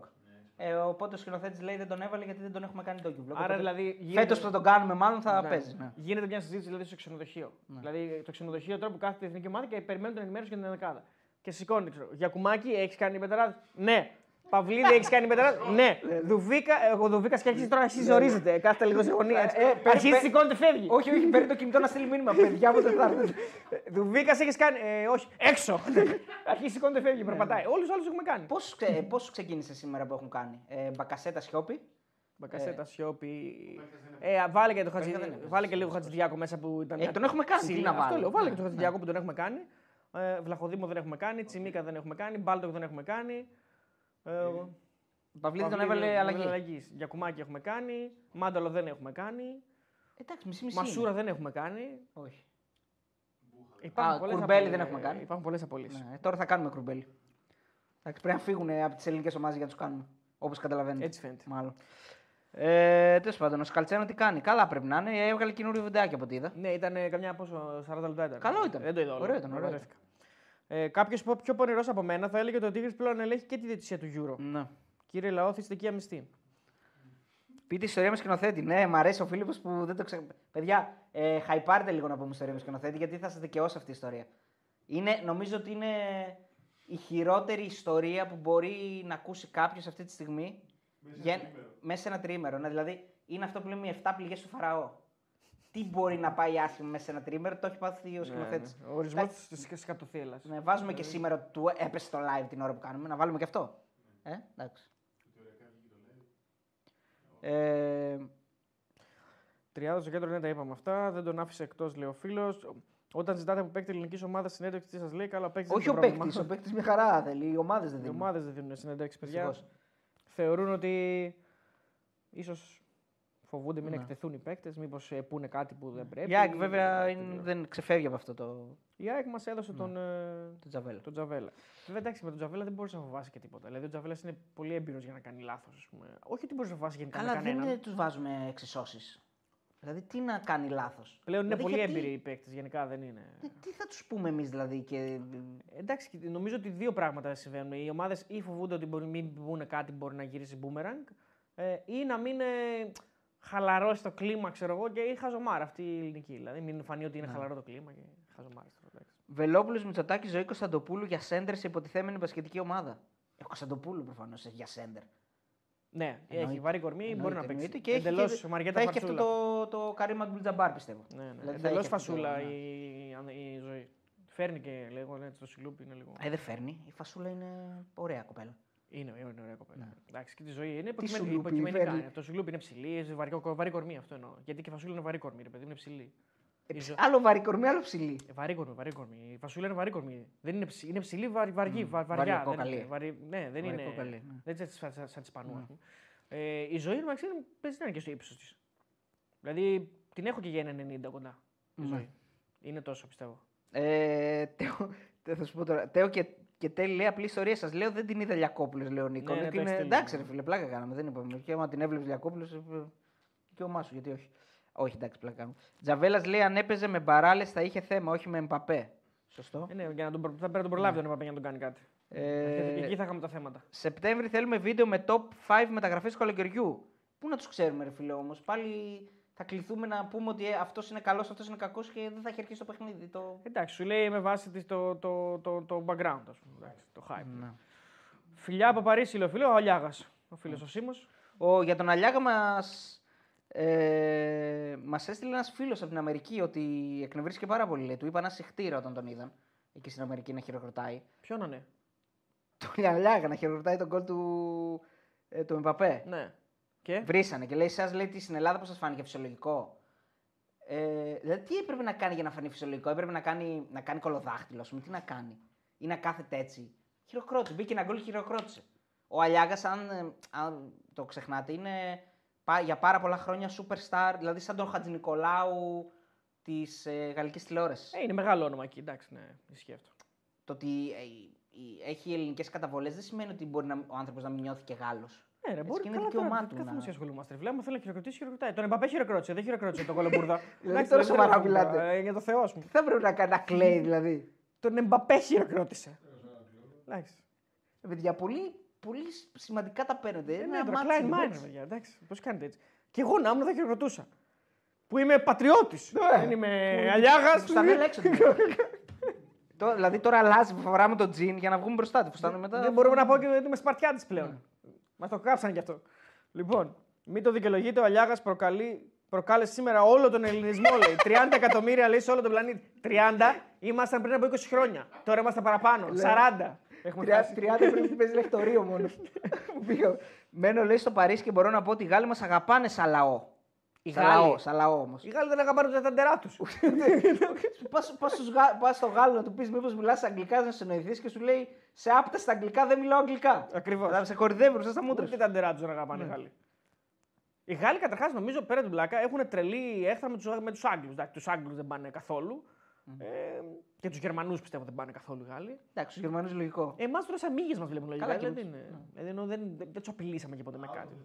Ναι, Ε, οπότε ο σκηνοθέτης λέει δεν τον έβαλε γιατί δεν τον έχουμε κάνει Doggy Vlog. Άρα Οπότε δηλαδή. Φέτος που θα τον κάνουμε, μάλλον θα Ναι. παίζει. Ναι. Γίνεται μια συζήτηση δηλαδή στο ξενοδοχείο. Δηλαδή το ξενοδοχείο τώρα που κάθεται η εθνική ομάδα και περιμένουν την ενημέρωση για την ενδεκάδα. Και σηκώνει, ξέρω. Για κουμάκι έχεις κάνει μεταράδε. Ναι. Παυλίδη έχεις κάνει μεταράδε. [laughs] ναι. Δουβίκα, ε, ο Δουβίκα και αρχίζει τώρα να ζορίζεται. Κάθεται λίγο σε γωνία. έτσι. Ε, ε, Αρχίζει, πε- σηκώνεται, φεύγει. όχι, όχι, παίρνει το κινητό να στείλει μήνυμα. Παιδιά μου δεν θα έρθουν. [laughs] Δουβίκας έχεις κάνει. Ε, όχι, έξω. [laughs] Αρχίζει, σηκώνεται, Ναι, φεύγει. Περπατάει. Όλους του άλλους έχουμε κάνει. Πώς, ξε, πώς ξεκίνησε σήμερα που έχουν κάνει; Ε, μπακασέτα σιώπη; Μπακασέτα, Σιώπη. Ε, βάλε και, το χατζη... Παίχτες δεν είναι. βάλε και λίγο Χατζηδιάκο μέσα που ήταν. Ε, τον έχουμε κάνει, τι ψηλή. να Αυτό βάλω. λέω. Βάλε Ναι, και τον Χατζηδιάκο που τον έχουμε κάνει. Ε, Βλαχοδήμο δεν έχουμε κάνει. Τσιμίκα δεν έχουμε κάνει. Μπάλτοκ δεν έχουμε κάνει. Ε, Παυλίδη τον Παυλίδη έβαλε αλλαγή. αλλαγής. Γιακουμάκη έχουμε κάνει. Μάνταλο δεν έχουμε κάνει. Εντάξει, μισή μισή. Μασούρα είναι. δεν έχουμε κάνει. Όχι. Υπάρχουν Α, πολλές Κουρμπέλη απολύσεις. δεν έχουμε κάνει. Υπάρχουν πολλές απολύσει. Ναι, τώρα θα κάνουμε κρουμπέλι. Εντάξει, πρέπει να φύγουν από τις ελληνικές ομάδες για να τους κάνουμε. Όπως καταλαβαίνετε. Έτσι φαίνεται. Μάλλον. Ε, Τέλος πάντων, ο Σκαλτσένο τι κάνει. Καλά πρέπει να είναι. Έβγαλε καινούριο βιντεάκι από ό,τι είδα. Ναι, ήταν καμιά πόσο, 40 λεπτά ήταν. Καλό ήταν. Δεν το είδα όλο. Ωραίο ήταν, ωραίο Βαρέθηκα. Ε, Κάποιος πιο πονηρός από μένα θα έλεγε ότι ο Τίγρη πλέον ελέγχει και τη διαιτησία του Euro. Ναι. Κύριε Λαόθη, είστε αμυστή. Πείτε ιστορία με σκηνοθέτη. Ναι, μ' αρέσει ο Φίλιππος που δεν το ξέρω. Παιδιά, ε, χαϊπάρτε λίγο να πούμε ιστορία με σκηνοθέτη γιατί θα σας δικαιώσει αυτή η ιστορία. Είναι, νομίζω ότι είναι η χειρότερη ιστορία που μπορεί να ακούσει κάποιος αυτή τη στιγμή. Μέσα Για- σε ένα τρίμερο. μέσα σε ένα τρίμερο. Ναι, δηλαδή είναι αυτό που λέμε οι 7 πληγές του Φαραώ. Τι μπορεί να πάει άσχημα μέσα σε ένα τρίμερο, το έχει πάθει ο σκηνοθέτης. Ναι, ναι. Ο ορισμός της σκατοθύελα. Ναι, βάζουμε και σήμερα του έπεσε το live την ώρα που κάνουμε. Να βάλουμε και αυτό. Ε, εντάξει. Ε, Τριάδα στο κέντρο, ναι, τα είπαμε αυτά. Δεν τον άφησε εκτός, λέει ο φίλος. Όταν ζητάτε από παίκτη ελληνικής ομάδας συνέντευξη, τι σας λέει, καλά, ο παίκτης όχι ο παίκτης, ο παίκτης μια χαρά θέλει. Οι ομάδες δεν Οι δίνουν. ομάδες δεν δίνουν συνέντευξη, παιδιά. Δυστυχώς. Θεωρούν ότι ίσως φοβούνται μην Ναι. εκτεθούν οι παίκτες, μήπως πούνε κάτι που δεν πρέπει. Η ΑΕΚ βέβαια Ε, είναι- δεν ξεφεύγει από αυτό το, Η ΑΕΚ μας έδωσε τον, ε, το τζαβέλα. τον Τζαβέλα. Βέβαια, εντάξει, με τον Τζαβέλα δεν μπορείς να φοβάσει και τίποτα. Δηλαδή, ο Τζαβέλας είναι πολύ έμπειρος για να κάνει λάθος. Όχι ότι μπορείς να φοβάσει γενικά Καλά, με κανέναν. δεν τους βάζουμε εξισώσεις. Δηλαδή, τι να κάνει λάθος; Πλέον είναι δηλαδή, πολύ γιατί- έμπειροι οι παίκτες, γενικά δεν είναι. Τι θα τους πούμε εμείς δηλαδή και. Εντάξει, κοίτα, νομίζω ότι δύο πράγματα συμβαίνουν. Οι ομάδες ή φοβούνται ότι μπορεί μην πούνε κάτι που μπορεί να γυρίσει boomerang, ε, ή να μην ε, χαλαρώσει το κλίμα, ξέρω εγώ, και ή χαζομάρα αυτή η ελληνική. Δηλαδή, μην φανεί ότι είναι Ναι. χαλαρό το κλίμα και χαζομάρα. εντάξει. Βελόπουλος Μητσοτάκης ζωή Κωνσταντοπούλου για σέντερ σε υποτιθέμενη μπασκετική ομάδα. Ε, Κωνσταντοπούλου προφανώς έχει για σέντερ. Ναι, Εννοείται. έχει βαρύ κορμί, μπορεί να Εννοείται, παίξει. εννοείται. Και έχει Εντελώς και- Μαριέτα θα έχει και αυτό Φατσούλα. το, το καρύμα του Μπλουτζαμπάρ πιστεύω. Ναι, ναι. Δηλαδή θα Εντελώς έχει αυτό το- φασούλα ναι. η, η ζωή. Φέρνει και λίγο, έτσι, το σιλούπι είναι λίγο. Ε, δεν φέρνει. Η φασούλα είναι ωραία κοπέλα. Είναι, είναι ωραία κοπέλα. Ναι. Εντάξει, και τη ζωή είναι υποκειμενικά. σουλούπι υποκειμενικά φέρνει; είναι. Το σιλούπι είναι ψηλή, έχει βαρύ, βαρύ κορμί αυτό εννοώ. Γιατί και η φασούλα είναι βαρύ κορμί, ρε παιδί, είναι ψηλή. Ε, Η ζω- Άλλο βαρύ κορμί, άλλο ψηλή. Ε, βαρύ κορμί, βαρύ κορμί. Η φασούλα είναι βαρύ κορμί. Δεν είναι, ψη, είναι ψηλή, βαρύ, βαργή, Μμμ. βα, βαριά. δεν Βαρυκόκαλη. είναι, βαρύ, ναι, δεν είναι. Βαρυκόκαλη, ναι. Δεν είναι σαν, σαν, σαν της Πανού, ας πούμε. Ε, η ζωή μου ξέρει, παίζει να είναι και στο ύψος της. Δηλαδή την έχω και για 1,90 κοντά. Η Ναι. ζωή. Είναι τόσο πιστεύω. Ε, τέο, τε- θα σου πω τώρα. Τέο και, και τέλει λέει απλή ιστορία. Σας λέω δεν την είδε Λιακόπουλος, λέει ο Νίκο. Ναι, ναι, Νίκο το είναι, έχεις εντάξει, στείλει. ρε φίλε, πλάκα κάναμε. Δεν είπαμε. Και άμα την έβλεπες Λιακόπουλος, και ο Μάσου, γιατί όχι. Όχι, εντάξει, πλάκα κάνουμε. Τζαβέλας λέει αν έπαιζε με μπαράλες θα είχε θέμα, όχι με Εμπαπέ. Σωστό. Ε, ναι, για να τον, προ- θα πρέπει να τον προλάβει τον Εμπαπέ για να τον κάνει κάτι. Ε, και εκεί θα είχαμε τα θέματα. Σεπτέμβρη θέλουμε βίντεο με top 5 μεταγραφές του καλοκαιριού. Πού να τους ξέρουμε, ρε φίλε όμως; Πάλι θα κληθούμε να πούμε ότι αυτός είναι καλός, αυτός είναι κακός και δεν θα έχει αρχίσει το παιχνίδι. Το... Εντάξει, σου λέει με βάση της το, το, το, το background, ας πούμε, εντάξει, το hype. Ναι. Φιλιά από Παρίσι, λέει ο φίλο, ο Αλιάγας, ο φίλος ο Σίμος. Ο, για τον Αλιάγα μας, ε, μας έστειλε ένας φίλος από την Αμερική ότι εκνευρίστηκε πάρα πολύ. Λέει. Του είπα ένα συχτήρα όταν τον είδαν εκεί στην Αμερική να χειροκροτάει. Ποιον να είναι; Τον Αλιάγα να χειροκροτάει τον κόλ του, ε, του Εμπαπέ. Ναι. Και; Βρήσανε και λέει, σας λέει τι στην Ελλάδα πώς σας φάνηκε φυσιολογικό. Ε, δηλαδή, τι έπρεπε να κάνει για να φανεί φυσιολογικό, έπρεπε να κάνει, να κάνει κολοδάχτυλο, ας πούμε, τι να κάνει; Ή να κάθεται έτσι. Χειροκρότησε. Μπήκε ένα γκολ και χειροκρότησε. Ο Αλιάγας, αν, ε, αν το ξεχνάτε, είναι πα- για πάρα πολλά χρόνια superstar, δηλαδή σαν τον Χατζη Νικολάου της ε, γαλλικής τηλεόρασης. Ε, είναι μεγάλο όνομα εκεί, εντάξει, ναι, ισχύει αυτό. Το ότι ε, η- έχει ελληνικές καταβολές δεν σημαίνει ότι μπορεί να, ο άνθρωπος να μην νιώθει και Γάλλος. Ναι, ρε, Έτσι μπορεί και είναι καλά δικαίωμά τώρα, του καθενα- μας ασχολούμαστε. Βλέπουμε, θέλει να χειροκροτήσει, χειροκροτάει. Τον Εμπαπέ χειροκρότησε, δεν χειροκρότησε τον Κολομπούρδα. [laughs] Δηλαδή, τώρα σοβαρά μιλάτε. Ε, για το Θεό, ας πούμε. Τι θα πρέπει να κάνει, να κλαίει δηλαδή. Τον Εμπαπέ χειροκρότησε. Εντάξει. Ε, Παιδιά, πολύ, πολύ σημαντικά τα παίρνετε. Ε, Είναι Ναι, ένα τώρα ματσάκι είναι, μωρέ, εντάξει. παιδιά. Εντάξει, πώς κάνετε έτσι. Και εγώ να ήμουν θα χειροκροτούσα. Που είμαι πατριώτης. Δεν είμαι αλιάγα. Φουστάνε λέξω. Τώρα- Δηλαδή τώρα αλλάζει που φοράμε το τζιν για να βγούμε μπροστά. Τη φουστάνε μετά. Δεν μπορούμε να πω και ότι είμαι σπαρτιάτης πλέον. Μα το κάψαν κι αυτό. Λοιπόν, μην το δικαιολογείτε, ο Αλιάγας προκάλεσε σήμερα όλο τον ελληνισμό, λέει. [laughs] 30 εκατομμύρια λέει σε όλο τον πλανήτη. 30 ήμασταν πριν από 20 χρόνια. Τώρα είμαστε παραπάνω. 40. Έχουμε 30 φτάσει. 30 πριν που παίζει λεκτορείο μόνο. [laughs] Που πήγα. Μένω λέει στο Παρίσι και μπορώ να πω ότι οι Γάλλοι μας αγαπάνε σαν λαό. Σαν Γάλλοι. λαό, σαν λαό όμως. Οι Γάλλοι δεν αγαπάνε ούτε τα ντερά τους. [laughs] Πας στο Γάλλο να του πεις μήπως μιλάς αγγλικά να συνοηθείς και σου λέει σε άπτα στα αγγλικά δεν μιλάω αγγλικά. Ακριβώς. Θα σε κορυδεύουν μπροστά στα μούτρα. Ούτε τα ντερά τους δεν Ναι. αγαπάνε οι Γάλλοι. Οι Γάλλοι καταρχάς νομίζω πέρα την πλάκα έχουν τρελή έχθρα με τους με τους Άγγλους. Τους Άγγλους δεν πάνε καθόλου. Ε, και τους Γερμανούς πιστεύω δεν πάνε καθόλου οι Γάλλοι. Εντάξει, τους Γερμανούς λογικό. Εμάς τώρα σαν μύγες μας βλέπουν λογικά. Καλά και Δηλαδή, εμείς. δεν, είναι- δηλαδή, ενώ δεν, δεν, δεν τους απειλήσαμε και ποτέ με κάτι.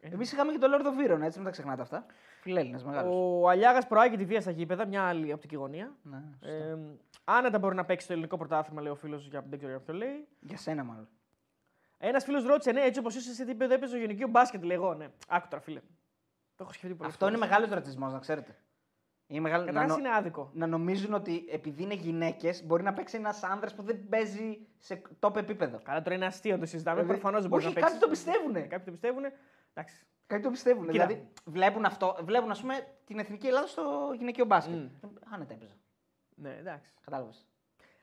Εμείς είχαμε και τον Lord of Iron, έτσι μην τα ξεχνάτε αυτά. Φιλέλληνα μεγάλος. Ο Αλιάγας προάγει τη βία στα γήπεδα, μια άλλη οπτική γωνία. Ναι, Ε, άνετα μπορεί να παίξει το ελληνικό πρωτάθλημα, λέει ο φίλος, για δεν ξέρω για ποιο λέει. Για σένα μάλλον. Ένας φίλος ρώτησε, ναι, έτσι όπως είσαι σε τι επίπεδο έπαιζε ο γενικό μπάσκετ, λέει εγώ, ναι. Άκου τώρα, φίλε. Το έχω σκεφτεί πολύ. Αυτό είναι μεγάλος ρατσισμός, να ξέρετε. Είναι μεγάλο... να, Καταρχά νο- είναι άδικο. να νομίζουν ότι επειδή είναι γυναίκες μπορεί να παίξει ένας άνδρας που δεν παίζει σε top επίπεδο. Καλά, τώρα είναι αστείο να το συζητάμε. Δηλαδή, Προφανώς δεν μπορεί όχι, να παίξει. κάποιοι το πιστεύουν. Κάποιοι το πιστεύουν. Εντάξει. Κάποιοι το πιστεύουν. Κοίτα. Δηλαδή βλέπουν αυτό, βλέπουν ας πούμε την εθνική Ελλάδα στο γυναικείο μπάσκετ. Μμ. Ε, Άνετα έπαιζα. Ναι, εντάξει. Κατάλαβες.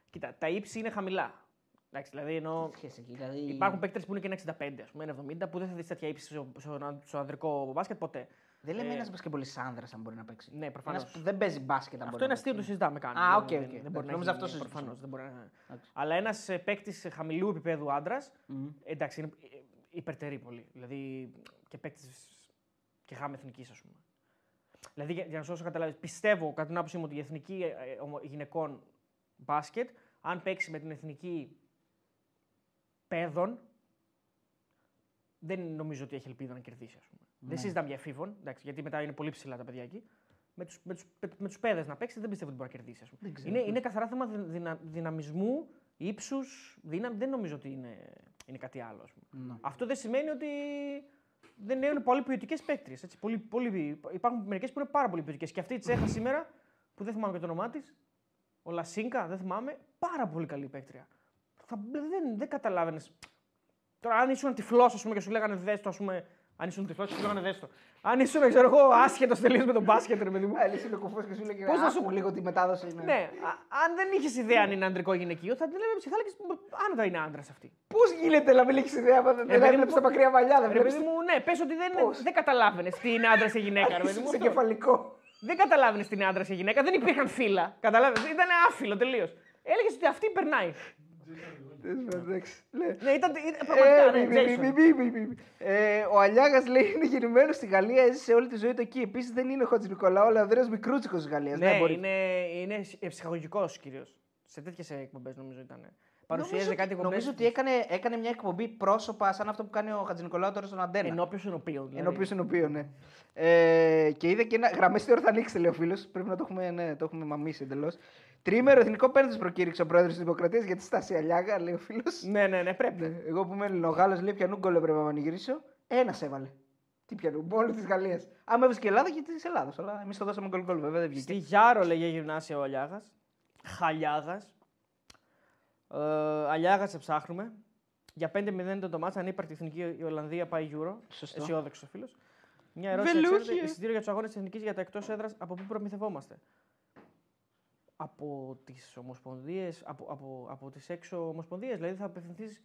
Κοίτα, τα ύψη είναι χαμηλά. Εντάξει, δηλαδή ενώ Σχέση εκεί. Δηλαδή... υπάρχουν παίκτες που είναι και ένα 65, ας πούμε, ένα 70, που δεν θα δεις τέτοια ύψη στο, στο, στο ανδρικό μπάσκετ ποτέ. Δεν λέμε Ε, ένας μπασκετμπολίστας άνδρας αν μπορεί να παίξει. Ναι, προφανώς. Ένα που δεν παίζει μπάσκετ αν Αυτό μπορεί είναι να αστείο, το παίξει. συζητάμε καν. Α, οκ, Δεν- οκ. δεν Εντάξει, μπορεί να νόμιζα γίνει, αυτό συζητούσαμε. προφανώς, δεν μπορεί να... Εντάξει. Αλλά ένας παίκτης χαμηλού επίπεδου άντρας, Μμ. εντάξει, είναι ε, υπερτερεί πολύ. Δηλαδή και παίκτης και γάμα εθνικής, ας πούμε. Δηλαδή, για, για να σου δώσω καταλάβεις, πιστεύω κατά την άποψή μου ότι η εθνική ε, ε, ομο- γυναικών μπάσκετ, αν παίξει με την εθνική παιδών, δεν νομίζω ότι έχει ελπίδα να κερδίσει. Ας πούμε. Ναι. Δεν συζητάμε για εφήβων, εντάξει, γιατί μετά είναι πολύ ψηλά τα παιδιά εκεί. Με τους με τους, με, με τους παιδες να παίξει δεν πιστεύω ότι μπορεί να κερδίσει. Ας πούμε. Δεν ξέρω. Είναι, είναι καθαρά θέμα δυνα, δυνα- δυναμισμού, ύψους, δύναμη. Δεν νομίζω ότι είναι, είναι κάτι άλλο. Ας πούμε. Ναι. Αυτό δεν σημαίνει ότι δεν είναι πολύ ποιοτικές παίκτριες. Πολύ, πολύ, υπάρχουν μερικές που είναι πάρα πολύ ποιοτικές. Και αυτή η Τσέχα σήμερα, που δεν θυμάμαι και το όνομά της, ο Λασίνκα, δεν θυμάμαι, πάρα πολύ καλή παίκτρια. Θα, δεν δεν καταλάβαινες. Τώρα, αν ήσουν τυφλός, ας πούμε, και σου λέγανε δέστο, ας πούμε. Αν ήσουν τυφλός και σου λέγανε δέστο. Αν ήσουν, ξέρω εγώ, άσχετος τελείως με τον μπάσκετ, ρε παιδί μου. Α, λες είναι κουφός και σου λέει Πώς να σου- άκου λίγο τη μετάδοση. είναι». ναι, α- αν δεν είχες ιδέα αν είναι ανδρικό ή γυναικείο, θα την έλεγε ψυχάλα και άνετα είναι άντρας αυτή. Πώς γίνεται να μην έχεις ιδέα, άμα δεν παιδί μου, έβλεπε τα μακριά μαλλιά, δεν Ρε παιδί βλέπει. μου, ναι, πες ότι δεν, Πώς; δεν καταλάβαινες τι είναι άντρα ή γυναίκα. Ρε παιδί μου, Σε αυτό. κεφαλικό. Δεν καταλάβαινες τι είναι άντρα ή γυναίκα, δεν υπήρχαν φύλλα. Καταλάβαινε, ήταν άφυλο τελείως. Έλεγες ότι αυτή περνάει. Εντάξει. Ναι. Ναι, ήταν, ήταν πραγματικά. Ε, ναι, μη, μη, Jason. μη, μη, μη, μη, μη. Ε, Ο Αλιάγας λέει είναι γεννημένο στη Γαλλία, έζησε όλη τη ζωή του εκεί. Επίσης δεν είναι ο Χατζης Νικολάου, αλλά ο Ανδρέας Μικρούτσικος της Γαλλίας. Ναι, είναι, είναι ψυχαγωγικό κυρίω. Σε τέτοιες εκπομπές νομίζω ήταν. Παρουσίαζε κάτι εκπομπές. Νομίζω ότι έκανε, έκανε μια εκπομπή πρόσωπα σαν αυτό που κάνει ο Χατζη Νικολάου τώρα στον Αντένα. Ενώπιο ενωπίων. Δηλαδή. Ενώπιο ενωπίων, ναι. Ε, και είδε και ένα. Γραμμές τι ώρα θα ανοίξετε, λέει ο φίλος. Πρέπει να το έχουμε, ναι, το έχουμε μαμίσει εντελώς. Τρίμερο εθνικό πέντε προκήρυξε ο πρόεδρος της Δημοκρατίας για τη στάση Αλιάγα, λέει ο φίλος. Ναι, ναι, ναι, πρέπει. Ναι, εγώ που είμαι Ελληνογάλο, λέει πιανού γκολ έπρεπε να πανηγυρίσω. Ένας έβαλε. Τι πιανού, μόνο της Γαλλίας. Άμα έβαλες και η Ελλάδα, γιατί τη Ελλάδα. Αλλά εμείς το δώσαμε γκολ γκολ, βέβαια δεν Στη βγήκε. Γιάρο λέγε γυμνάσια ο Αλιάγας. Χαλιάγας. Ε, Αλιάγα σε ψάχνουμε. Για 5-0 ήταν το μάτσα. Ανύπαρκτη εθνική η Ολλανδία πάει Euro. Σωστό. Αισιόδοξος φίλος. Μια ερώτηση. Βελούχι, Ξέρετε, ε. εισιτήριο για τους αγώνες της εθνικής για τα εκτός έδρας από πού προμηθευόμαστε; Από τις ομοσπονδίες, από, από, από τις έξω ομοσπονδίες. Δηλαδή θα απευθυνθείς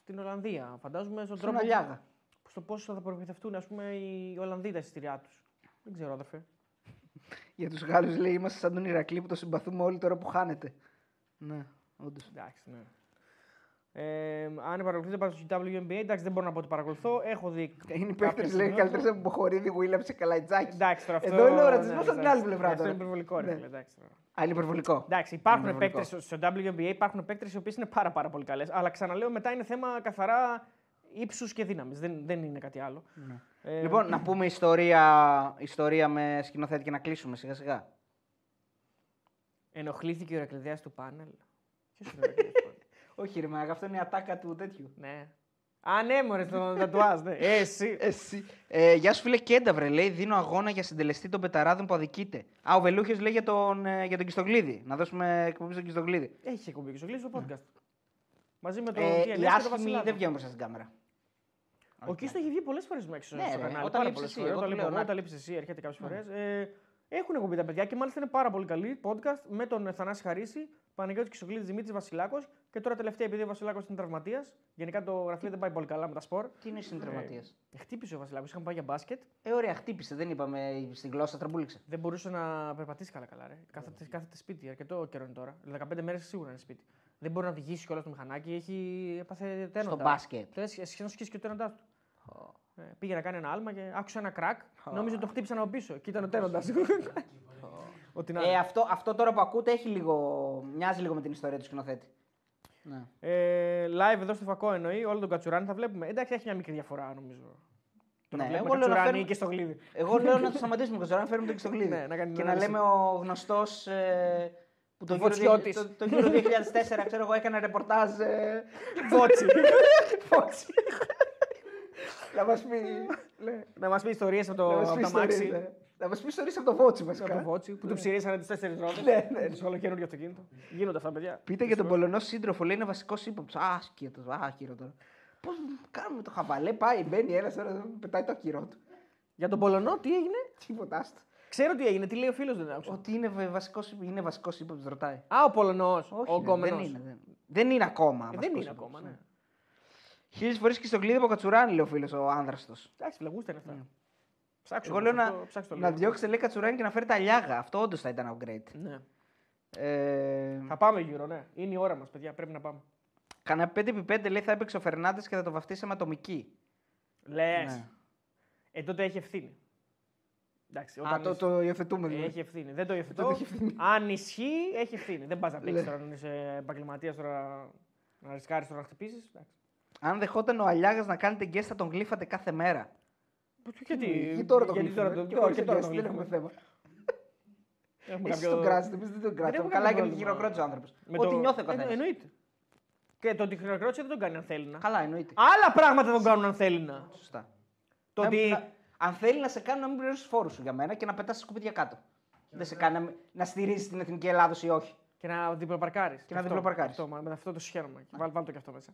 στην Ολλανδία. Φαντάζομαι στον Στον τρόπο. Αλιάγα. Στο πώς θα προμηθευτούν ας πούμε, οι Ολλανδοί τα εισιτήριά τους. Δεν ξέρω, αδερφέ. Για τους Γάλλους λέει είμαστε σαν τον Ηρακλή που το συμπαθούμε όλοι τώρα που χάνεται. Ναι, όντως. Εντάξει, ναι. Ε, αν παρακολουθείτε πάνω στο WNBA, εντάξει, δεν μπορώ να πω ότι παρακολουθώ. Έχω δει. [laughs] Είναι οι κάποια παίκτες λέει σημεία. καλύτερε από Μποχορίδη, Βίλαμ και Καλαϊτζάκης. Εντάξει, τώρα αυτό. Εδώ είναι ο ρατσισμός ναι, από την εντάξει. άλλη πλευρά Αυτό τώρα. είναι υπερβολικό, ρε Ναι. φίλε, εντάξει, τώρα. Α, είναι υπερβολικό. Εντάξει, υπάρχουν Είναι παίκτες υπερβολικό. στο WNBA, υπάρχουν παίκτες οι οποίες είναι πάρα, πάρα πολύ καλές. Αλλά ξαναλέω, μετά είναι θέμα καθαρά ύψους και δύναμης. Δεν, δεν είναι κάτι άλλο. Ε, Λοιπόν, να πούμε ιστορία, ιστορία με σκηνοθέτη και να κλείσουμε σιγά σιγά. Ενοχλήθηκε ο Ηρακλειδέα του πάνελ. Ποιος είναι ο Ηρακλειδέας του πάνελ. Όχι, ρε Μάγα, αυτό είναι η ατάκα του τέτοιου. Ναι. Α, ναι, μωρέ, στο τατουάζ, ναι. Ε, εσύ. Εσύ. Ε, γεια σου φίλε Κένταβρε, λέει δίνω αγώνα για συντελεστή των πεταράδων που αδικείται. Α, ο Βελούχιος λέει για τον, ε, για τον Κιστογλίδη. Να δώσουμε εκπομπή στον Κιστογλίδη. Έχει εκπομπή και στο κλείσει το podcast. Μαζί με τον Ε, TNS οι και τον άσχημοι Βασιλάκο. δεν βγαίνουν μπροστά στην κάμερα. Ο Κίστο έχει βγει πολλές φορές μέσα Ναι, στο ρε, κανάλι. όταν Πάρα λείψεις πολλές εσύ, φορές. εγώ Όταν το λείπω λέω, εγώ, να- όταν λείψεις εσύ, έρχεται κάποιε φορές. Ε, έχουν εκπομπή τα παιδιά και μάλιστα είναι πάρα πολύ καλή podcast με τον Θανάση Χαρίση, Παναγιώτης Κισογλίδη Δημήτρης Βασιλάκος και τώρα τελευταία επειδή ο Βασιλάκος είναι τραυματίας. Γενικά το γραφείο δεν πάει πολύ καλά με τα σπορ. Τι είναι συντραματία. Ε, χτύπησε ο Βασιλάκος, είχαν πάει για μπάσκετ. Ε, ωραία, χτύπησε, δεν είπαμε στην γλώσσα, τραμπούληξε. Δεν μπορούσε να περπατήσει καλά καλά. Ρε. Κάθεται, κάθεται σπίτι, αρκετό καιρό είναι τώρα. 15 μέρες σίγουρα είναι σπίτι. Δεν μπορεί να οδηγήσει κιόλας το μηχανάκι, έχει έπαθε τένοντα. Στο μπάσκετ. Θες σχεδόν σκίσει και ο τένοντά του. Ε, πήγε να κάνει ένα άλμα και άκουσε ένα κρακ. Νόμιζε ότι το χτύπησαν από πίσω. Και ήταν ο τένοντα. [laughs] Ότι να Ε, είναι. αυτό, αυτό τώρα που ακούτε έχει λίγο, μοιάζει λίγο με την ιστορία του σκηνοθέτη. Ναι. Ε, live εδώ στο φακό εννοεί, όλο τον Κατσουράνη θα βλέπουμε. Εντάξει, έχει μια μικρή διαφορά νομίζω. Το να Ναι, βλέπουμε εγώ λέω να Κατσουράνη φέρουμε- και στο γλύδι. Εγώ λέω να το [laughs] σταματήσουμε και να φέρουμε τον Κιστογλίδη. Ναι, να κάνει και να ανάλυση. λέμε ο γνωστός. Ε, που το Ο γύρο, Βοτσιώτης. το, το γύρο 2004, ξέρω εγώ, έκανε ρεπορτάζ. Ε, Βότσι. [laughs] Φώξη. να μας πει. ναι, να μας πει ιστορίες από το, να μας από πει τα ιστορίες, μάξι. ναι. Να μας πει ιστορίες από το Βότσι Από το βασικά. Βότσι που του ψηρίσανε τις τέσσερις ρόδες. Ναι, ναι. Τους όλο καινούριο αυτοκίνητο. Γίνονται αυτά, παιδιά. Πείτε για τον Πολωνό σύντροφο, λέει είναι βασικός ύποπτος. Άσχετο, άχυρο τώρα. Πώς κάνουμε το χαβαλέ, πάει, μπαίνει ένας τώρα, πετάει το άκυρό του. Για τον Πολωνό, τι έγινε; Τίποτα άστο. Ξέρω τι έγινε, τι λέει ο φίλος δεν άκουσα. Ότι είναι βασικός είναι βασικός ύποπτος, ρωτάει. Α, ο Πολωνός. Όχι, Ο ρε, δεν κόμενος. είναι. Δεν, δεν είναι ακόμα. Ε, δεν βασικός είναι ύποπτος, ακόμα, ναι. Χίλιες φορές και στον κλείδι από κατσουράνι, λέει ο φίλος ο άνδραστος. Εντάξει, φλεγούστα είναι αυτά. Ψάξω. Εγώ λέω να, αυτό, ψάξτε το να λίγο. διώξετε λέει κατσουράνι και να φέρετε αλιάγα. Αυτό όντως θα ήταν upgrade. Ναι. Ε, Θα πάμε γύρω, ναι. Είναι η ώρα μας, παιδιά. Πρέπει να πάμε. Κανένα 5x5 λέει θα έπαιξε ο Φερνάντες και θα το βαφτίσαμε ατομική. Λες. Ναι. Ε, τότε έχει ευθύνη. Εντάξει, Α, όταν το, είσαι- το υιοθετούμε δηλαδή. Έχει ευθύνη. Δεν το υιοθετώ. Τότε έχει ευθύνη. Αν ισχύει, έχει ευθύνη. Δεν πας να παίξεις Ναι. τώρα, αν είσαι επαγγελματίας τώρα να ρισκάρεις τώρα να χτυπήσεις. Αν δεχόταν ο Αλιάγας να κάνετε guest θα τον γλύφατε κάθε μέρα. Γιατί, Γιατί τώρα το γιατί γλύφουμε; τώρα το- Και όχι, χωρίς και τώρα guest, το δεν έχουμε γλύφουμε. θέμα. Έχουμε Εσείς κάποιο- τον κράζετε, εμείς δεν τον κράζουμε. έχουμε Καλά κάποιο έκανε και πρόβλημα. χειροκρότησε ο άνθρωπος. Με Ό,τι το- νιώθει ο Ε, καθένας. Εννοείται. Και το ότι χειροκρότησε δεν τον κάνει αν θέλει να. Καλά, εννοείται. Άλλα πράγματα τον κάνουν αν θέλει να. Σωστά. Το Να- ότι. να- αν θέλει να σε κάνει να μην πληρώσεις φόρους σου για μένα και να πετάς σκουπίδια κάτω. Δεν σε κάνει να, μην- να στηρίζεις την εθνική Ελλάδος ή όχι. Και να διπλοπαρκάρεις. Και να διπλοπαρκάρεις. Αυτό, μα- με αυτό το συγχαίρομαι. Βάλ, βάλ το και αυτό μέσα.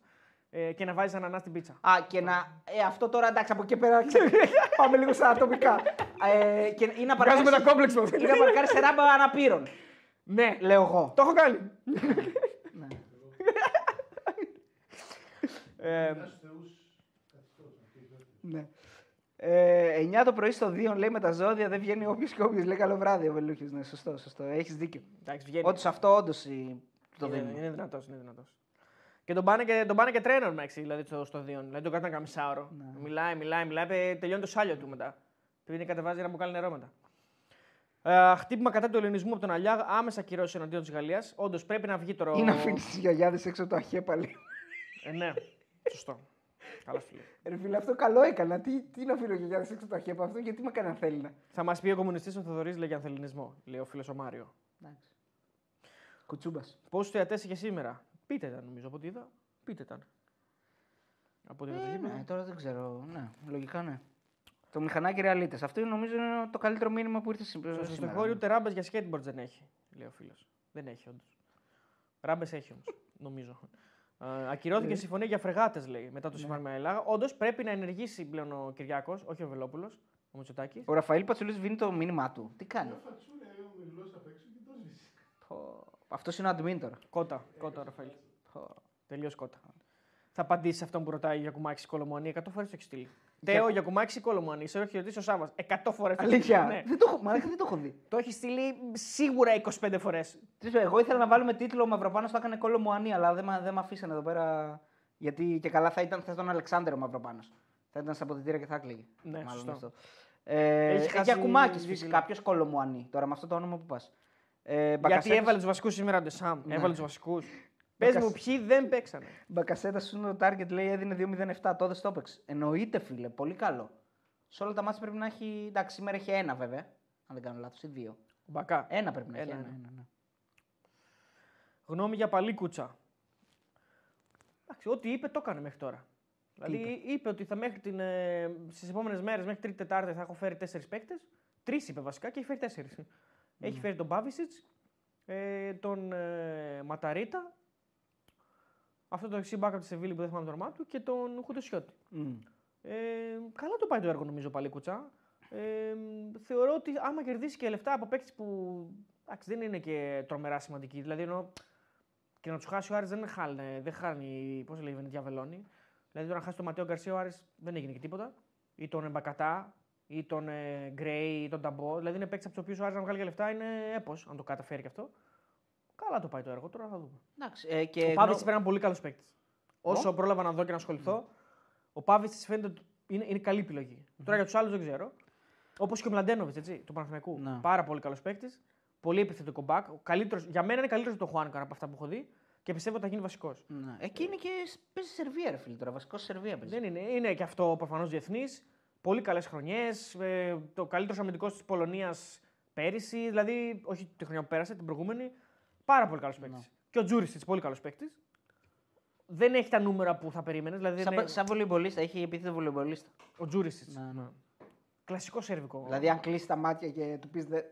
Ε, και να βάζεις ανανά στην πίτσα. Α, και να. Ε, αυτό τώρα εντάξει, από εκεί πέρα. ξέρω, [laughs] Πάμε λίγο στα ατομικά. Ε, και, ή να Βγάζουμε παρκάρεις- τα κόμπλεξ μας. Ή να παρκάρεις σε ράμπα αναπήρων. Ναι, Λέω εγώ. το έχω κάνει. ε, Ένας θεούς καθιστός, αυτή η δεύτερη. Ναι. Ε, 9 το πρωί στο 2 λέει με τα ζώδια δεν βγαίνει όποιος και όποιος. Λέει καλό βράδυ ο Βελούχης. Ναι, σωστό, σωστό. Έχεις δίκιο. εντάξει, βγαίνει. Ότι σε αυτό όντως το είναι, δίνουμε. είναι δυνατός, είναι δυνατός. Και τον πάνε και, τον πάνε και τρένον μέξι, δηλαδή στο, στο Δίον. Δηλαδή τον κάνει ένα καμισάωρο. Ναι. Μιλάει, μιλάει, μιλάει, πε- τελειώνει το σάλιο του μετά. Πήγαινε κατεβάζει ένα μπουκάλι νερό μετά. Ε, χτύπημα κατά του ελληνισμού από τον Αλιάγ, άμεσα κυρώσει εναντίον της Γαλλίας. Όντως πρέπει να βγει τώρα. Ή να αφήνει τι γιαγιάδε έξω από το αχέπαλι. Ε, ναι, σωστό. Καλά φίλε. Ρε φίλε, αυτό καλό έκανα. Τι, τι να αφήνω γιαγιάδε έξω από το αχέπαλι αυτό, γιατί με έκανε θέλει να. Θα μας πει ο κομμουνιστής ο Θοδωρής λέει για ανθεληνισμό, λέει ο φίλος ο Μάριο. Κουτσούμπας. Πόσους θεατές είχε σήμερα; Πείτε τα νομίζω από ό,τι είδα. Πείτε τα. Από ό,τι είδα το Ε, γήπεδο. ναι, τώρα δεν ξέρω. Ναι, λογικά ναι. Το μηχανάκι ρεαλίτες. Αυτό είναι, νομίζω είναι το καλύτερο μήνυμα που ήρθε σή- σήμερα. Στο στοχώριο ούτε ράμπες για skateboard δεν έχει, λέει ο φίλος. Δεν έχει όντως. Ράμπες έχει όμως, [laughs] νομίζω. Ε, ακυρώθηκε συμφωνία για φρεγάτες, λέει, μετά το σύμφωνο με Ελλάδα. Όντως πρέπει να ενεργήσει πλέον ο Κυριάκος, όχι ο Βελόπουλος, ο Μητσοτάκης. Ο Ραφαήλ Πατσουλής βίνει το μήνυμά του. Τι κάνει; Μια φατσούλα ο μιλός απ' έξω και το σβήσει. Αυτός είναι ο admin τώρα. Κότα, κότα, Ραφαήλ. Τελείως κότα. θα απαντήσεις σε αυτόν που ρωτάει για κουμάκι Κολομονή. 100 φορές το έχεις στείλει. Τέο για κουμάκι Κολομονή. Σε έχει ρωτήσει ο Σάβα. 100 φορές το έχεις Αλήθεια. Ναι. Δεν, το έχω, μαλάκα, δεν το έχω δει. Το έχεις στείλει σίγουρα 25 φορές. Τι σου, Εγώ ήθελα να βάλουμε τίτλο Μαυροπάνος, το έκανε κόλλο μου Ανή, αλλά δεν, μα- δεν με αφήσανε εδώ πέρα. Γιατί και καλά θα ήταν, θα ήταν Αλεξάνδρ ο Μαυροπάνος. Θα ήταν στα αποδητήρια και θα έκλειγε. Ναι, Μάλλον σωστό. αυτό. Ε, Έχει έχει χάσει Ακουμάκη δίκιο. φυσικά. Ποιος κόλλο μου Ανή. Τώρα με αυτό το όνομα που πας. Ε, Γιατί Μπακασέτας- έβαλες του βασικούς σήμερα ο Σαμ. Ναι. Έβαλες του βασικού. Πες Μπακασ- μου, ποιοι δεν παίξανε. Μπακασέτας σου είναι το target, λέει έδινε 2-0-7. Τότε στο έπαιξε. Εννοείται, φίλε, πολύ καλό. Σε όλα τα μάτια πρέπει να έχει. Εντάξει, σήμερα έχει ένα βέβαια. Αν δεν κάνω λάθος, ή δύο. Ο Μπακά. Ένα πρέπει να έχει. Ένα, Ένα, ναι. ένα, ναι. Γνώμη για Παλίκουτσα. Εντάξει, ό,τι είπε το έκανε μέχρι τώρα. Δηλαδή είπε; ότι θα μέχρι την, ε, στις επόμενες μέρες, μέχρι τρίτη Τετάρτη θα έχω φέρει τέσσερις παίκτες. Τρεις είπε βασικά και έχει φέρει τέσσερις. Έχει φέρει τον Μπάβισιτς, ε, τον ε, Ματαρίτα, αυτό το εξή μπάκα από τη Σεβίλη που δεν θυμάμαι το όνομά του και τον Χουτεσιώτη. Μμ. Ε, καλά το πάει το έργο νομίζω πάλι κουτσά. Ε, θεωρώ ότι άμα κερδίσει και λεφτά από παίκτη που εντάξει, δεν είναι και τρομερά σημαντική. Δηλαδή ενώ και να τους χάσει ο Άρης δεν χάνει, δεν χάνει πώς λέει η Βενετιά Βελώνη. Δηλαδή τώρα να χάσει τον Ματέο Γκαρσία ο Άρης δεν έγινε και τίποτα. Ή τον Εμπακατά, ή τον ε, Γκρέι, ή τον Ταμπό. Δηλαδή είναι παίκτης από τους οποίους ο Άρης να βγάλει και λεφτά είναι έπος, αν το καταφέρει και αυτό. Καλά το πάει το έργο, τώρα θα δούμε. Εντάξει, ε, και Ο γνω- Πάβη ήταν ένα πολύ καλός παίκτης. Όσο πρόλαβα να δω και να ασχοληθώ, ο Πάβη φαίνεται ότι είναι, είναι καλή επιλογή. Τώρα για τους άλλους δεν ξέρω. Όπως και ο Μλαντένοβιτς έτσι, του Παναθηναϊκού. Ναι. Πάρα πολύ καλός παίκτης. Πολύ επιθετικό back. Ο καλύτερος, για μένα είναι καλύτερος από τον Χουάνκαρ από αυτά που έχω δει και πιστεύω ότι θα γίνει βασικός. Ναι. Εκεί είναι και σ- παίζει Σερβία, ρε φίλε τώρα. Βασικός Σερβία παίζει. Δεν είναι, είναι και αυτό προφανώς διεθνής. Πολύ καλές χρονιές. Ε, το καλύτερο αμυντικό της Πολωνίας πέρυσι. Δηλαδή, όχι τη χρονιά που πέρασε, την προηγούμενη. Πάρα πολύ καλός παίκτης. Ναι. Και ο Τζούρισιτς, πολύ καλός παίκτης. Δεν έχει τα νούμερα που θα περίμενες. Δηλαδή, Σαν, δεν είναι... σαν βολεμπολίστα, έχει επίθετο βολεμπολίστα. Ο Τζούρισιτς. Ναι, ναι. Κλασικό σερβικό. Δηλαδή, αν κλείσεις τα μάτια και του πεις. Δε...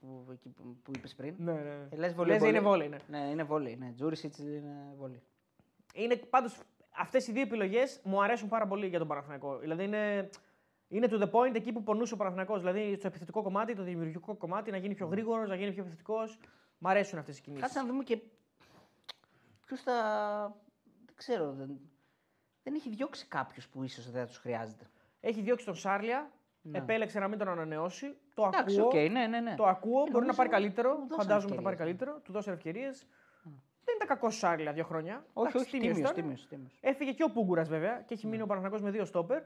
Που, εκεί που, που είπες πριν. Ναι, ναι. Ε, λες Λες, είναι βόλεϊ, ναι. Ναι, είναι βόλεϊ. Ναι. Τζούρισιτς είναι βόλεϊ. Είναι πάντως αυτές οι δύο επιλογές μου αρέσουν πάρα πολύ για τον Παναθηναϊκό. Δηλαδή είναι, είναι to the point εκεί που πονούσε ο Παναθηναϊκός. Δηλαδή στο επιθετικό κομμάτι, το δημιουργικό κομμάτι, να γίνει πιο γρήγορος, να γίνει πιο επιθετικός. Μ' αρέσουν αυτές οι κινήσεις. Κάτσε να δούμε και. Ποιος θα. Δεν ξέρω. Δεν, δεν έχει διώξει κάποιου που ίσως δεν τους χρειάζεται. Έχει διώξει τον Σάρλια, Ναι. επέλεξε να μην τον ανανεώσει. Το Εντάξει, ακούω. οκ, ναι, ναι, ναι. Το ακούω, μπορεί να νομίζω πάρει καλύτερο. του δώσαν Φαντάζομαι θα πάρει ευκαιρίες, ναι. καλύτερο. Του δώσαν ευκαιρίες. Δεν ήταν κακό ο Σάρλια δύο χρόνια. Όχι, Εντάξει, όχι, τίμιος τίμιος, ήταν. τίμιος. τίμιος. Έφυγε και ο Πούγκουρας βέβαια και έχει Ναι. μείνει ο Παναθηναϊκός με δύο στόπερ.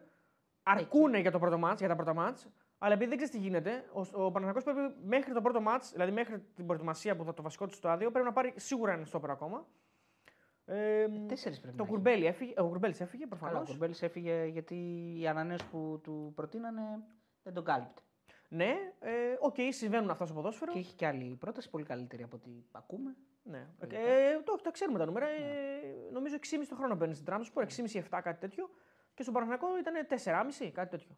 Αρκούνε για, το πρώτο μάτς, για τα πρώτα μάτς, αλλά επειδή δεν ξέρεις τι γίνεται, ο, ο Παναθηναϊκός πρέπει μέχρι το πρώτο μάτς, δηλαδή μέχρι την προετοιμασία που θα το βασικό του στο άδειο, πρέπει να πάρει σίγουρα ένα στόπερ ακόμα. Ε, Τέσσερις πρέπει το να έχει. Κουρμπέλι έφυγε, ο Κουρμπέλης έφυγε Καλά, ο προφανώς. Κουρμπέλης έφυγε γιατί η ανανέωση που του προτείνανε δεν τον κάλυπτε. Ναι, ε, οκ, συμβαίνουν αυτά στο ποδόσφαιρο. Και έχει και άλλη πρόταση πολύ καλύτερη από ό,τι ακούμε. Ναι. Ε, το, τα ξέρουμε τα νούμερα. Ε, νομίζω 6,5 το χρόνο παίρνει στην Τραμπζονσπόρ, 6,5-7 κάτι τέτοιο. Και στον Παναθηναϊκό ήταν 4,5 κάτι τέτοιο.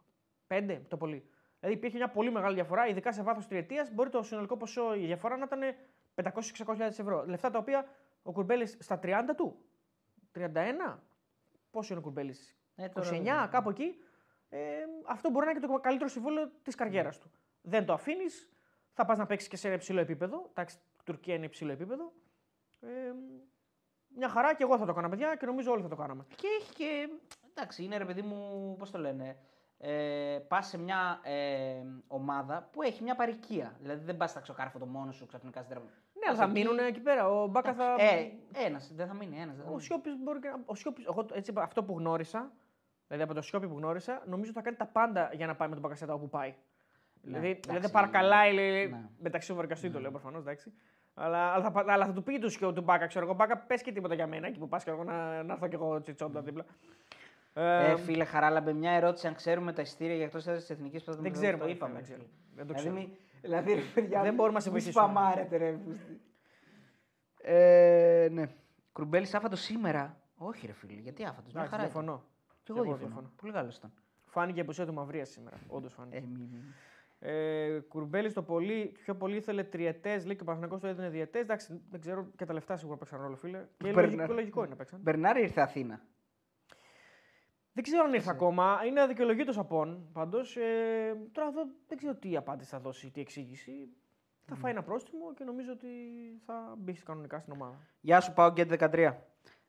5 το πολύ. Δηλαδή υπήρχε μια πολύ μεγάλη διαφορά, ειδικά σε βάθος τριετίας. Μπορεί το συνολικό ποσό, η διαφορά να ήταν 500-600 ευρώ. Λεφτά τα οποία ο Κουρμπέλης στα 30 του, 31, πόσο είναι ο Κουρμπέλης, Ε, 29, κάπου εκεί. Ε, αυτό μπορεί να είναι και το καλύτερο συμβόλαιο της καριέρας του. Δεν το αφήνεις, θα πας να παίξεις και σε υψηλό επίπεδο. Εντάξει, η Τουρκία είναι υψηλό επίπεδο. Ε, μια χαρά και εγώ θα το έκανα, παιδιά, και νομίζω όλοι θα το κάναμε. Και έχει και. Εντάξει, είναι ρε παιδί μου, πώς το λένε. Ε, πας σε μια ε, ομάδα που έχει μια παροικία. Δηλαδή δεν πας στα ξοκάρφωτο μόνος σου ξαφνικά στην τραβή. Ναι, αλλά θα μείνουν εκεί πέρα. Ο Μπάκα θα. Ε, ένας, δεν θα μείνει ένας. ο Σιώπης μπορεί και να. Ο Σιώπης, εγώ έτσι, είπα, αυτό που γνώρισα, δηλαδή από το Σιώπη που γνώρισα, νομίζω θα κάνει τα πάντα για να πάει με τον Μπακασέτα όπου πάει. δηλαδή, εντάξει, δηλαδή δεν παρακαλάει, λέει, ναι. μεταξύ των βαρκαστή το λέω προφανώς, εντάξει. Αλλά, αλλά, θα, πα- αλλά θα του πει του Σιώ του Μπάκα, ξέρω εγώ, Μπάκα, πες και τίποτα για μένα εκεί που πας και εγώ να, να έρθω και εγώ τσιτσόντα δίπλα. Ε, Ε, φίλε Χαράλαμπε, μια ερώτηση αν ξέρουμε τα ειστήρια για εκτός έδρας της εθνικής που θα δεν το ξέρουμε. Το δεν είπαμε. δεν ξέρω. Δεν το Δηλαδή, ξέρω. μη- δηλαδή, ρε παιδιά, Δεν μπορούμε να σε μη βοηθήσουμε. σπαμάρετε, ρε. πούστη. Ε, ναι. Κουρμπέλης άφατος σήμερα. Όχι, ρε φίλε, γιατί άφατος. Μια Εντάξει, χαρά. ήταν. διαφωνώ. Κι εγώ Και εγώ διαφωνώ. διαφωνώ. Πολύ καλός ήταν. Φάνηκε η απουσία του Μαυρία σήμερα. Όντως φάνηκε. Ε, μη, μη. Ε, Κουρμπέλης το πολύ, πιο πολύ ήθελε τριετές, λέει και ο Παναγενικό το έδινε διετές. Εντάξει, δεν ξέρω και τα λεφτά σίγουρα παίξαν ρόλο, φίλε. Και Μπερνάρ. λογικό, λογικό είναι να παίξαν. Μπερνάρη ήρθε Αθήνα. Δεν ξέρω αν ήρθε ακόμα. Είναι αδικαιολογήτω απόν πάντως. Ε, τώρα εδώ δεν ξέρω τι απάντηση θα δώσει, τι εξήγηση. Θα φάει ένα πρόστιμο και νομίζω ότι θα μπει κανονικά στην ομάδα. Γεια σου, πάω Γκέτ 13.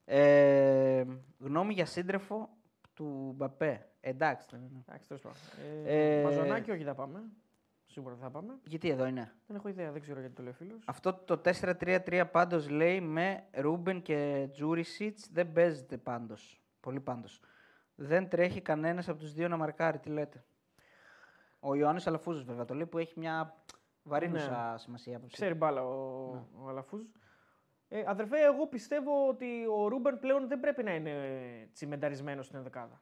Ε, γνώμη για σύντρεφο του Μπαπέ. Εντάξει. δεν είναι. Εντάξει, τέλος πάντων. Ε, Ε, Μαζονάκι, όχι, θα πάμε. Σίγουρα δεν θα πάμε. Γιατί εδώ είναι; Δεν έχω ιδέα, δεν ξέρω γιατί το λέει ο φίλος. Αυτό το 4-3-3 πάντως λέει με Ρούμπεν και Τζούρισιτς δεν παίζεται πάντως. Πολύ πάντως. Δεν τρέχει κανένας από τους δύο να μαρκάρει. Τι λέτε. Ο Ιωάννης Αλαφούζος βέβαια το λέει που έχει μια βαρύνουσα σημασία άποψη. Ξέρει μπάλα ο, ο Αλαφούζ. Ε, αδερφέ, εγώ πιστεύω ότι ο Ρούμπεν πλέον δεν πρέπει να είναι τσιμενταρισμένος στην ενδεκάδα.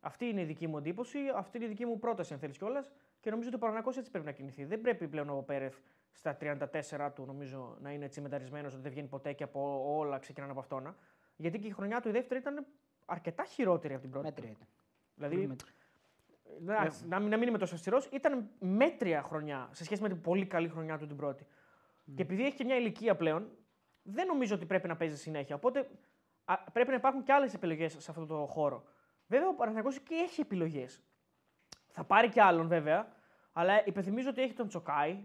Αυτή είναι η δική μου εντύπωση, αυτή είναι η δική μου πρόταση, αν θέλεις κιόλας. Και νομίζω ότι ο Παναγιώ έτσι πρέπει να κινηθεί. Δεν πρέπει πλέον ο Πέρεθ στα 34 του νομίζω να είναι τσιμενταρισμένος, ότι δεν βγαίνει ποτέ και από όλα ξεκινάνε από αυτόνα. Γιατί και η χρονιά του η δεύτερη ήταν αρκετά χειρότερη από την πρώτη. Μέτρια ήταν. Δηλαδή, Πολύ μέτρια. Εντάξει, να, μην, να μην είμαι τόσο αυστηρός, ήταν μέτρια χρονιά σε σχέση με την πολύ καλή χρονιά του την πρώτη. Και επειδή έχει και μια ηλικία πλέον, δεν νομίζω ότι πρέπει να παίζει συνέχεια. Οπότε α, πρέπει να υπάρχουν και άλλες επιλογές σε αυτό το χώρο. Βέβαια, ο Παναθηναϊκός και έχει επιλογές. Θα πάρει και άλλον βέβαια, αλλά υπενθυμίζω ότι έχει τον Τσοκάη,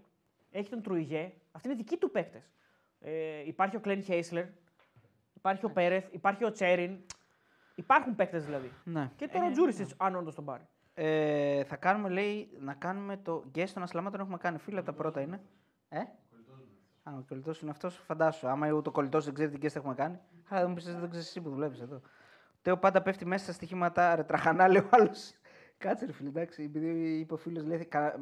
έχει τον Τρουιγέ. Αυτοί είναι δικοί του παίκτες. Ε, υπάρχει ο Κλαϊνχάισλερ, υπάρχει ο Πέρεθ, υπάρχει ο Τσέριν. Υπάρχουν παίκτες δηλαδή. Ναι. Και τώρα ο Τζούριτσιτς, αν όντως τον πάρει. Ε, θα κάνουμε, λέει, να κάνουμε το guest τον Ασλαμά, τον έχουμε κάνει. Φίλε, από τα πρώτα είναι. Ε; Α, ο κολλητός είναι αυτός, φαντάσου. Άμα ούτε ο κολλητός δεν ξέρει τι guest έχουμε κάνει. Αλλά δεν μου πεις, δεν ξέρεις εσύ που δουλεύεις εδώ. Τέο πάντα πέφτει μέσα στα στοιχήματα, ρε τραχανά, λέει ο άλλος. Κάτσε, ρε φίλε, εντάξει. Επειδή είπε ο φίλος, λέει, κα-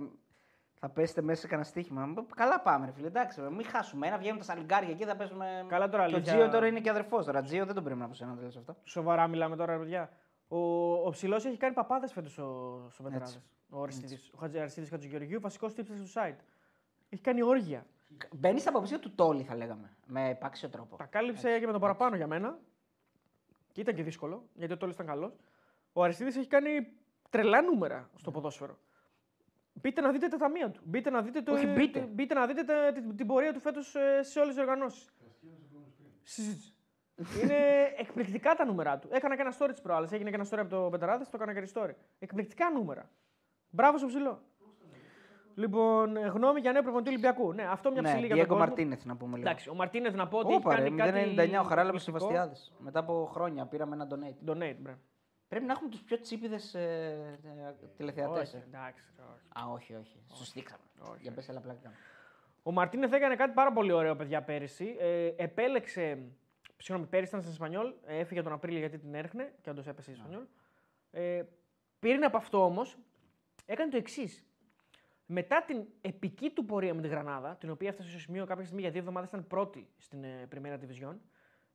θα πέσετε μέσα σε κανένα στοίχημα. Μα, Καλά πάμε, ρε φίλε, εντάξει. Ρε, μην χάσουμε. Ένα βγαίνουν τα σαλιγκάρια εκεί, θα παίζουμε. Καλά τώρα, Το αλήθεια. Τζίο τώρα είναι και αδερφός. Τώρα Τζίο δεν τον πρέπει να από σένα, δεν λες αυτό. Σοβαρά μιλάμε τώρα, ρε παιδιά. Ο, ο Ψηλός έχει κάνει παπάδες φέτος στο, στο Βετεράδε. Ο Αριστίδης. Ο Χατζη- Αριστίδης Χατζηγεωργίου, βασικός τύψη του site. Έχει κάνει όργια. Μπαίνεις στα αποψία του Τόλι, θα λέγαμε. Με επάξιο τρόπο. Τα κάλυψε και με τον παραπάνω για μένα. Και ήταν και δύσκολο, γιατί ο Τόλις ήταν καλός. Ο Αριστίδης έχει κάνει τρελά νούμερα στο ποδόσφαιρο. Μπείτε να δείτε τα ταμεία του. Μπείτε να δείτε, το, Όχι, μπείτε. να δείτε τα- την, την πορεία του φέτος σε όλες τις οργανώσεις. Είναι [laughs] εκπληκτικά τα νούμερα του. Έκανα και ένα story της προάλλη. Έγινε και ένα story από το Πεταράδες, το έκανα και story. Εκπληκτικά νούμερα. Μπράβο στο ψηλό. Λοιπόν, ε, γνώμη για νέο προπονητή Ολυμπιακού. Ναι, αυτό μια Ναι, ψηλή για τον Diego κόσμο. Martinez να πούμε λίγο. Εντάξει, ο Μαρτίνεθ να πω ότι Όπα, έχει ρε, κάνει κάτι. 0,99 ο Χαράλαμπος εκπληκτικό. Σεβαστιάδης. Μετά από χρόνια πήραμε ένα donate. Donate, μπρε. Πρέπει να έχουμε τους πιο τσίπηδε ε, ε, τηλεθεατές. Όχι, εντάξει. όχι. Α, όχι, όχι. Σου στήξαμε. Όχι, Για πες, έλα πλάκα. κάνω. Ο Μαρτίνεθ έκανε κάτι πάρα πολύ ωραίο, παιδιά, πέρυσι. Ε, επέλεξε. Συγγνώμη, πέρυσι ήταν στην Ισπανιόλ. Ε, έφυγε τον Απρίλιο γιατί την έρχνε και όντως έπεσε η Ισπανιόλ. Ε, πριν από αυτό όμως, έκανε το εξής. Μετά την επική του πορεία με τη Γρανάδα, την οποία έφτασε στο σημείο κάποια στιγμή για δύο εβδομάδες ήταν πρώτη στην ε, Primera Division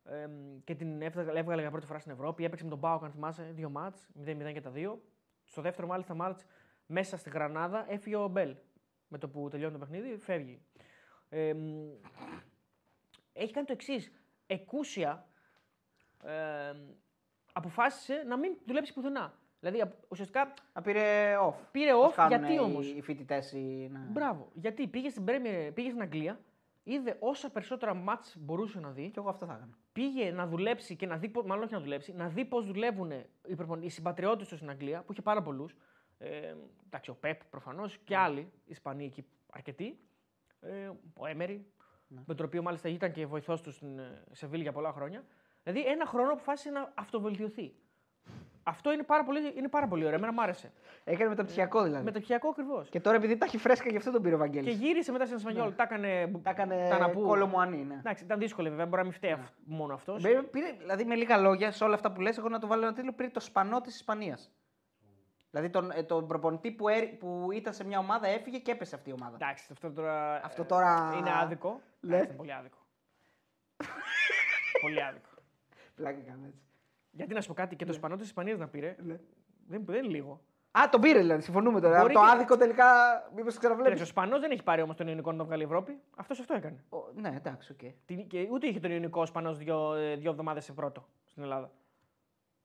ε, και την έβγαλε, έβγαλε για πρώτη φορά στην Ευρώπη. Έπαιξε με τον Πάοκ, αν θυμάσαι, δύο μάτς, 0-0 και τα δύο. Στο δεύτερο, μάλιστα, μάτς μέσα στη Γρανάδα έφυγε ο Μπέλ. Με το που τελειώνει το παιχνίδι, φεύγει. Ε, μ, έχει κάνει το εξής. Εκούσια ε, αποφάσισε να μην δουλέψει πουθενά. Δηλαδή, απ- ουσιαστικά Α, πήρε off. πήρε Πώς off. κάνουν Γιατί οι- όμως; Οι φοιτητές. Οι... ναι. Μπράβο. Γιατί πήγε στην, Premier, πήγε στην Αγγλία, είδε όσα περισσότερα μάτς μπορούσε να δει, Και εγώ αυτό θα έκανα. πήγε να δουλέψει και να δει, πώς- μάλλον όχι να δουλέψει, να δει πώς δουλεύουν οι, προπον- οι συμπατριώτες τους στην Αγγλία, που είχε πάρα πολλούς. Ε, εντάξει, ο Πεπ προφανώς και άλλοι Ισπανοί εκεί αρκετοί. Ε, ο Έμερι, με τον οποίο μάλιστα ήταν και βοηθός του στην ε, Σεβίλη για πολλά χρόνια. Δηλαδή ένα χρόνο αποφάσισε να αυτοβελτιωθεί. Αυτό είναι πάρα πολύ, είναι πάρα πολύ ωραίο. Εμένα μου άρεσε. Έκανε μεταπτυχιακό δηλαδή. Μεταπτυχιακό ακριβώς. Και τώρα επειδή τα έχει φρέσκα γι' αυτό τον πήρε ο Και Βαγγέλης. γύρισε μετά στην Εσπανιόλ. Τα έκανε. Τα έκανε τα να πού. κολομουανί, ναι. Εντάξει, ήταν δύσκολο βέβαια. Μπορεί να μην φταίει αυ- μόνο αυτός. Πήρε, πήρε- δηλαδή με λίγα λόγια, σε όλα αυτά που λες, εγώ να το βάλω ένα τίτλο, πήρε το σπανό της Ισπανίας. Δηλαδή τον, ε, τον προπονητή που, έρ- που ήταν σε μια ομάδα έφυγε και έπεσε αυτή η ομάδα. Εντάξει, αυτό τώρα. Αυτό ε, τώρα- Είναι άδικο. Λες. Εντάξει, είναι πολύ άδικο. [laughs] πολύ άδικο. Πλάκα κάνω έτσι. Γιατί να σου πω κάτι, και τον Ισπανό της Ισπανιόλ να πήρε. Ναι. Δεν, δεν είναι λίγο. Α, τον πήρε δηλαδή, συμφωνούμε τώρα. Μπορεί το και- άδικο τελικά, μήπως το Κοίταξε, ο ξαναβλέπει. Ισπανό δεν έχει πάρει όμως τον Ιωνικό να το βγάλει η Ευρώπη. Αυτός αυτό έκανε. Ναι, εντάξει, οκ. Την- Και ούτε είχε τον Ιωνικό ο Ισπανό δύο, ε, δύο εβδομάδες σε πρώτο στην Ελλάδα.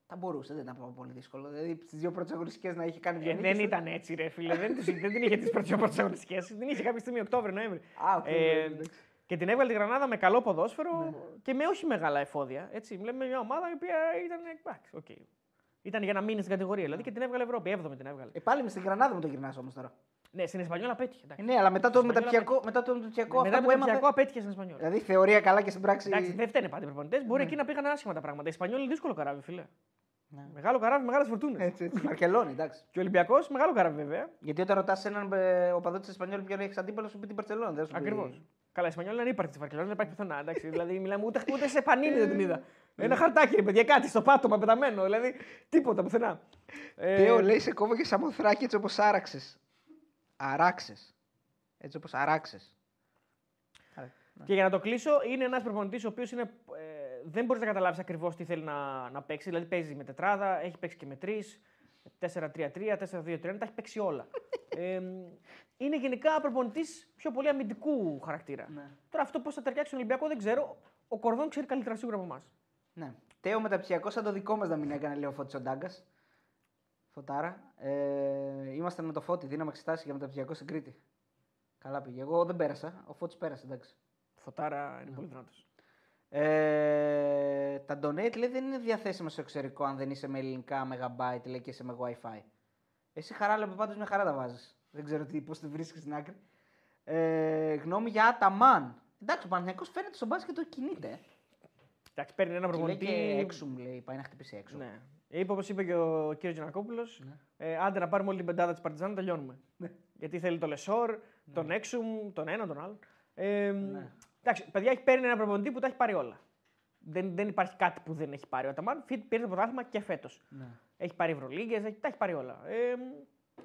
Θα μπορούσε, δεν ήταν πολύ δύσκολο. Δηλαδή στις δύο πρώτες αγωνιστικές να είχε κάνει δύο Ε, νίκες, δεν ήταν έτσι, ρε φίλε. δεν, τους- δεν την είχε τις πρώτες αγωνιστικές. Την είχε κάποια στιγμή Οκτώβριο-Νοέμβρη. Α, οκ, Ε, εντάξει. Και την έβγαλε τη Γρανάδα με καλό ποδόσφαιρο και με όχι μεγάλα εφόδια. Έτσι. Μιλάμε μια ομάδα η οποία ήταν. Εντάξει, οκ. Ήταν για να μείνει στην κατηγορία δηλαδή και την έβγαλε Ευρώπη. Έβδομη την έβγαλε. Ε, πάλι με στην Γρανάδα μου το γυρνάς όμως τώρα. Ναι, στην Ισπανιόλα πέτυχε. εντάξει. Ναι, αλλά μετά το Ισπανιόλα μεταπτυχιακό, μετά το μεταπτυχιακό, Μετά αυτά το που έμαθε. μεταπτυχιακό απέτυχε στην Ισπανιόλα. Δηλαδή θεωρία καλά και στην πράξη. Εντάξει, δεν φταίνε πάντα οι προπονητές. Μπορεί Ναι. εκεί να πήγαν άσχημα τα πράγματα. Η Ισπανιόλα είναι δύσκολο καράβι, φίλε. Ναι. Μεγάλο καράβι, μεγάλες φορτούνες. Έτσι, έτσι. Βαρκελόνη, εντάξει. Και ο Ολυμπιακός, μεγάλο καράβι βέβαια. Γιατί όταν ρωτάς έναν ε, οπαδό της Ισπανιόλ ποιον έχεις αντίπαλο, σου πει την Μπαρσελόνα. δεν σου πει- Ακριβώς. Καλά, η Ισπανιόλα είναι ύπαρκτη της Βαρκελόνης, δεν υπάρχει πουθενά. Εντάξει, [laughs] δηλαδή μιλάμε ούτε, ούτε σε πανίνη δεν την είδα. Ένα χαρτάκι, ρε παιδιά, κάτι στο πάτωμα πεταμένο. Δηλαδή τίποτα πουθενά. Ε, Τέο λέει σε κόβω και σαμοθράκι έτσι όπως άραξες. Αράξες. Έτσι όπως αράξες. Και για να το κλείσω, είναι ένας προπονητής ο οποίος ε, δεν μπορείς να καταλάβεις ακριβώς τι θέλει να, να παίξει. Δηλαδή παίζει με τετράδα, έχει παίξει και με τρεις, 4-3-3, 4-2-3, τα έχει παίξει όλα. [laughs] ε, είναι γενικά προπονητής πιο πολύ αμυντικού χαρακτήρα. Ναι. Τώρα αυτό πώς θα ταιριάξει στον Ολυμπιακό δεν ξέρω. Ο Κορδόν ξέρει καλύτερα σίγουρα από εμάς. Ναι. Τέο μεταπτυχιακός σαν το δικό μας να μην έκανε, λέει ο Φώτης ο Ντάγκας. Φωτάρα. Ε, ήμασταν με το φώτι, δίναμε εξετάσεις για μεταπτυχιακό στην Κρήτη. Καλά πήγε. Εγώ δεν πέρασα. Ο Φώτης πέρασε, εντάξει. Φωτάρα Ναι. είναι πολύ δυνατός. Ε, τα donate λέει δεν είναι διαθέσιμα στο εξωτερικό αν δεν είσαι με ελληνικά megabyte λέει και είσαι με wifi. Εσύ χαρά πάντως μια χαρά τα βάζεις. Δεν ξέρω τι, πώς τη βρίσκεις στην άκρη. Ε, γνώμη για Αταμάν. Εντάξει, ο Παναθηναϊκός φαίνεται στο μπάσκετ ότι κινείται. ε. Εντάξει, παίρνει ένα Και λέει προπονητή. και έξω μου λέει, πάει να χτυπήσει έξω. Ναι. Είπε όπως είπε και ο κ. Γιανακόπουλο, ε, άντε να πάρουμε όλη την πεντάδα της Παρτιζάν, τελειώνουμε. Γιατί θέλει το Λεσόρ, τον Έξουμ, τον ένα, τον άλλο. Ε, Εντάξει, παιδιά έχει παίρνει ένα προπονητή που τα έχει πάρει όλα. Δεν, δεν υπάρχει κάτι που δεν έχει πάρει ο Αταμάν. Φι- Πήρε το πρωτάθλημα και φέτος. Ναι. Έχει πάρει Ευρωλίγκες, έχει, τα έχει πάρει όλα. Ε,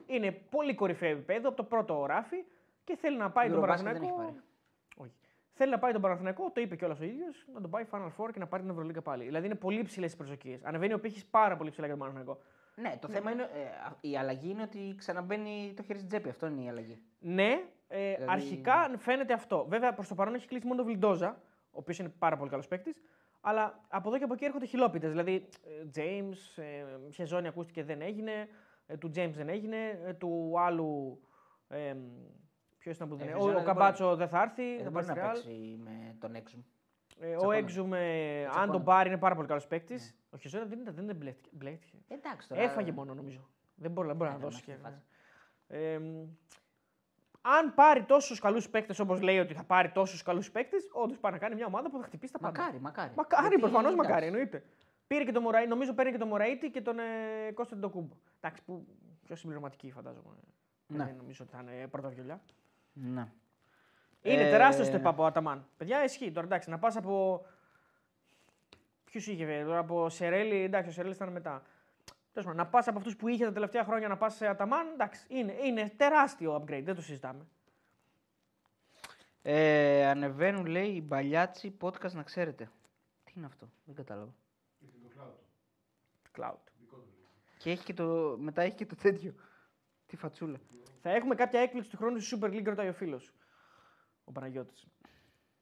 είναι πολύ κορυφαίο επίπεδο από το πρώτο ράφι και θέλει να πάει τον Eurobasket δεν Παναθηναϊκό. έχει πάρει. Όχι. Θέλει να πάει τον Παναθηναϊκό, το είπε κιόλας ο ίδιος, να τον πάει Final Four και να πάρει την Ευρωλίγκα πάλι. Δηλαδή είναι πολύ ψηλές οι προσδοκίες. Ανεβαίνει ο πύχης πάρα πολύ ψηλά για τον Παναθηναϊκό. Ναι, το θέμα είναι. ε, α- η αλλαγή είναι ότι ξαναμπαίνει το χέρι στην τσέπη. Αυτό είναι η αλλαγή. Ναι, ε, Δηλαδή- αρχικά φαίνεται αυτό. Βέβαια προς το παρόν έχει κλείσει μόνο τον Βιλντόζα, ο οποίος είναι πάρα πολύ καλός παίκτης. Αλλά από εδώ και από εκεί έρχονται χιλόπιτες. Δηλαδή, James, ε, Χεζόνι ακούστηκε δεν έγινε, ε, του James δεν έγινε, ε, του άλλου. Ε, Ποιος ήταν που δεν Ε, είναι. Χεζόνι Ο, ο δεν Καμπάτσο δεν θα έρθει. Ε, θα δεν πάει μπορεί στη να Real. παίξει με τον έξω. Ε, ο Τσακώνεται. Έξουμ, ε, αν Τσακώνεται. τον πάρει, είναι πάρα πολύ καλός παίκτης. Ο Χεζόνι δεν, ήταν- δεν, δεν μπλέχτηκε. μπλέχτηκε. Εντάξει τώρα. Έφαγε μόνο νομίζω. Δεν μπορεί, δεν μπορεί Ναι, να ναι, δώσει. ναι, και- φάση. Ε, μ, αν πάρει τόσους καλούς παίκτες όπως λέει ότι θα πάρει τόσους καλούς παίκτες, όντως πάει να κάνει μια ομάδα που θα χτυπήσει τα πάντα. Μακάρι, μακάρι. Μακάρι, Γιατί, προφανώς εντάξει, μακάρι, εννοείται. Πήρε και τον Μωραήτη, νομίζω παίρνει και τον Μωραήτη και τον ε, Κώστα Ντοκούμπο. Εντάξει, που πιο συμπληρωματική φαντάζομαι. Ναι. Δεν νομίζω ότι θα είναι πρώτα βιολιά. Ναι. Είναι Ε, τεράστιο step από Αταμάν. Παιδιά, ισχύει τώρα εντάξει, να πας από. Ποιου είχε βέβαια, τώρα από Σερέλη, εντάξει, ο Σερέλης ήταν μετά. Τέλος πάντων, να πας από αυτούς που είχε τα τελευταία χρόνια να πας σε Αταμάν, εντάξει, είναι, είναι τεράστιο upgrade, δεν το συζητάμε. Ε, ανεβαίνουν, λέει, οι μπαλιάτσι podcast να ξέρετε. Τι είναι αυτό, δεν κατάλαβα. Είναι το cloud. Cloud. Δικό του λέει. Και έχει και το, μετά έχει και το τέτοιο. Τη φατσούλα. Θα έχουμε κάποια έκπληξη του χρόνου στη Super League, ρωτάει ο φίλος. Ο Παναγιώτης.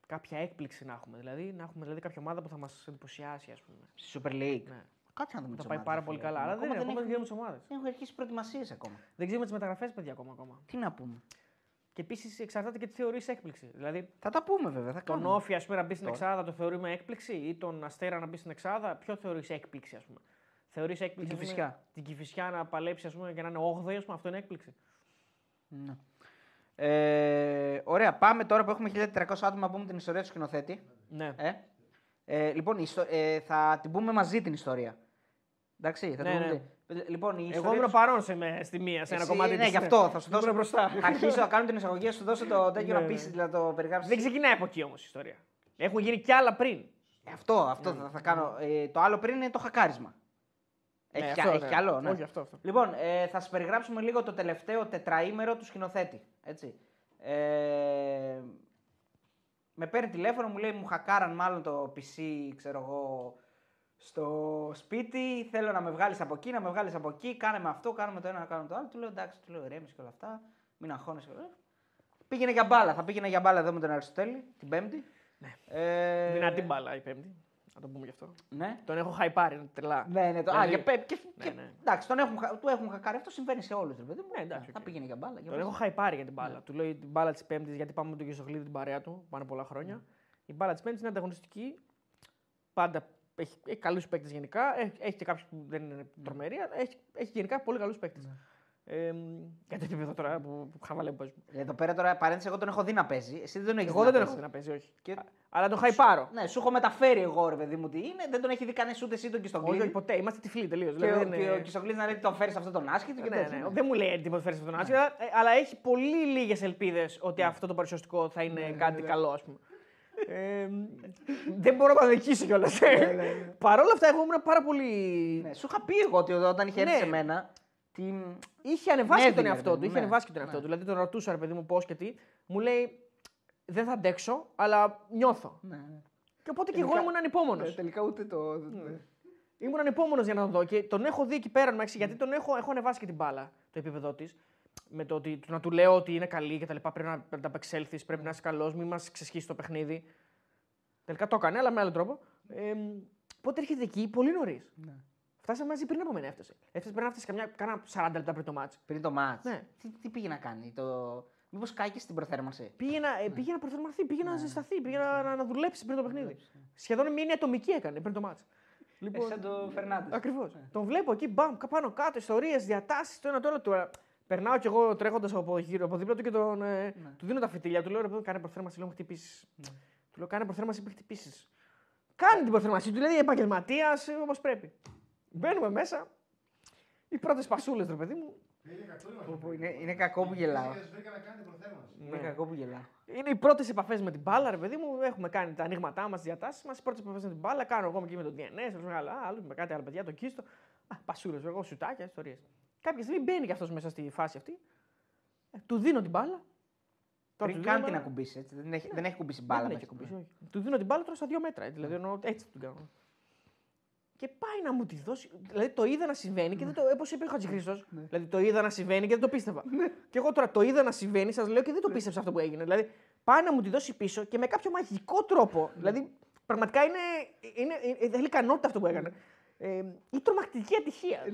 Κάποια έκπληξη να έχουμε. Δηλαδή, να έχουμε δηλαδή, κάποια ομάδα που θα μας εντυπωσιάσει, ας πούμε. Στη Super League. Ναι. Κάτσε να δούμε Θα τις πάει ομάδες, πάρα ρε πολύ φίλε. καλά. Αλλά δεν, Ακόμα είναι, ακόμα δεν έχουν- ξέρουμε τι ομάδε. Δεν έχουν αρχίσει προετοιμασίες ακόμα. Δεν ξέρουμε τις μεταγραφές, παιδιά, ακόμα. ακόμα. Τι να πούμε. Και επίσης εξαρτάται και τι θεωρείς έκπληξη. Δηλαδή, Θα τα πούμε βέβαια. Θα τον κάνουμε. Όφη ας πούμε, να μπει στην Τώρα. Εξάδα το θεωρούμε έκπληξη ή τον Αστέρα να μπει στην Εξάδα, ποιο θεωρείς έκπληξη, ας πούμε. Θεωρείς έκπληξη. Την ας πούμε, Κηφισιά. Την Κυφυσιά να παλέψει ας πούμε, και να είναι 8η, ας πούμε, αυτό είναι έκπληξη. Ναι. Ε, ωραία, πάμε τώρα που έχουμε 1400 άτομα να πούμε την ιστορία του σκηνοθέτη. Ναι. Ε, ε, λοιπόν, η ιστο- ε, θα την πούμε μαζί την ιστορία. Εντάξει, θα Ναι, την ναι. πούμε. Λοιπόν, η Εγώ ιστορία ήμουν τους- παρόν σε, με- στη μία, σε ένα Εσύ, κομμάτι Ναι, της, γι' αυτό θα σου Ήμουν δώσω. μπροστά. Θα αρχίσω να κάνω την εισαγωγή, θα σου δώσω το τέτοιο Ναι, να ναι. πεις, να το περιγράψεις. Δεν ξεκινάει από εκεί όμως η ιστορία. Έχουν γίνει κι άλλα πριν. Αυτό, αυτό θα, θα κάνω. Ε, το άλλο πριν είναι το χακάρισμα. Έχει, Ναι, κι- αυτό, έχει ναι. κι άλλο, ναι. Όχι, αυτό, αυτό. Λοιπόν, ε, θα σας περιγράψουμε λίγο το τελευταίο τετραήμερο του σκηνοθέτη. Έτσι. Ε, με παίρνει τηλέφωνο, μου λέει μου χακάραν μάλλον το PC, ξέρω εγώ, στο σπίτι. Θέλω να με βγάλεις από εκεί, να με βγάλεις από εκεί. Κάνε με αυτό, κάνουμε το ένα, κάνουμε το άλλο. Του λέω εντάξει, του λέω ηρέμηση και όλα αυτά. Μην αγχώνεσαι. Ε, Πήγαινε για μπάλα. Θα πήγαινε για μπάλα εδώ με τον Αριστοτέλη την Πέμπτη. Ναι. Ε, Δυνατή μπάλα η Πέμπτη. Να το πούμε γι' αυτό. Ναι. Τον έχω χαϊπάρει, είναι τρελά. Ναι, ναι, το, α, Δηλαδή- για, πέ- και, Ναι, και, ναι. Εντάξει, τον έχουν, χα- τον έχουν χαϊπάρει. Αυτό συμβαίνει σε όλους. Ναι, Ναι, εντάξει, θα οκ. πήγαινε για μπάλα. για Τον μπάλα. έχω χαϊπάρει για την μπάλα. Του λέω την μπάλα της Πέμπτης, γιατί πάμε με τον Κεσοχλίδη την παρέα του, πάνε πολλά χρόνια. Η μπάλα της Πέμπτης είναι ανταγωνιστική. Πάντα έχει, έχει καλούς παίκτες γενικά. Έχει, έχει και κάποιους που δεν είναι τρομεροί, αλλά έχει, έχει γενικά πολύ καλούς παίκτες. Ε, για το επίπεδο τώρα που, που χαβαλέ παίζουμε. Εδώ πέρα τώρα παρένθεση, εγώ τον έχω δει να παίζει. Εσύ δεν τον έχεις Εγώ δεν τον έχω δει να παίζει, όχι. Και- Α, Αλλά τον χαϊπάρω. Ναι, σου έχω μεταφέρει εγώ ρε παιδί μου τι είναι. Δεν τον έχει δει κανεί ούτε εσύ τον Όχι, όχι, Κιστογκλίδη. ποτέ. Είμαστε τυφλοί τελείως. Και, Δηλαδή, ο- δεν και είναι- ο Κιστογκλίδη να λέει ότι τον φέρεις αυτόν τον άσχητο. και Ναι, τέτοια. ναι. Δεν μου λέει τίποτα φέρεις αυτόν τον άσχετο, αλλά- ε, αλλά έχει πολύ λίγες ελπίδες ότι αυτό το παρουσιαστικό θα είναι κάτι καλό, ας πούμε. Ε, δεν μπορώ να το αδικήσω κιόλας. Παρ' όλα αυτά, εγώ ήμουν πάρα πολύ. Ναι, σου είχα πει εγώ ότι όταν είχε έρθει Ναι. σε μένα. Την... Είχε ανεβάσει Ναι, και τον δηλαδή, εαυτό του. ναι. Είχε ανεβάσει και τον εαυτό του. Δηλαδή τον ρωτούσα, ρε παιδί μου, πώς και τι. Μου λέει, Δεν θα αντέξω, αλλά νιώθω. Ναι, ναι. Και οπότε και εγώ Τελικά- ήμουν ανυπόμονος. Ε, τελικά ούτε το. ναι. Ήμουν ανυπόμονος για να τον δω και τον έχω δει εκεί πέρα εντάξει, γιατί τον έχω, έχω ανεβάσει και την μπάλα το επίπεδό της. Με το ότι να του λέω ότι είναι καλή και τα λοιπά. Πρέπει να, να απεξέλθει, πρέπει να είσαι καλός, μην μας ξεσχίσει το παιχνίδι. Τελικά το έκανε, αλλά με άλλο τρόπο. Ε, οπότε έρχεται εκεί πολύ νωρίς. Ναι. Φτάσαμε μαζί πριν από μένα έφτασε. Έφτασε πριν να φτάσεις καμιά, κάνα 40 λεπτά πριν το μάτς. Πριν το μάτς. Ναι. Τι, τι πήγε να κάνει. Το... Μήπως κάει και στην προθέρμανση. Πήγε να, Ναι. ε, πήγε να προθερμαθεί, πήγε να ζεσταθεί, πήγε να, να, να δουλέψει πριν το παιχνίδι. ναι. Σχεδόν μία ατομική έκανε πριν το μάτς. Λοιπόν, σαν το Φερνάντες. Ακριβώς. Τον βλέπω εκεί, μπαμ, κα- πάνω κάτω, ιστορίες, διατάσεις, το ένα το άλλο. Του, ε, περνάω κι εγώ τρέχοντας από, γύρω- από δίπλα του και τον, ε, του δίνω τα φυτίλια. Του λέω ρε παιδί, μου, κάνε προθέρμανση, λέω μου χτυπήσεις. Του λέω κάνε προθέρμανση, μην χτυπήσεις. Κάνει την προθέρμανση του, δηλαδή επαγγελματίας όπως πρέπει. Μπαίνουμε μέσα. Οι πρώτες πασούλες, ρε παιδί μου. Είναι κακό είναι Πω, αυτό. πω, είναι, είναι κακό που γελάω. Σας βρήκα να κάνετε προθέρμανση. Είναι κακό που γελάω. Είναι οι πρώτες επαφές με την μπάλα, ρε παιδί μου. Έχουμε κάνει τα ανοίγματά μας, τις διατάσεις μας. Οι πρώτες επαφές με την μπάλα. Κάνω εγώ εκεί με τον DNS, με άλλα, άλλους, με κάτι άλλα παιδιά, τον Κίστο. Α, πασούρε, εγώ σουτάκια, ιστορίες. Κάποια στιγμή μπαίνει και αυτό μέσα στη φάση αυτή. Ε, του δίνω την μπάλα. Τώρα Πριν του καν δίνω, την μα- ακουμπήσει. έτσι. Δεν έχει, δεν έχει κουμπίσει μπάλα. Δεν έχει μέσα. ακουμπήσει, όχι. Του δίνω την μπάλα τώρα στα δύο μέτρα. Έτσι, δηλαδή εννοώ, έτσι την κάνω. Και πάει να μου τη δώσει. Δηλαδή το είδα να συμβαίνει και δεν το. Όπω είπε ο Χατζηχρήστο. Δηλαδή το είδα να συμβαίνει και δεν το πίστευα. και εγώ τώρα το είδα να συμβαίνει, σα λέω και δεν το πίστεψα αυτό που έγινε. Δηλαδή πάει να μου τη δώσει πίσω και με κάποιο μαγικό τρόπο. Δηλαδή πραγματικά είναι, είναι, είναι, είναι ικανότητα αυτό που έκανε. Ε, ή τρομακτική ατυχία.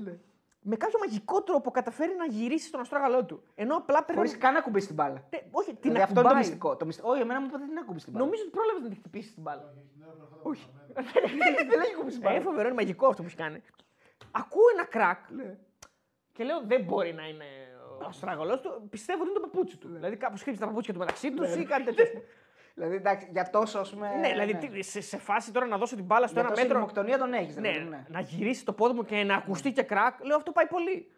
Με κάποιο μαγικό τρόπο καταφέρει να γυρίσει στον αστράγαλό του. Ενώ απλά Χωρίς περνάει. καν να κουμπίσει την μπάλα. Ναι, όχι, την Δηλαδή, αυτό είναι το ακουμπάει. μυστικό. Το μυστικό. Όχι, εμένα μου είπατε δεν την ακούμπησε την μπάλα. Νομίζω ότι πρόλαβες να τη χτυπήσεις την μπάλα. Όχι. [laughs] δεν έχει κουμπίσει την Ε, μπάλα. φοβερό, είναι μαγικό αυτό που έχει κάνει. Ακούω ένα κρακ και λέω δεν μπορεί να είναι ο στραγγολό του. Πιστεύω ότι είναι το παπούτσι του. Δηλαδή κάπου χτύπησε τα παπούτσια του μεταξύ τους ή κάτι τέτοιο. [laughs] Δηλαδή εντάξει, για τόσο ας πούμε. ναι, δηλαδή τι- σε, σε φάση τώρα να δώσω την μπάλα στο Για ένα τόση μέτρο. λιμοκτονία τον έχεις. Ναι, να γυρίσει το πόδι μου και να ακουστεί και κρακ. Λέω αυτό πάει πολύ.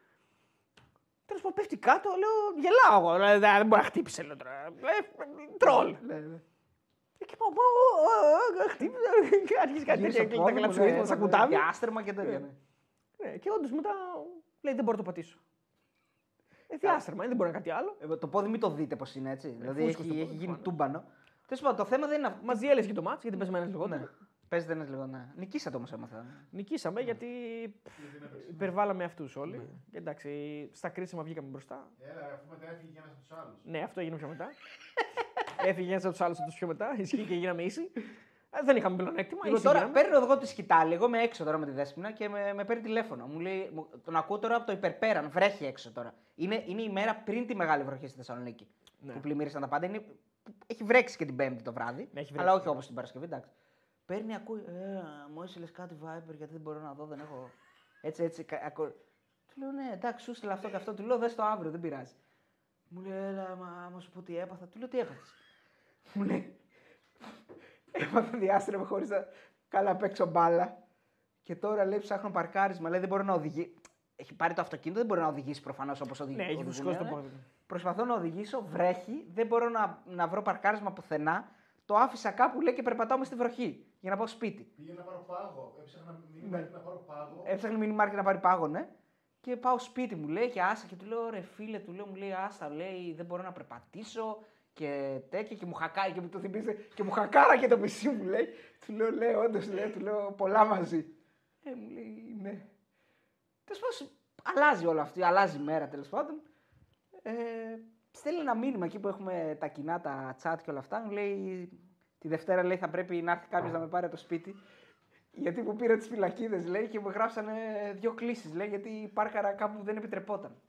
Τέλος πάντων πέφτει κάτω, λέω γελάω εγώ. Δηλαδή, δεν μπορεί να χτύπησε. Λέω τώρα. Ε, Τρολ. Και πάω, πω, «Ω, ω, ω, χτύπησε. Και [laughs] αρχίζει κάτι τέτοια τα κλαψουρίσματα στα κουτάβια. Για άστρεμα και τέτοια. ναι. Ναι, και όντως μετά λέει δεν μπορώ να το πατήσω. Ε, διάστρεμα, δεν μπορεί να είναι κάτι άλλο. Ε, Το πόδι μην το δείτε πώ είναι έτσι. Δηλαδή φούσκος έχει, το έχει πόδι, γίνει πάνω. τούμπανο. Τέλος πάντων, το θέμα δεν είναι αυτό. Μας διέλυσε και το μάτς γιατί παίζουμε ένα Ναι. λιγότερο. Παίζετε ένα λίγο, ναι. Νικήσατε όμως έμαθα. Νικήσαμε γιατί υπερβάλαμε αυτούς όλοι. Και εντάξει, στα κρίσιμα βγήκαμε μπροστά. Έλα, αφού μετά έφυγε για ένας από τους άλλους. Ναι, αυτό έγινε πιο μετά. [laughs] Έφυγε ένας από τους άλλους από τους πιο μετά. Ισχύει και γίναμε ίσοι. Ε, δεν είχαμε πλεονέκτημα. Λοιπόν, ίσοι τώρα γίναμε. παίρνω εγώ τη σκητάλη. Εγώ είμαι έξω τώρα με τη δέσπινα και με, με παίρνει τηλέφωνο. Μου λέει, μου- τον ακούω τώρα από το υπερπέραν. Βρέχει έξω τώρα. Είναι, είναι η μέρα πριν τη μεγάλη βροχή στη Θεσσαλονίκη. Ναι. Που πλημμύρισαν τα πάντα. Είναι, έχει βρέξει και την Πέμπτη το βράδυ. Ναι, έχει αλλά βρέξει. όχι όπως την Παρασκευή, εντάξει. Παίρνει, ακούει. Ε, μου έστειλες κάτι Viber γιατί δεν μπορώ να δω, δεν έχω. Έτσι, έτσι. κα- ακού... Του λέω ναι, εντάξει, σου έστειλα αυτό και αυτό. Του λέω δες το αύριο, δεν πειράζει. Μου λέει, έλα, μα, άμα σου πω τι έπαθα. Του λέω τι έπαθες. Μου λέει, Έμαθα διάστρεμα χωρίς να καλά παίξω μπάλα. Και τώρα λέει ψάχνω παρκάρισμα. Λέει δεν μπορεί να οδηγήσει. Έχει πάρει το αυτοκίνητο, δεν μπορεί να οδηγήσει προφανώς όπως οδηγεί. Ναι, έχει φουσκώσει το πόδι του. Προσπαθώ να οδηγήσω, βρέχει, δεν μπορώ να, να βρω παρκάρισμα πουθενά. Το άφησα κάπου λέει και περπατάω μες στη βροχή για να πάω σπίτι. Πήγα να πάρω πάγο. Έψαχνα Ναι. μήνυμα να πάρω πάγο. Έψαχνε μήνυμα μάρκετ να πάρει πάγο, ναι. Και πάω σπίτι μου, λέει και άσα και του λέω ρε φίλε, του λέω, μου λέει άσα, λέει δεν μπορώ να περπατήσω και τέτοια και μου χακάει και μου το θυμίζει και μου χακάρα και το μισή μου λέει. Του λέω, λέει, όντως, λέει, του λέω πολλά μαζί. Ε, μου λέει, ναι. Τέλος πάντων, αλλάζει όλο αυτό, αλλάζει η μέρα τέλος πάντων. Ε, στέλνει ένα μήνυμα εκεί που έχουμε τα κοινά, τα chat και όλα αυτά. Μου λέει τη Δευτέρα λέει θα πρέπει να έρθει κάποιος να με πάρει από το σπίτι. Γιατί μου πήρα τις φυλακίδες, λέει, και μου γράψανε δύο κλήσεις, λέει, γιατί πάρκαρα κάπου που δεν επιτρεπόταν.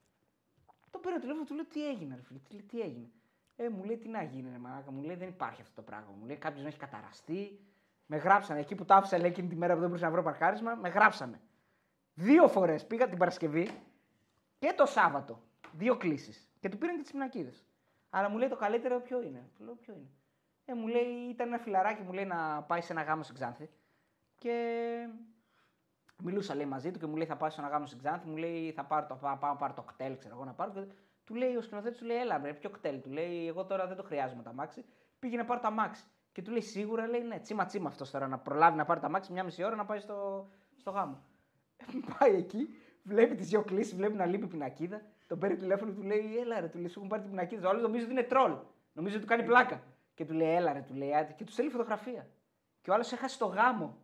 Το παίρνω τηλέφωνο, του λέω τι έγινε, ρε φίλε, τι, τι έγινε; Ε, μου λέει τι να γίνει, ρε μαλάκα, μου λέει δεν υπάρχει αυτό το πράγμα. Μου λέει κάποιος να έχει καταραστεί. Με γράψανε εκεί που τα άφησα, λέει, εκείνη τη μέρα που δεν μπορούσα να βρω παρκάρισμα, με γράψανε. Δύο φορές πήγα την Παρασκευή και το Σάββατο. Δύο κλήσεις. Και του πήραν και τις πινακίδες. Άρα μου λέει το καλύτερο ποιο είναι; Του λέω ποιο είναι; Ε, μου λέει, ήταν ένα φιλαράκι μου λέει να πάει σε ένα γάμο στην Ξάνθη. Και μιλούσα λέει μαζί του και μου λέει θα πάω σε ένα γάμο στην Ξάνθη. Μου λέει θα πάρω το, πάω, πάω, πάρω το κτέλ, ξέρω εγώ να πάρω. Και του λέει ο σκηνοθέτης, του λέει έλα, μπρε, ποιο κτέλ; Του λέει εγώ τώρα δεν το χρειάζομαι τα μάξι. Πήγαινε πάρω τα μάξι. Και του λέει σίγουρα λέει ναι, τσίμα τσίμα αυτός τώρα να προλάβει να πάρει τα μάξι μια μισή ώρα να πάει στο, στο γάμο. πάει εκεί, βλέπει τις δύο κλήσεις, βλέπει να λείπει πινακίδα. Τον παίρνει τηλέφωνο του λέει Έλα ρε, του λέει σου έχουν πάρει την πινακίδα. Ο άλλο νομίζει ότι είναι τρόλ. Νομίζω ότι του κάνει πλάκα. Και του λέει Έλα ρε, του λέει «Άντε». και του στέλνει φωτογραφία. Και ο άλλος έχασε το γάμο.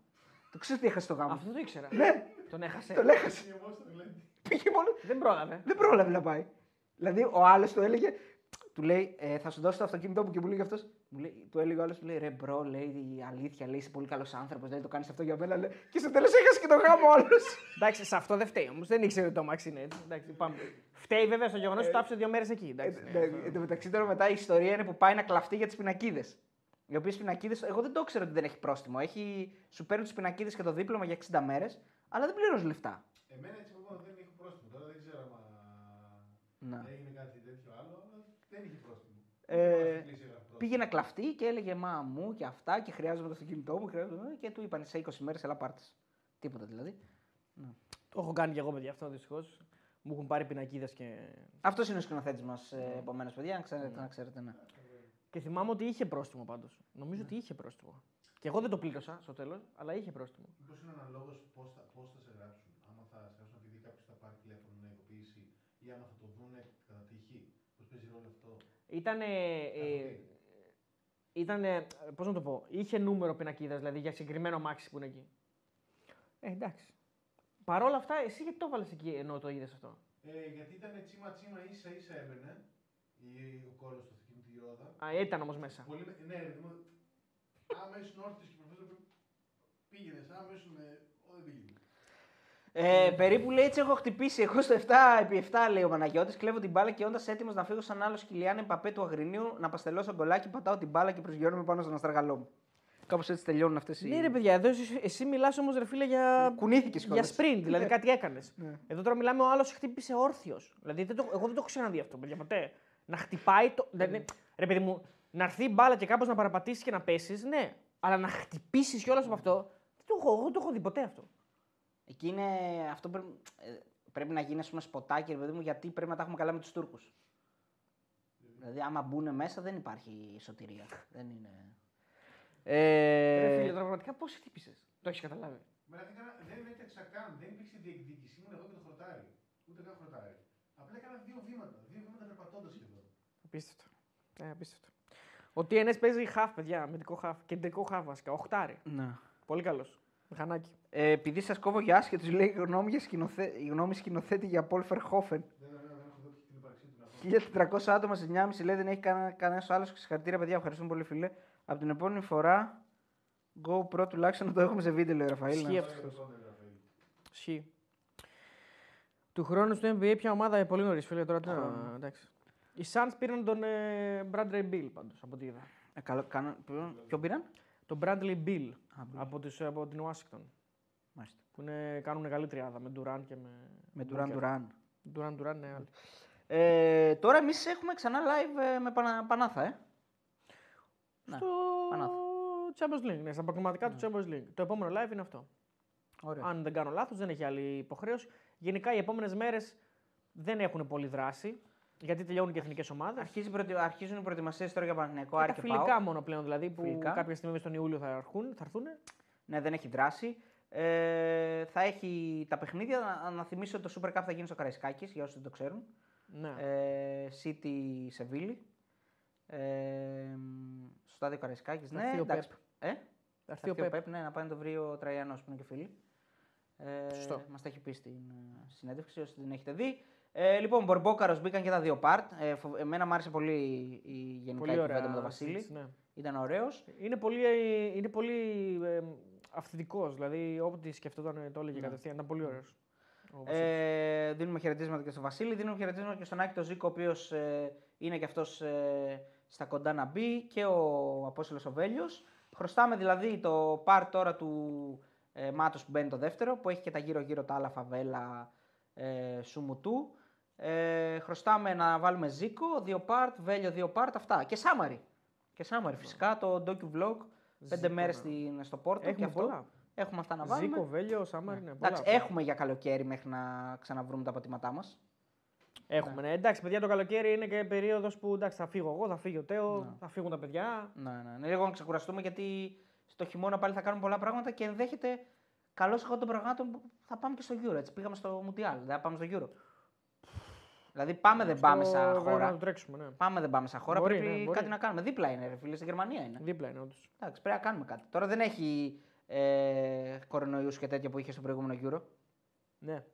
Το ξέρεις τι έχασε το γάμο; Αυτό δεν το ήξερα. Ναι, Τον έχασε. τον έχασε. Και εγώ στο γλέντι. Πήγε μόνος. Δεν πρόλαβε. Δεν πρόλαβε να πάει. Δηλαδή ο άλλος του έλεγε, του λέει, ε, θα σου δώσω το αυτοκίνητό μου και μου λέει αυτός. Του έλεγε ο άλλος, του λέει, ρε bro, λέει η αλήθεια, λέει είσαι πολύ καλός άνθρωπος, δεν το κάνεις αυτό για μένα. Λέει. Και στο τέλος έχασε και το γάμο ο άλλος. Εντάξει, σε αυτό δεν φταίει όμως. Δεν ήξερε ότι το αμάξι είναι έτσι. Εντάξει, πάμε. Φταίει βέβαια στο γεγονός ότι το άφησε δύο μέρες εκεί. Εντάξει, ναι. Εν τω μεταξύ τώρα μετά η ιστορία είναι που πάει να κλαφτεί για τις πινακίδες. Οι οποίες πινακίδες, εγώ δεν το ξέρω ότι δεν έχει πρόστιμο. Έχει, σου παίρνουν τις πινακίδες και το δίπλωμα για 60 μέρες, αλλά δεν πληρώνεις λεφτά. Εμένα έτσι που δεν είχε πρόστιμο. Τώρα δεν ξέρω αν Να. έγινε κάτι τέτοιο άλλο, αλλά δεν είχε πρόστιμο. Ε, Μόνο στην κλίση έγραφε πρόστιμο. Πήγε να κλαφτεί και έλεγε Μα μου και αυτά και χρειάζομαι το αυτοκίνητό μου. Χρειάζομαι... Και του είπαν σε 20 μέρες, έλα πάρτες. Τίποτα δηλαδή. Το έχω κάνει και εγώ παιδιά αυτό δυστυχώς. Μου έχουν πάρει πινακίδες και. Αυτός είναι ο σκηνοθέτης μας, ε, επομένως, παιδιά, να ξέρετε. Να ξέρετε ναι. Και θυμάμαι ότι είχε πρόστιμο πάντως. Νομίζω ότι είχε πρόστιμο. Και εγώ δεν το πλήρωσα στο τέλος, αλλά είχε πρόστιμο. Μήπως είναι αναλόγως πώς θα, πώς θα σε γράψουν. Άμα θα σε γράψουν επειδή κάποιος θα πάρει τηλέφωνο να ειδοποιήσει ή άμα θα το δούνε κατά τύχη. Πώς παίζει ρόλο αυτό; Ήταν. Ε, ήταν. Πώς να το πω. Είχε νούμερο πινακίδας, δηλαδή για συγκεκριμένο μάξι που είναι εκεί. Ε, εντάξει. Παρ' όλα αυτά, εσύ γιατί το βάλες εκεί ενώ το είδες αυτό; Ε, γιατί ήταν τσίμα τσίμα ίσα ίσα έμπαινε η, ο κόλλο του αυτοκίνητου η ρόδα. Α, ήταν όμως μέσα. Πολύ, με- ναι, ρε, μου, [laughs] άμα ήσουν όρθιος και προφέσορ πήγαινες, άμα ήσουν. ε, Ω, δεν πήγαινε. Ε, περίπου λέει έτσι έχω χτυπήσει. Εγώ στο 7 επί 7 λέει ο Παναγιώτης. Κλέβω την μπάλα και όντας έτοιμος να φύγω σαν άλλος Κιλιάν Εμπαπέ του Αγρινίου να παστελώσω γκολάκι, πατάω την μπάλα και προσγειώνομαι πάνω στον αστραγαλό μου. Κάπως έτσι τελειώνουν αυτές οι. Ναι, ρε παιδιά, εδώ εσύ, εσύ μιλάς όμως ρε φίλε για. Κουνήθηκε Για κιόλας. sprint, δηλαδή Ναι. κάτι έκανες. Ναι. Εδώ τώρα μιλάμε ο άλλος χτύπησε όρθιος. Δηλαδή δεν το, εγώ δεν το έχω ξαναδεί αυτό, παιδιά, ποτέ. Να χτυπάει το. Δηλαδή, ρε παιδί μου, να έρθει η μπάλα και κάπως να παραπατήσεις και να πέσεις, ναι. Αλλά να χτυπήσεις κιόλας από αυτό. Δεν το έχω, εγώ δεν το έχω δει ποτέ αυτό. Εκεί είναι. Αυτό πρέπει, ε, πρέπει να γίνει ας πούμε, σποτάκι, ρε παιδί μου, γιατί πρέπει να τα έχουμε καλά με τους Τούρκους. Δηλαδή, άμα μπουν μέσα, δεν υπάρχει σωτηρία. δεν είναι. Ρε Ε, φίλε, τώρα πραγματικά πώς χτύπησες; Το έχεις καταλάβει. Μέρα δεν, έκανα- δεν έτρεξα καν, δεν υπήρξε διεκδίκηση, ήμουν εγώ και το χρωτάρι. Ούτε καν χρωτάρι. Απλά έκανα δύο βήματα, δύο βήματα περπατώντας σχεδόν. Απίστευτο. Ε, απίστευτο. Ο TNS παίζει χαφ, παιδιά, αμυντικό χαφ. Κεντρικό χαφ βασικά. Οχτάρι. ναι. Πολύ καλός. Μηχανάκι. Ε, επειδή σας κόβω για άσχετου, λέει γνώμη, για σκηνοθέ... γνώμη σκηνοθέτη για Πολ Φερχόφεν. Δεν, δεν, δεν έχω δει την ύπαρξή του. να πω. 1400 άτομα σε 9,5 λέει δεν έχει κανένα κανένας άλλος. Συγχαρητήρια, παιδιά. Ευχαριστούμε πολύ, φίλε. Από την επόμενη φορά, GoPro τουλάχιστον να το έχουμε σε βίντεο, λέει ο Ραφαήλ. Ισχύει Να- αυτό. Τώρα για το κόντερ, Ραφαήλ. Ισχύει. Του χρόνου στο NBA ποια ομάδα, ε, πολύ νωρίς, φίλε. Τώρα τι να. Χρόνο. Εντάξει. Οι Suns πήραν τον ε, Bradley Bill πάντως από ό,τι είδα. Ε, καλό, κάνω... ποιον- Ποιον πήραν; Τον Bradley Bill Α, Bill. Από, τις, από την Washington. Μάλιστα. Που είναι, κάνουν καλή τριάδα με Durant και με. Με Duran Booker. Duran. Durant, Durant, ναι, άλλοι. Ε, τώρα εμείς έχουμε ξανά live ε, με Πανα... Πανάθα, ε. Ναι, Στο Πανάθα. Champions League, ναι, στα προγραμματικά του Champions League. Το επόμενο live είναι αυτό. Ωραία. Αν δεν κάνω λάθος, δεν έχει άλλη υποχρέωση. Γενικά οι επόμενες μέρες δεν έχουν πολύ δράση. Γιατί τελειώνουν και εθνικές ομάδες. Αρχίζει, προετοι- αρχίζουν οι προετοιμασίες τώρα για Παναθηναϊκό, τα Άρη και φιλικά ΠΑΟΚ. μόνο πλέον δηλαδή που Φιλικά. κάποια στιγμή μες στον Ιούλιο θα, έρχουν, θα έρθουν. Ναι, δεν έχει δράση. Ε, θα έχει τα παιχνίδια. Να, να θυμίσω ότι το Super Cup θα γίνει στο Καραϊσκάκης, για όσους δεν το ξέρουν. Ναι. Ε, City Σεβίλη. Ε, στο στάδιο Καραϊσκάκης. Θα Ναι, έρθει ο εντάξει. Ε, θα θα έρθει ο έρθει ο Πεπ. Πεπ, ναι, να πάει να το βρει ο Τραγιανός που είναι και φίλοι. Ε, Σωστό. Μας τα έχει πει στην ε, συνέντευξη, όσοι την έχετε δει. Ε, λοιπόν, Μπορμπόκαρος μπήκαν και τα δύο part. Ε, φο- εμένα μου άρεσε πολύ η γενικά Πολύ η ωραία. κουβέντα με τον Βασίλη. συζήτηση, ναι. Ήταν ωραίος. Είναι πολύ, ε, είναι πολύ ε, αυθεντικός, δηλαδή όποτε σκεφτόταν ε, το έλεγε κατευθείαν. Ήταν πολύ ωραίος. ο Βασίλης. Ε, δίνουμε χαιρετίσματα και στον Βασίλη, δίνουμε χαιρετίσματα και στον Άκη τον Ζήκο, ο οποίος είναι και αυτός στα κοντά να μπει, και ο Απόστολος ο Βέλιος. Χρωστάμε δηλαδή το πάρ τώρα του ε, Μάτος που μπαίνει το δεύτερο, που έχει και τα γύρω-γύρω τα άλλα φαβέλα ε, Σουμουτού. Ε, χρωστάμε να βάλουμε Ζήκο, δύο part, Βέλιο, δύο part, αυτά. Και Σάμαρι. Και Σάμαρι, φυσικά το docu vlog. Πέντε Ζήκο, μέρες ναι. στο Πόρτο. Έχουμε και αυτό. πολλά. Έχουμε αυτά να βάλουμε. Ζήκο, Βέλιο, Σάμαρι, ναι. πολλά. Εντάξει, έχουμε για καλοκαίρι μέχρι να ξαναβρούμε τα πατήματά μας. Έχουμε, ναι. Εντάξει, παιδιά, το καλοκαίρι είναι και περίοδος που εντάξει, θα φύγω εγώ, θα φύγει ο Τέο, θα φύγουν τα παιδιά. Ναι, ναι, ναι. Λίγο να ξεκουραστούμε γιατί στο χειμώνα πάλι θα κάνουμε πολλά πράγματα και ενδέχεται καλώς εγώ των πραγμάτων που θα πάμε και στο Euro. Έτσι. Πήγαμε στο Mundial, δεν θα πάμε στο Euro. Δηλαδή πάμε δεν πάμε Αυτό σαν βέβαια Να χώρα. το τρέξουμε, ναι. Πάμε δεν πάμε σαν χώρα. Μπορεί, πρέπει ναι, μπορεί. κάτι να κάνουμε. Δίπλα είναι, ρε φίλε, στη Γερμανία είναι. Δίπλα είναι, όντως. Εντάξει, πρέπει να κάνουμε κάτι. Τώρα δεν έχει ε, κορονοϊούς και τέτοια που είχε στο προηγούμενο Euro. Ναι.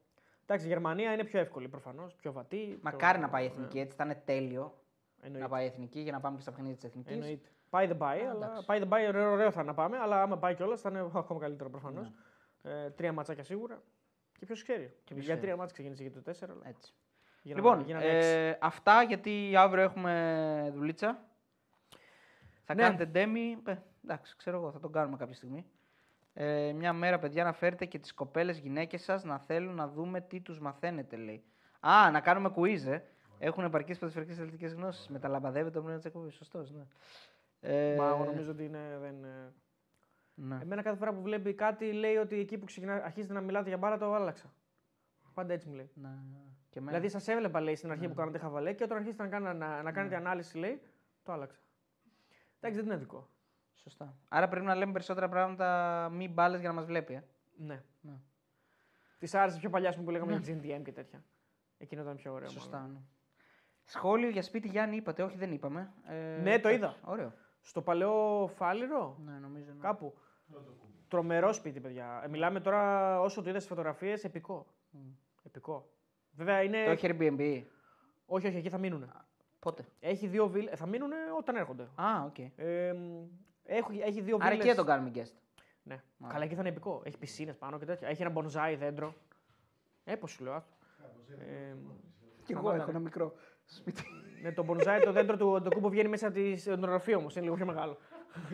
Εντάξει, η Γερμανία είναι πιο εύκολη προφανώς, πιο βατή. Μακάρι πιο... να πάει η ναι, εθνική έτσι, θα είναι τέλειο Εννοείται. να πάει η εθνική για να πάμε και στα παιχνίδια της εθνικής. Εννοείται. Πάει δεν πάει, αλλά εντάξει. πάει δεν πάει, ωραίο, ωραίο θα είναι να πάμε, αλλά άμα πάει κιόλας θα είναι ακόμα καλύτερο προφανώς. Ναι. Ε, τρία ματσάκια σίγουρα. Και ποιος ξέρει. ποιος για ξέρει. τρία μάτσα ξεκίνησε για το τέσσερα. Αλλά... Έτσι. Για Λοιπόν, να, γίνανε έξι. ε, αυτά γιατί αύριο έχουμε δουλίτσα. Θα Ναι. κάνετε ντέμι. Ε, εντάξει, ξέρω εγώ, θα τον κάνουμε κάποια στιγμή. Ε, μια μέρα, παιδιά, να φέρετε και τις κοπέλες γυναίκες σας να θέλουν να δούμε τι τους μαθαίνετε, λέει. Α, να κάνουμε quiz, ε. Έχουν επαρκείς ποδοσφαιρικέ αθλητικέ γνώσεις. Μεταλαμπαδεύεται το πνεύμα της εκπομπής. Σωστός, ναι. Ε, Μα εγώ νομίζω ότι είναι, δεν είναι... ναι. Εμένα κάθε φορά που βλέπει κάτι λέει ότι εκεί που ξεκινά, αρχίζετε να μιλάτε για μπάλα το άλλαξα. Πάντα έτσι μου λέει. ναι. Και εμένα. Δηλαδή σας έβλεπα λέει στην Ναι. αρχή που κάνατε χαβαλέ και όταν αρχίσετε να, κάνα- να, να κάνετε ανάλυση λέει το άλλαξα. Εντάξει, δεν είναι δικό. Σωστά. Άρα πρέπει να λέμε περισσότερα πράγματα μη μπάλες για να μας βλέπει. Ε. Ναι. Ναι. Της άρεσε πιο παλιά πούμε, που λέγαμε για GNTM και τέτοια. Εκείνο ήταν πιο ωραίο. Σωστά. μάλλον. Ναι. Σχόλιο για σπίτι Γιάννη είπατε, όχι δεν είπαμε. Ε, Ναι, το εντάξει, είδα. Ωραίο. Στο παλαιό Φάληρο, Ναι, νομίζω. Ναι. κάπου. Τρομερό σπίτι, παιδιά. Ε, μιλάμε τώρα όσο το είδα στις φωτογραφίες, επικό. Επικό. Βέβαια είναι. Το έχει Airbnb. Όχι, όχι, εκεί θα μείνουν. Πότε; Έχει δύο βίλες. Θα μείνουν όταν έρχονται. Α, οκ. Ε, μ, έχει, έχει δύο Άρα βίλες. εκεί θα τον κάνουμε guest. Ναι. Καλά, εκεί θα είναι επικό. Έχει πισίνες πάνω και τέτοια. Έχει ένα μπονζάι δέντρο. Ε, πώς σου λέω. άστο. Ε, Και εγώ σταμάτα, έχω ένα ναι. μικρό σπίτι. Ναι, το μπονζάι το δέντρο του το κούμπο βγαίνει μέσα από της ονογραφία όμως. Είναι λίγο πιο μεγάλο.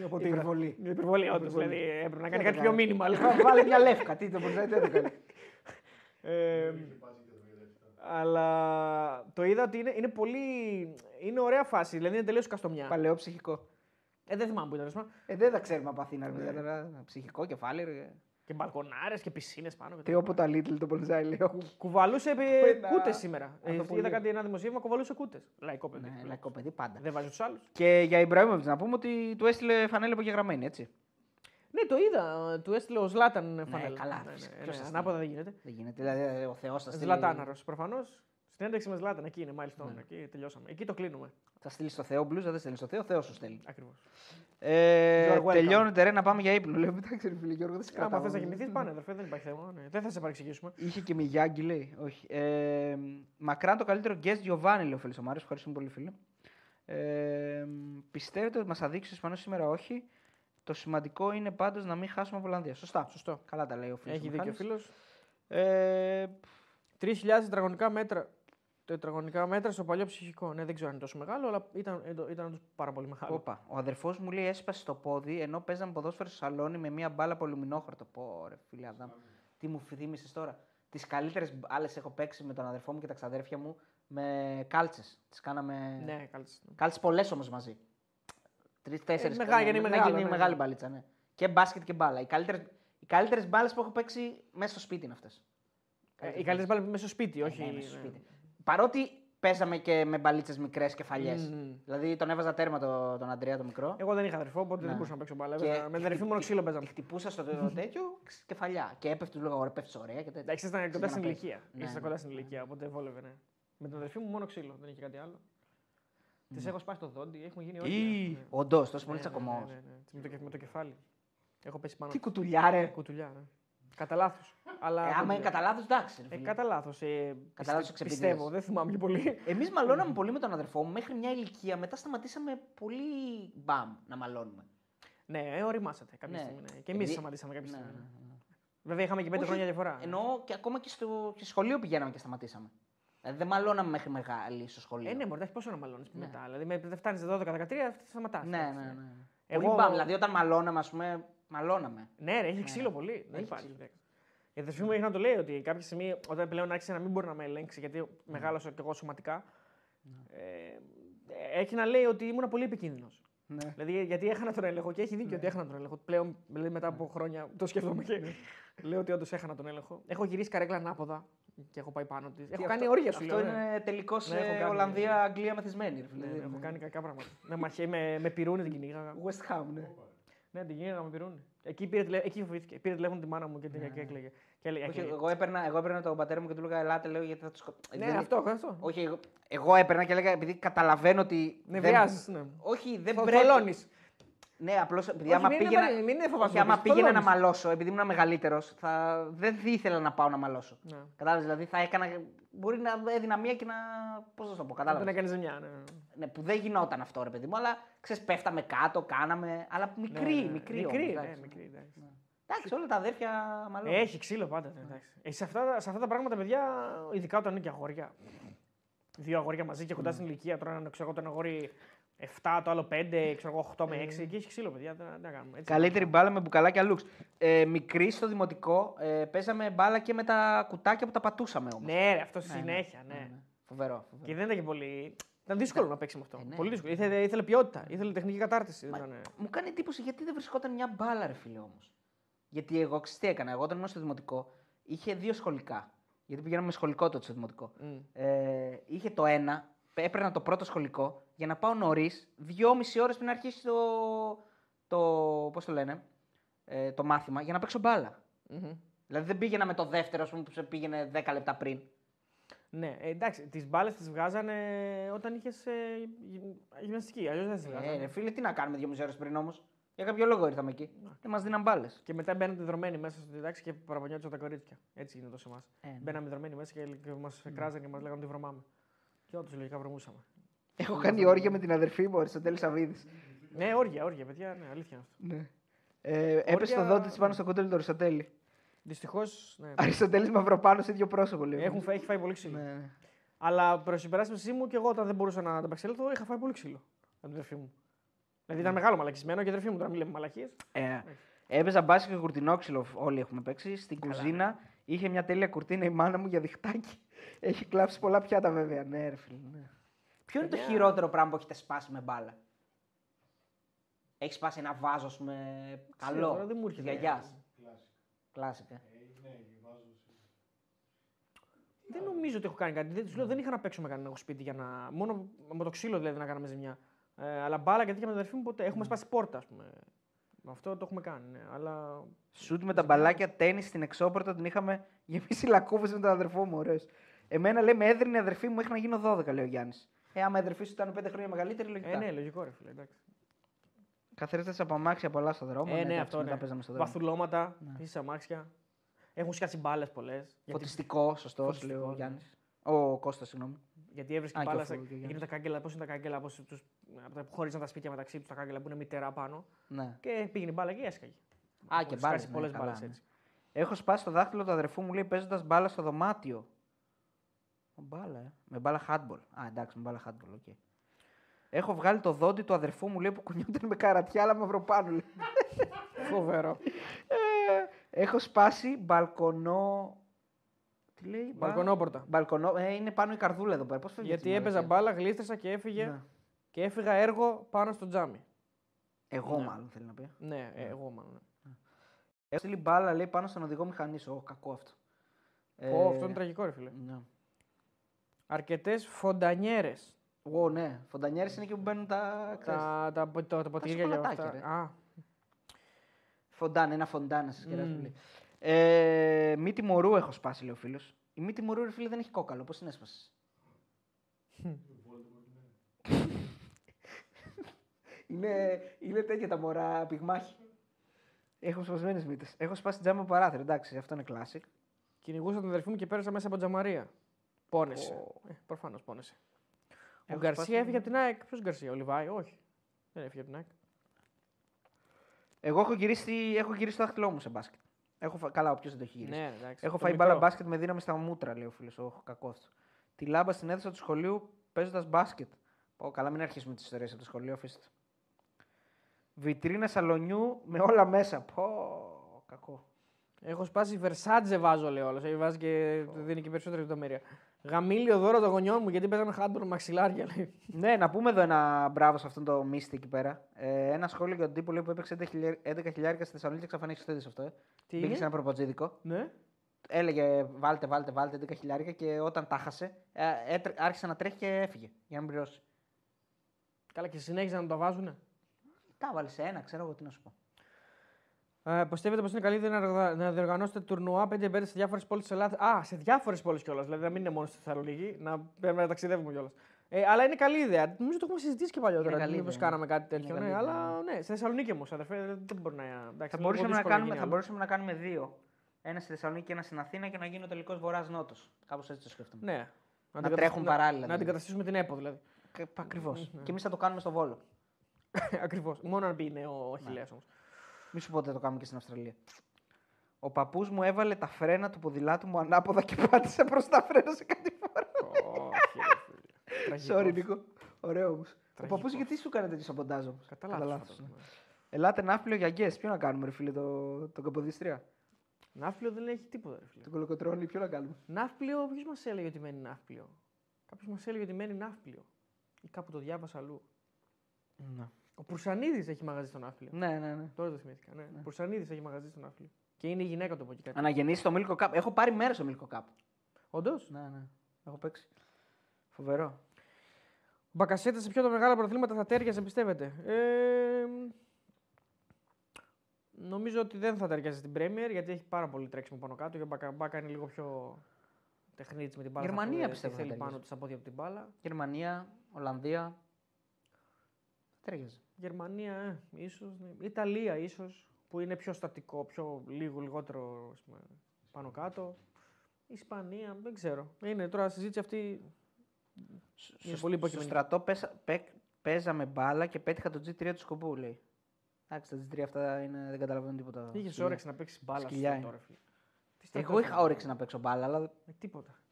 Από ό,τι είδα. Υπερβολή. Είναι υπερβολή, όντως. Δηλαδή έπρεπε να κάνει θα κάτι πιο κάνεις; μήνυμα. Βάλε μια λεύκα. Τι το μπορούσε να το κάνει; Ε, αλλά το είδα ότι είναι, είναι πολύ. Είναι ωραία φάση. Δηλαδή είναι τελείως καστομιά. Παλαιό ψυχικό. Ε, δεν θυμάμαι που ήταν. ας πούμε. Ε, δεν τα ξέρουμε από Αθήνα. παιδιά, τώρα. Ψυχικό κεφάλι. Ρε. Και μπαλκονάρες και πισίνες πάνω. Και Τι όποτε τα Little το Πολυζάι λέω. Κουβαλούσε Ένα- κούτες σήμερα. Ε, Αυτό πολύ. είδα κάτι ένα δημοσίευμα, κουβαλούσε κούτες. Λαϊκό παιδί. Ναι, λαϊκό παιδί πάντα. Δεν βάζει τους άλλους. Και για Ιμπραήμοβιτ να πούμε ότι του έστειλε φανέλα απογεγραμμένη, έτσι. Ναι, το είδα. Του έστειλε ο Ζλάταν φανέλα. καλά, Ναι, ναι, φυσικά. ναι, Ποιος ναι, θα Ανάποδα δεν γίνεται. Δεν γίνεται. Δηλαδή ο Θεός θα στείλει. Ζλατάναρος προφανώς. Στην ένταξη με Ζλάταν εκεί είναι, μάλιστα. Ναι. Εκεί τελειώσαμε. Εκεί το κλείνουμε. Θα στείλεις στο Θεό μπλουζ, δεν στέλνεις στο Θεό, ο Θεός σου στέλνει. Ακριβώς. Ε, You are welcome. τελειώνεται ρε να πάμε για ύπνο. Λέω, εντάξει, ρε φίλε Γιώργο, δεν σε Άμα κρατάω. θες να κοιμηθεί, πάνε, αδερφέ, δεν υπάρχει θέμα. Ναι. Δεν θα σε παρεξηγήσουμε. Είχε και Μιγιάγκη, λέει. Όχι. Ε, μακράν το καλύτερο guest Giovanni, λέει ο φίλος ο Μάριος. Ευχαριστούμε πολύ, φίλε. Ε, πιστεύετε ότι μας θα δείξεις ο Ισπανό σήμερα, όχι. Το σημαντικό είναι πάντως να μην χάσουμε από Ολλανδία. Σωστά. Σωστό. Καλά τα λέει ο φίλος. Έχει δίκιο ο φίλος. Ε, 3.000 τετραγωνικά μέτρα. Τετραγωνικά μέτρα στο παλιό ψυχικό. Ναι, δεν ξέρω αν είναι τόσο μεγάλο, αλλά ήταν, ήταν, ήταν όντως πάρα πολύ μεγάλο. Όπα. Ο αδερφός μου λέει έσπασε το πόδι ενώ παίζαμε ποδόσφαιρο στο σαλόνι με μία μπάλα από αλουμινόχαρτο. Πω, ρε φίλε Αδάμ. Τι μου θύμισε τώρα. Τις καλύτερες μπάλες έχω παίξει με τον αδερφό μου και τα ξαδέρφια μου με κάλτσες. Τις κάναμε. Ναι, κάλυψε. Κάλτσες πολλές όμως μαζί. Τρει-τέσσερι. Ε, μεγάλη, είναι μεγάλο, ναι, ναι. μεγάλη μπαλίτσα, ναι. Και μπάσκετ και μπάλα. Οι καλύτερε οι καλύτερες μπάλες που έχω παίξει μέσα στο σπίτι είναι αυτές. Ε, οι καλύτερες μπάλες μέσα στο σπίτι, όχι. Ναι, μέσα στο ναι. σπίτι. Παρότι παίζαμε και με μπαλίτσες μικρές κεφαλιές. Μμμ. Δηλαδή τον έβαζα τέρμα το, τον Αντρέα το μικρό. Εγώ δεν είχα αδερφό, οπότε Ναι. δεν μπορούσα να παίξω μπάλα. Και Έπαιζα- Με την αδερφή μόνο ξύλο Τη παίζαμε. χτυπούσα στο [laughs] τέτοιο ξ, κεφαλιά. Και έπεφτε, του λέγα ωραία, πέφτεις ωραία και τέτοια. Εντάξει, ήσταν κοντά Ξέρεις στην να παίζεις. ηλικία. Ναι, Ήσταν ναι. κοντά στην ηλικία, οπότε βόλευε, ναι. Με την αδερφή μου μόνο ξύλο, δεν είχε κάτι άλλο. Τη έχω σπάσει το δόντι, έχουμε γίνει όλοι. Ή, ναι. Όντως, τόσο Ναι, πολύ ναι, τσακωμός. ναι, ναι, ναι. Με, το, κεφ- με το κεφάλι. Έχω πέσει πάνω. Τι κουτουλιά, ρε. Κουτουλιά, ναι. Κατά λάθος. Αλλά... Ε, άμα είναι κουτουλιά. κατά λάθος, εντάξει. Ε, κατά λάθος. Ε, Κατά λάθος πιστε- εξεπίδειας. πιστεύω, δεν θυμάμαι και πολύ. Εμείς μαλώναμε πολύ με τον αδερφό μου μέχρι μια ηλικία. Μετά σταματήσαμε πολύ μπαμ να μαλώνουμε. ναι, ε, οριμάσατε κάποια Ναι. στιγμή. Ναι. Και εμείς Επειδή- σταματήσαμε κάποια Ναι, στιγμή. ναι, ναι. Βέβαια είχαμε και πέντε Όχι, χρόνια διαφορά. Εννοώ και ακόμα και στο και σχολείο πηγαίναμε και σταματήσαμε. Δηλαδή δεν μαλώναμε μέχρι μεγάλη στο σχολείο. Ε, ναι, μωρέ, πόσο να μαλώνεις Ναι. μετά. Δηλαδή, με, δεν φτάνεις 12-13, σταματάς. ναι, ναι, ναι. Εγώ- Πολύ μπαμ. Δηλαδή όταν μαλώναμε, ας πούμε, μαλώναμε. Ναι, ρε, έχει ξύλο πολύ. Δεν έχει υπάρχει. ξύλο. Η αδερφή μου έχει να το λέει ότι κάποια στιγμή όταν πλέον άρχισε να μην μπορεί να με ελέγξει, γιατί μεγάλωσα και εγώ σωματικά, ε, έχει να λέει ότι ήμουν πολύ επικίνδυνος. Ναι. Δηλαδή, γιατί έχανα τον έλεγχο και έχει δίκιο ότι έχανα τον έλεγχο. Πλέον, δηλαδή, μετά από χρόνια το σκέφτομαι και [laughs] λέω ότι όντως έχανα τον έλεγχο. Έχω γυρίσει καρέκλα ανάποδα και έχω πάει πάνω της. Έχω κάνει όρια σου Αυτό λέω, ναι. είναι τελικώ Ναι, έχω κάνει, Ολλανδία-Αγγλία μεθυσμένη. ρε φίλε. Ναι, ναι, έχω κάνει κακά πράγματα. με μαχαίρι, με, με πυρούνι την κυνήγαγα. West Ham, ναι. Ναι, την κυνήγαγα με πυρούνι. Εκεί πήρε, τηλε... Εκεί φοβήθηκε. Πήρε τηλέφωνο τη μάνα μου και, την και έκλαιγε. Και έλεγε, Όχι, «Έκλαιγε». εγώ έπαιρνα, εγώ έπαιρνα τον πατέρα μου και του έλεγα Ελάτε, λέω γιατί θα τους. Ναι, αυτό, αυτό. Όχι, εγώ, εγώ έπαιρνα και έλεγα επειδή καταλαβαίνω ότι. Ναι, δεν- βιάζεις, ναι. Όχι, δεν Θο- πρέπει. Θολώνεις. Ναι, απλώς επειδή Όχι, άμα μην είναι πήγαινα, βαρύ- μην είναι φοβάσαι όχι, άμα να πεις, πήγαινα να θολώνεις. μαλώσω, επειδή ήμουν μεγαλύτερος, θα... δεν θα ήθελα να πάω να μαλώσω. Ναι. Κατάλαβες, δηλαδή θα έκανα. Μπορεί να έδινα μία και να. Πώς να σου το πω, Δεν κατάλαβε. έκανε ζημιά. Ναι. ναι. Ναι, που δεν γινόταν αυτό, ρε παιδί μου, αλλά ξέρεις, πέφταμε κάτω, κάναμε. Αλλά μικρή, Ναι, ναι, μικρή. Μικρή, όμως, ναι, εντάξει. μικρή, εντάξει. Εντάξει, όλα τα αδέρφια μάλλον. Έχει ξύλο πάντα. ναι, εντάξει. Ε, σε, αυτά, σε αυτά τα πράγματα, παιδιά, ειδικά όταν είναι και αγόρια. Δύο αγόρια μαζί και κοντά στην ηλικία. Τώρα ένα, ξέρω εγώ, το ένα αγόρι 7, το άλλο 5, ξέρω εγώ 8 με 6. Εκεί έχει ξύλο, παιδιά. Δεν, δεν κάνουμε. Έτσι. Καλύτερη μπάλα με μπουκαλάκια λουξ. Ε, μικρή στο δημοτικό ε, παίζαμε μπάλα και με τα κουτάκια που τα πατούσαμε όμως. Ναι, ρε, αυτό συνέχεια. Ναι. Φοβερό. φοβερό. Και δεν ήταν και πολύ. Ήταν δύσκολο να παίξει με αυτό. ναι. Πολύ δύσκολο. Ήθελε, ήθελε ποιότητα, ήθελε τεχνική κατάρτιση. Δεν ήταν... Μου κάνει εντύπωση γιατί δεν βρισκόταν μια μπάλα, ρε φίλε όμως. Γιατί εγώ ξέρεις τι έκανα. Εγώ όταν ήμουν στο δημοτικό είχε δύο σχολικά. Γιατί πηγαίναμε με σχολικό τότε στο δημοτικό. Ε, είχε το ένα, έπαιρνα το πρώτο σχολικό για να πάω νωρίς, δυόμιση ώρες πριν αρχίσει το. το πώς το λένε, ε, το μάθημα, για να παίξω μπάλα. Μμμ. Δηλαδή δεν πήγαινα με το δεύτερο, ας πούμε, που σε πήγαινε 10 λεπτά πριν. Ναι, ε, εντάξει, τις μπάλες τις βγάζανε όταν είχες ε, γυ- γυμναστική. Αλλιώς δεν τις Ε, βγάζανε. ρε φίλε, τι να κάνουμε δυόμιση ώρες πριν όμως; Για κάποιο λόγο ήρθαμε εκεί. Δεν μας δίναν μπάλες. Και μετά μπαίνατε δρομένοι μέσα στην τάξη και παραπονιόντουσαν τα κορίτσια. Έτσι γίνεται σε εμά. Ε, ναι. Μπαίναμε δρομένοι μέσα και, και μας κράζαν και μας λέγανε ότι βρωμάμε. Και όντως λογικά βρωμούσαμε. Έχω κάνει όργια με την αδερφή μου, Αριστοτέλης Σαββίδης. Ναι, όργια, όργια, παιδιά, ναι, αλήθεια είναι αυτό. Ναι. Ε, έπεσε το δόντι της πάνω στο κοντέλι του Αριστοτέλη. Δυστυχώς, ναι. Αριστοτέλης Μαυροπάνο σε ίδιο πρόσωπο, λέει. Έχουν, φάει- έχει φάει πολύ ξύλο. Ναι, ναι. Αλλά προς συμπεράσπιση μου και εγώ όταν δεν μπορούσα να ανταπεξέλθω, είχα φάει πολύ ξύλο από την αδερφή μου. Δηλαδή ήταν μεγάλο μαλακισμένο και η αδερφή μου τώρα μην λέμε μαλακίες. Ε, έπαιζα μπάσκετ και κουρτινόξυλο, όλοι έχουμε παίξει. Στην κουζίνα είχε μια τέλεια κουρτίνα η μάνα μου για διχτάκι. Έχει κλάψει πολλά πιάτα βέβαια. Ναι, ρε φίλε. Ναι. Ποιο είναι το Παιδιά. χειρότερο πράγμα που έχετε σπάσει με μπάλα; Έχεις σπάσει ένα βάζο, ας πούμε, καλό. τώρα δεν μου έρχεται. Γιαγιάς. Κλάσικα. Κλάσικα. Ε, ναι, βάζω σε... Δεν νομίζω ότι έχω κάνει κάτι. Δεν, τους λέω, δεν είχα να παίξω με κανένα εγώ σπίτι για να. Μόνο με το ξύλο δηλαδή να κάναμε ζημιά. Ε, αλλά μπάλα και τέτοια με την αδερφή μου ποτέ. Έχουμε σπάσει πόρτα, ας πούμε. Με Αυτό το έχουμε κάνει. Ναι. Αλλά Σουτ με τα μπαλάκια τέννη στην εξώπορτα την είχαμε γεμίσει λακκούβες με τον αδερφό μου. Ωραίος. Εμένα λέει με έδρυνε η αδερφή μου μέχρι να γίνω 12, λέει ο Γιάννης. Ε, άμα η αδερφή σου ήταν 5 χρόνια μεγαλύτερη, λογικά. ε, ναι, λογικό ρε φίλε. Εντάξει. Καθαρίζεται από αμάξια πολλά στο δρόμο. Ε, ναι, εντάξει, αυτό μετά ναι. παίζαμε στο δρόμο. Βαθουλώματα, ναι. αμάξια. Έχουν σκάσει μπάλες πολλές. Γιατί, Φωτιστικό, σωστός, Φωτιστικό, λέει ο ναι. Γιάννης. Ο Κώστας, συγγνώμη. γιατί έβρισκε Α, και μπάλα. ο στα- Φου- και ο Εκείνη τα κάγκελα, πώς είναι τα κάγκελα, πώς τους, από τα που χωρίζαν τα σπίτια μεταξύ τους τα κάγκελα που είναι μητέρα πάνω. Ναι. Και πήγαινε η μπάλα και έσκαγε. Α, και μπάλες. πολλές μπάλες έτσι. Έχω σπάσει το δάχτυλο του αδερφού μου, λέει, παίζοντας μπάλα στο δωμάτιο. Ο, Μπάλα, ε. Με μπάλα handball. Α, εντάξει, με μπάλα handball, ok. Έχω βγάλει το δόντι του αδερφού μου, λέει, που κουνιόταν με καρατιά, αλλά μαυροπάνω, λέει. Φοβερό. Ε, έχω σπάσει μπαλκονό. Τι λέει, μπα- Μπαλκονόπορτα. Μπαλκονό. Ε, είναι πάνω η καρδούλα εδώ πέρα. Πώς φεύγει Γιατί έτσι, έπαιζα μαλακία; μπάλα, γλίστρεσα και έφυγε. Ναι. Και έφυγα έργο πάνω στο τζάμι. Εγώ, Ναι. μάλλον θέλει να πει. Ναι, ε, εγώ μάλλον. ναι. Έχω στείλει μπάλα, λέει, πάνω στον οδηγό μηχανής. Ω, κακό αυτό. Ε, Ω, αυτό είναι τραγικό, ρε φίλε. Ναι. Αρκετές φοντανιέρες. Ω, ναι. Φοντανιέρες είναι εκεί που μπαίνουν τα. ξέρεις, Τα, τα, τα, τα, ποτήρια για σοκολατάκια, αυτά. ρε. Α, Φοντάν, ένα φοντάν να σας κεράσουν. Μμμ. λέει. Ε, μύτη μωρού έχω σπάσει, λέει ο φίλος. Η μύτη μωρού, ρε φίλε, δεν έχει κόκαλο. Πώς την έσπασες; [laughs] είναι, είναι τέτοια τα μωρά πυγμάχη. Έχω σπασμένες μύτες. Έχω σπάσει τζάμα από παράθυρο. Εντάξει, αυτό είναι classic. κυνηγούσα τον αδερφή μου και πέρασα μέσα από τζαμαρία. Πόνεσε. Ω. Ε, Προφανώς πόνεσε. Ο Έχω Γκαρσία σπάσει- έφυγε από την ΑΕΚ. Ποιος Γκαρσία, ο Λιβάη, όχι. Δεν έφυγε από την ΑΕΚ. Εγώ έχω γυρίσει, έχω γυρίσει το δάχτυλό μου σε μπάσκετ. Έχω φα... Καλά, όποιος δεν το έχει γυρίσει. Ναι, εντάξει. Έχω Το φάει μικρό. μπάλα μπάσκετ με δύναμη στα μούτρα, λέει ο φίλος. Όχι, κακό αυτό. Τη λάμπα στην αίθουσα του σχολείου παίζοντας μπάσκετ. Πω, καλά, μην αρχίσουμε τις ιστορίες από το σχολείο, αφήστε. το. Βιτρίνα σαλονιού με όλα μέσα. Πω, κακό. Έχω σπάσει Versace βάζω, λέει όλος. Βάζει και δίνει και περισσότερη λεπτομέρεια. Γαμήλιο δώρο των γονιών μου γιατί παίζαμε χάντορ μαξιλάρια. Λέει. Ναι, να πούμε εδώ ένα μπράβο σε αυτόν το Μίστη εκεί πέρα. Ε, ένα σχόλιο για τον τύπο λέει, που έπαιξε 11 χιλιάρικα στη Θεσσαλονίκη και εξαφανίστηκε. Το είδες αυτό. Ε. Τι Μπήκε είναι; σε ένα προποτζίδικο. Ναι. Έλεγε βάλτε, βάλτε, βάλτε 11 χιλιάρικα και όταν τα χάσε, ε, έτρε- άρχισε να τρέχει και έφυγε για να μην πληρώσει. Καλά και συνέχιζαν να το βάζουν. Τα βάλε σε ένα, ξέρω εγώ τι να σου πω. Ε, πιστεύετε πως είναι καλύτερο να, οργα- να διοργανώσετε τουρνουά 5-5 σε διάφορες πόλεις της Ελλάδας; Α, σε διάφορες πόλεις κιόλας. Δηλαδή να μην είναι μόνο στη Θεσσαλονίκη, να πρέπει να ταξιδεύουμε κιόλας. Ε, αλλά είναι καλή ιδέα. Νομίζω το έχουμε συζητήσει και παλιότερα. Είναι καλή Μήπως ιδέα. κάναμε κάτι τέτοιο. Είναι Ναι, καλή αλλά ναι, στη Θεσσαλονίκη όμως, αδερφέ, δεν μπορεί να. Εντάξει, Θα είναι μπορούσαμε, λίγο να δύσκολο κάνουμε, γίνει θα άλλο. μπορούσαμε να κάνουμε δύο. Ένα στη Θεσσαλονίκη και ένα στην Αθήνα και να γίνει ο τελικός βορρά-νότο. Κάπως έτσι το σκέφτομαι. Ναι. Να αντικαταστήσουμε- τρέχουν παράλληλα, Να δηλαδή. αντικαταστήσουμε την ΕΠΟ δηλαδή. Ακριβώς. Ναι. Και εμείς θα το κάνουμε στο βόλο. [laughs] Ακριβώς. Μόνο αν πει είναι ο Ναι. Αχηλέα όμως. Μη σου πω ότι θα το κάνουμε και στην Αυστραλία. Ο παππούς μου έβαλε τα φρένα του ποδηλάτου μου ανάποδα και πάτησε προς τα φρένα σε κάτι φορά. [laughs] Sorry, Νίκο. Ωραίο όμως. Ο παππούς γιατί σου έκανε τέτοιο σαμποντάζ όμως; Κατά λάθος, ναι. φαντάζομαι. Ελάτε ναύπλιο για γκες. Ποιο να κάνουμε, ρε φίλε, το, το Καποδίστρια; Ναύπλιο δεν έχει τίποτα. Ρε, φίλε. Το κολοκοτρόνι, ποιο να κάνουμε; Ναύπλιο, ποιος μας έλεγε ότι μένει ναύπλιο; Κάποιος μας έλεγε ότι μένει ναύπλιο. Ή κάπου το διάβασα αλλού. Ναι. Ο Πουρσανίδης έχει μαγαζί στο ναύπλιο. Ναι, ναι, ναι. Τώρα το θυμήθηκα. Ναι. Ο Πουρσανίδης έχει μαγαζί στο ναύπλιο. Και είναι η γυναίκα του από εκεί κάτι. Αναγεννήσει το Milko Cup. Έχω πάρει μέρος στο Milko Cup. Όντως; Ναι, ναι. Έχω παίξει. Φοβερό. Μπακασέτας σε ποιο τα μεγάλα πρωταθλήματα θα τέριαζε, πιστεύετε; Ε, νομίζω ότι δεν θα ταιριάζει στην Premier γιατί έχει πάρα πολύ τρέξιμο πάνω κάτω. Και ο Μπακα, Μπάκα είναι λίγο πιο τεχνίτης με την μπάλα. Γερμανία θα πω, ε, πιστεύω τι θα θέλει ταιριάζει. πάνω της από πόδια από την μπάλα. Γερμανία, Ολλανδία. Ταιριάζει. Γερμανία, ε, ίσως. Ναι. Ιταλία, ίσως, που είναι πιο στατικό, πιο λίγο, λιγότερο ας πούμε, πάνω κάτω. Ισπανία, δεν ξέρω. Είναι τώρα συζήτηση αυτή. Είναι Στο, πολύ στο υποκειμενικό. στρατό πέσα, πέ, παίζαμε μπάλα και πέτυχα το G3 του σκοπού, λέει. Εντάξει, τα G3 αυτά είναι, δεν καταλαβαίνω τίποτα. Είχες Σκυλιά. όρεξη να παίξεις μπάλα στο Σκυλιά στρατό, είναι. ρε φίλε. Τι στρατό Εγώ ήταν, είχα όρεξη να παίξω μπάλα, αλλά Ε, τίποτα.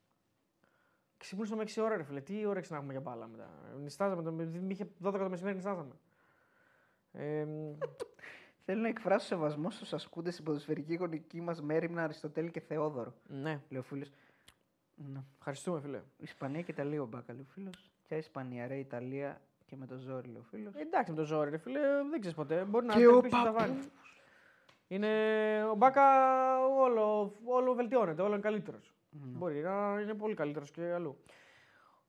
Ξυπνούσαμε 6 ώρα, ρε φίλε. Τι όρεξη να έχουμε για μπάλα μετά. Νιστάζαμε, το, μη είχε 12 το μεσημέρι νιστάζαμε. Ε, μ, θέλω να εκφράσω σεβασμό στους ασκούντες στην ποδοσφαιρική γονική μας Μέριμνα, Αριστοτέλη και Θεόδωρο. ναι, Λέει ο φίλος. Ναι. ευχαριστούμε, φίλε. Ισπανία και Ιταλία ο Μπάκα, λέει ο φίλος. Ποια Ισπανία, ρε, Ιταλία και με το ζόρι, λέει ο φίλος. Ε, εντάξει με το ζόρι, ρε φίλε, δεν ξέρεις ποτέ. Μπορεί να Και ο ελπίσει να τα βάλεις. Είναι ο Μπάκα όλο, όλο βελτιώνεται, όλο είναι καλύτερος. Μπορεί να είναι πολύ καλύτερος και αλλού.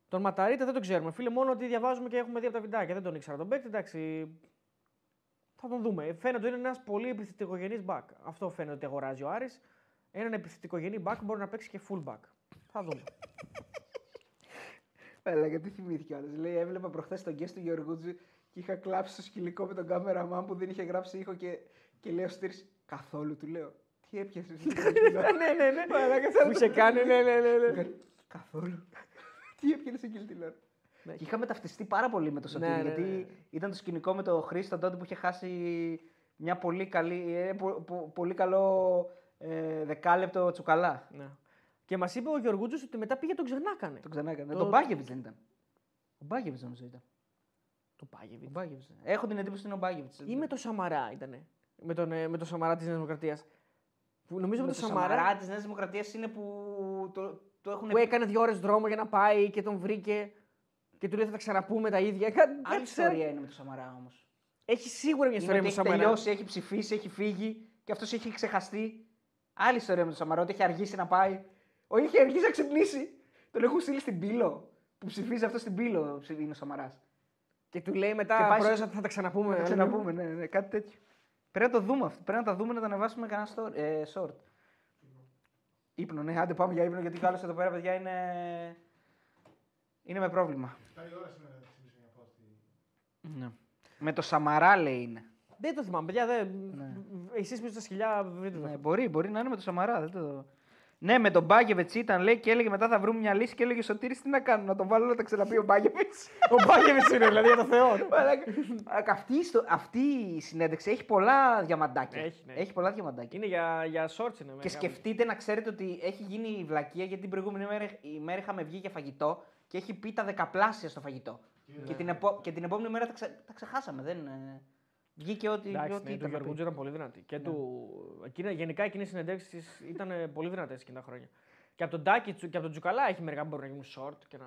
Τον Ματαρίτα δεν τον ξέρουμε. Φίλε, μόνο ότι διαβάζουμε και έχουμε δει από τα βιντεάκια. Δεν τον ήξερα τον παίκτη, εντάξει. Θα τον δούμε. Φαίνεται ότι είναι ένας πολύ επιθετικογενής μπακ. Αυτό φαίνεται ότι αγοράζει ο Άρης. Έναν επιθετικογενή μπακ μπορεί να παίξει και full back. Θα δούμε. [laughs] Έλα, γιατί θυμήθηκε άλλο. Λέει, έβλεπα προχθές τον guest του Γεωργούτζη και είχα κλάψει στο σκυλικό με τον κάμεραμαν που δεν είχε γράψει ήχο και, και λέω στήρι. Καθόλου του λέω. Τι έπιασες. ναι, ναι, ναι. Μαλάκα, σαν Που το- είχε κάνει, ναι, ναι, ναι. ναι. Καθόλου. [laughs] Τι έπιανε εκείνη την ώρα. Ναι. Και είχαμε ταυτιστεί πάρα πολύ με το Σωτήρη, Ναι, ναι, γιατί ναι. ήταν το σκηνικό με τον Χρήστο τότε που είχε χάσει μια πολύ, καλή, ε, πο- πο- πολύ καλό ε, δεκάλεπτο τσουκαλά. ναι. Και μας είπε ο Γιωργούτζο ότι μετά πήγε τον ξενάκανε. Τον ξανά έκανε. Το- Τον Μπάγεβιτς δεν ήταν. Ο Μπάγεβιτς νομίζω ήταν. Το Πάγεβιτ. Ο Μπάγεβιτς. Έχω την εντύπωση ότι είναι ο Μπάγεβιτς. Ή με το Σαμαρά ήτανε. Με τον, ε, με το Σαμαρά της Νέας Δημοκρατίας. Νομίζω με, με το το Σαμαρά, Σαμαρά της Νέας Δημοκρατίας είναι που το, το έχουν που έκανε δύο ώρες δρόμο για να πάει και τον βρήκε και του λέει θα τα ξαναπούμε τα ίδια. Κάτι, Άλλη κάτι ξέρω. ιστορία είναι με το Σαμαρά όμως. Έχει σίγουρα μια Είναι ιστορία ότι με έχει το Σαμαρά. τελειώσει, έχει ψηφίσει, έχει φύγει και αυτός έχει ξεχαστεί. Άλλη ιστορία με το Σαμαρά, ότι έχει αργήσει να πάει. Όχι, έχει αργήσει να ξυπνήσει. Τον έχουν στείλει στην πύλο. Που ψηφίζει αυτό στην πύλο είναι ο Σαμαράς. Και του λέει μετά Και πάει πρόεδρε στο- θα τα ξαναπούμε. Να ξαναπούμε, ναι, ναι, κάτι τέτοιο. Πρέπει να το δούμε αυτό. Πρέπει να τα δούμε να τα ανεβάσουμε κανένα στο, ε, short. Ύπνο, ναι, άντε πάμε για ύπνο γιατί κάλος εδώ πέρα, παιδιά, είναι, είναι με πρόβλημα. 7 η ώρα σήμερα θα ξυπνήσω μια πόστη. Ναι. Με το Σαμαρά λέει είναι. Δεν το θυμάμαι, παιδιά. Δεν... Εσείς πίσω στα σκυλιά βρείτε το. Ναι, μπορεί, μπορεί να είναι με το Σαμαρά. Δεν το... Ναι, με τον Μπάγεβετ ήταν λέει και έλεγε μετά θα βρούμε μια λύση και έλεγε Σωτήρης τι να κάνω, να τον βάλω να τα ξαναπεί ο Μπάγεβετ. [laughs] Ο Μπάγεβιτς είναι, δηλαδή για το Θεό. [laughs] αυτή, η ιστο- αυτή η συνέντευξη έχει πολλά διαμαντάκια. Έχει, ναι. έχει πολλά διαμαντάκια. Είναι για, για shorts είναι. Και μεγάλο. σκεφτείτε να ξέρετε ότι έχει γίνει η βλακεία γιατί την προηγούμενη μέρα, ημέρα είχαμε βγει για φαγητό και έχει πει τα δεκαπλάσια στο φαγητό. Και την, επο- και την επόμενη μέρα τα, ξε- τα ξεχάσαμε. Δεν, ε, Βγήκε ό,τι, Εντάξει, ό,τι ναι, του ήταν. να πει. Γεωργούτζου ήταν πολύ δυνατή. Και του... Εκείνα, γενικά εκείνες οι συνεντεύξεις ήταν ε, πολύ δυνατές εκείνα τα χρόνια. Και από τον Τάκη Τσου- και από τον Τζουκαλά έχει μερικά που μπορούν να γίνουν short και να.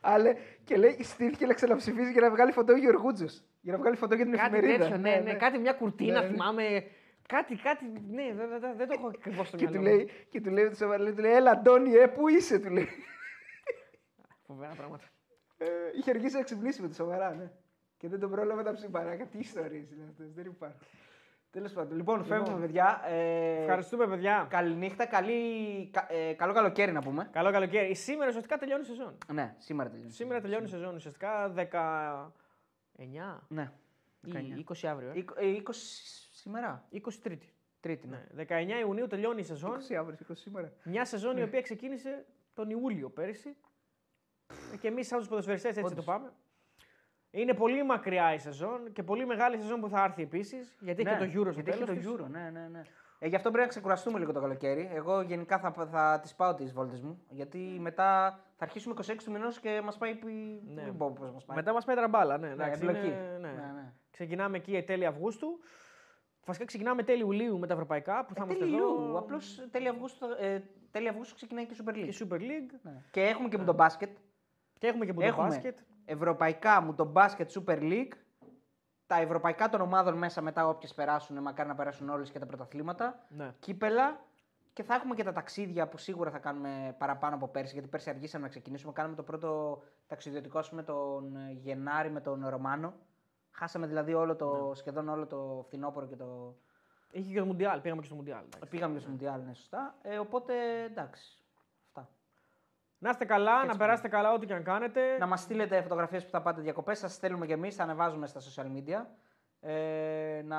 Αλλά και λέει, στήθηκε να ξαναψηφίσει για να βγάλει φωτό ο Γιωργούτζο. Για να βγάλει φωτό για την Κάτι εφημερίδα. τέτοιο, ναι, ναι, κάτι μια κουρτίνα Ναι, ναι. θυμάμαι. Κάτι, κάτι, ναι, δεν, δεν, δεν το έχω ακριβώς στο Και μυαλό του μου. λέει, και του λέει, του λέει, του λέει, Έλα, Αντώνη, ε, πού είσαι, του λέει. Φοβερά πράγματα. Ε, είχε αργήσει να ξυπνήσει με τη σοβαρά, ναι. Και δεν τον πρόλαβε τα ψυμπαράκια. Τι ιστορίες είναι αυτές, δεν υπάρχουν. Τέλος πάντων. Λοιπόν, φεύγουμε, παιδιά. Ε, Ευχαριστούμε, παιδιά. Καληνύχτα, καλή, κα- ε, καλό καλοκαίρι να πούμε. Καλό καλοκαίρι. Σήμερα ουσιαστικά τελειώνει η σεζόν. Ναι, σήμερα τελειώνει. Σήμερα τελειώνει η σεζόν. Ουσιαστικά 19 Ναι. ή 19. 20 αύριο. Ε. Είκο- ε, 20 σήμερα. 23. Τρίτη, ναι. Ναι. 19 Ιουνίου τελειώνει η σεζόν. 20 αύριο, 20 σήμερα. Μια σεζόν η οποία ξεκίνησε τον Ιούλιο πέρυσι. Ε, Και εμείς, σαν τους ποδοσφαιριστές, έτσι Όντως. το πάμε. Είναι πολύ μακριά η σεζόν και πολύ μεγάλη σεζόν που θα έρθει επίσης. Γιατί έχει και το Euro στο γιατί έχει τέλος το της. Euro, ναι, ναι, ναι. Ε, γι' αυτό πρέπει να ξεκουραστούμε λίγο το καλοκαίρι. Εγώ γενικά θα, θα τις πάω τις βόλτες μου. Γιατί μετά θα αρχίσουμε 26 του μηνός και μας πάει. πι- Ναι. Μην πω πώς μας πάει. Μετά μας πέτρα μπάλα. Ναι, ναι, εντάξει, εμπλοκή. είναι- ναι. Ναι, ναι. Ξεκινάμε εκεί τέλη Αυγούστου. Βασικά ξεκινάμε τέλη Ιουλίου με τα ευρωπαϊκά που θα Ε, είμαστε τέλη εδώ. Ιουλίου. Απλώς τέλη Αυγούστου, ε, τέλη Αυγούστου ξεκινάει και η Super League. Και Super League. Ναι. Και έχουμε και με το μπάσκετ. Και έχουμε και Έχουμε μπάσκετ. ευρωπαϊκά μου το μπάσκετ Super League. Τα ευρωπαϊκά των ομάδων μέσα μετά, όποιες περάσουν, μακάρι να περάσουν όλες και τα πρωταθλήματα. Ναι. Κύπελα. Και θα έχουμε και τα ταξίδια που σίγουρα θα κάνουμε παραπάνω από πέρσι, γιατί πέρσι αργήσαμε να ξεκινήσουμε. Κάναμε το πρώτο ταξιδιωτικό, ας πούμε, τον Γενάρη με τον Ρωμάνο. Χάσαμε δηλαδή όλο το, Ναι. σχεδόν όλο το φθινόπωρο και το. Είχε και το Μουντιάλ. Πήγαμε και στο Μουντιάλ. εντάξει. Πήγαμε και στο Μουντιάλ, ναι, σωστά. Ε, οπότε εντάξει. Αυτά. Να είστε καλά, Έτσι να περάσετε καλά ό,τι και αν κάνετε. Να μας στείλετε φωτογραφίες που θα πάτε διακοπές. Σας στέλνουμε και εμείς, θα ανεβάζουμε στα social media. Ε, να,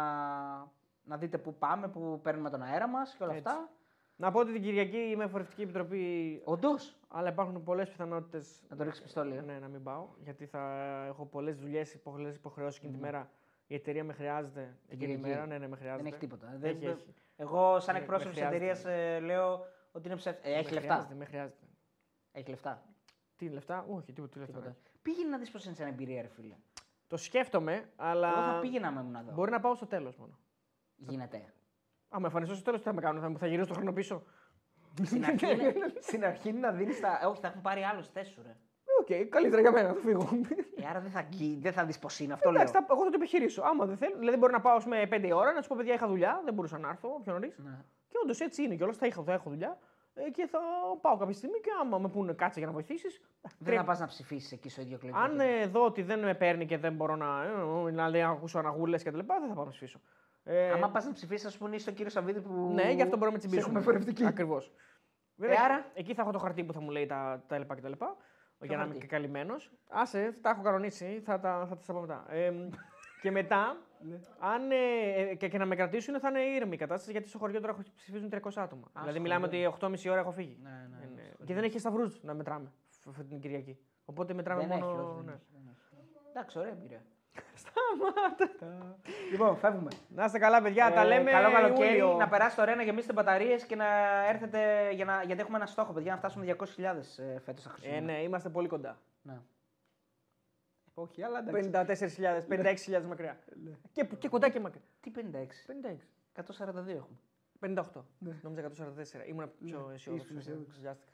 να δείτε πού πάμε, πού παίρνουμε τον αέρα μας και όλα Έτσι. αυτά. Να πω ότι την Κυριακή είμαι εφορευτική επιτροπή, Όντως; αλλά υπάρχουν πολλές πιθανότητες Να το ρίξεις πιστόλι. ε. ναι, να μην πάω. Γιατί θα έχω πολλές δουλειές, πολλές υποχρεώσεις εκείνη τη μέρα. Η εταιρεία με χρειάζεται εκείνη τη Κυριακή. μέρα. Ναι, ναι, με χρειάζεται. Δεν έχει τίποτα. Έχει, Δεν- δεν- έχει. Εγώ, σαν Με- εκπρόσωπος με της εταιρείας, χρειάζεται. λέω ότι είναι ψεύτικο. Ε, έχει Με λεφτά. χρειάζεται, με χρειάζεται. Έχει λεφτά; Τι λεφτά, όχι, τίποτα. τι λεφτά. Τίποτα. Πήγαινε να δεις πώς είναι σαν εμπειρία, ρε φίλε. Το σκέφτομαι, αλλά. Εγώ θα πήγαινα με μου να δω. Μπορεί να πάω στο τέλος μόνο. Γίνεται. Άμα εμφανιστώ στο τέλος, τι θα με κάνουν, θα, θα γυρίσω το χρόνο πίσω. στην, αρχή είναι, [laughs] στην αρχή είναι να δίνεις τα. Όχι, θα έχουν πάρει άλλους τέσσερι. Οκ, καλύτερα για μένα, θα φύγω. Ε, άρα δεν θα, γκει- δεν θα δεις πώς είναι αυτό. Εντάξει, λέω. θα- εγώ θα το επιχειρήσω. Άμα δεν θέλω, δηλαδή μπορεί να πάω με 5 ώρα να του πω παιδιά είχα δουλειά, δεν μπορούσα να έρθω πιο νωρίς. Ναι. Και όντως έτσι είναι κιόλας, θα, είχα- θα έχω δουλειά ε, και θα πάω κάποια στιγμή και άμα με πούνε κάτσε για να βοηθήσεις. Δεν θα πας να ψηφίσεις εκεί στο ίδιο κλειδί. Αν ε, δω ότι δεν με παίρνει και δεν μπορώ να, ε, να, να ακούσω αναγούλες κτλ., δεν θα πάω να ψηφίσω. Ε, Άμα πας να ψηφίσεις, ας πούμε, είσαι ο κύριος Σαββίδη που. ναι, γι' αυτό μπορούμε να σε τσιμπήσουμε. Έχουμε φορευτική. Ακριβώς. Ε, άρα; εκεί θα έχω το χαρτί που θα μου λέει τα, τα ЛΠ και τα λοιπά. Για να είμαι χαρτί; και καλυμμένος. Άσε, τα έχω κανονίσει, θα τα, θα τα στα πω μετά. Ε, και μετά, Ναι. αν, ε, και, και να με κρατήσουν, θα είναι ήρεμη η κατάσταση γιατί στο χωριό τώρα ψηφίζουν 300 άτομα. δηλαδή, στο μιλάμε χωριό. ότι 8.30 ώρα έχω φύγει. Ναι, ναι, Είναι- στο και δεν έχει σταυρούς να μετράμε φ- αυτή την Κυριακή. Οπότε μετράμε Δεν έχει, μόνο. όχι, δεν ναι. έχει, δεν έχει. Εντάξει, ωραία εμπειρία. [laughs] Λοιπόν, φεύγουμε. Να είστε καλά, παιδιά. τα Ε, λέμε. Καλό καλοκαίρι, Ιούλιο. να περάσετε ωραία, να γεμίσετε μπαταρίες και να έρθετε. Για να... Γιατί έχουμε ένα στόχο, παιδιά, να φτάσουμε 200.000 ε, φέτος τα Ε, Χριστούγεννα. ναι, είμαστε πολύ κοντά. Ναι. Όχι, αλλά εντάξει. 54.000, 56.000 μακριά. και, και κοντά και μακριά. Τι 56. 56. 142 έχουμε. 58. Νόμιζα 144. Ήμουν πιο αισιόδοξος. ήσουν αισιόδοξος. Βιάστηκα.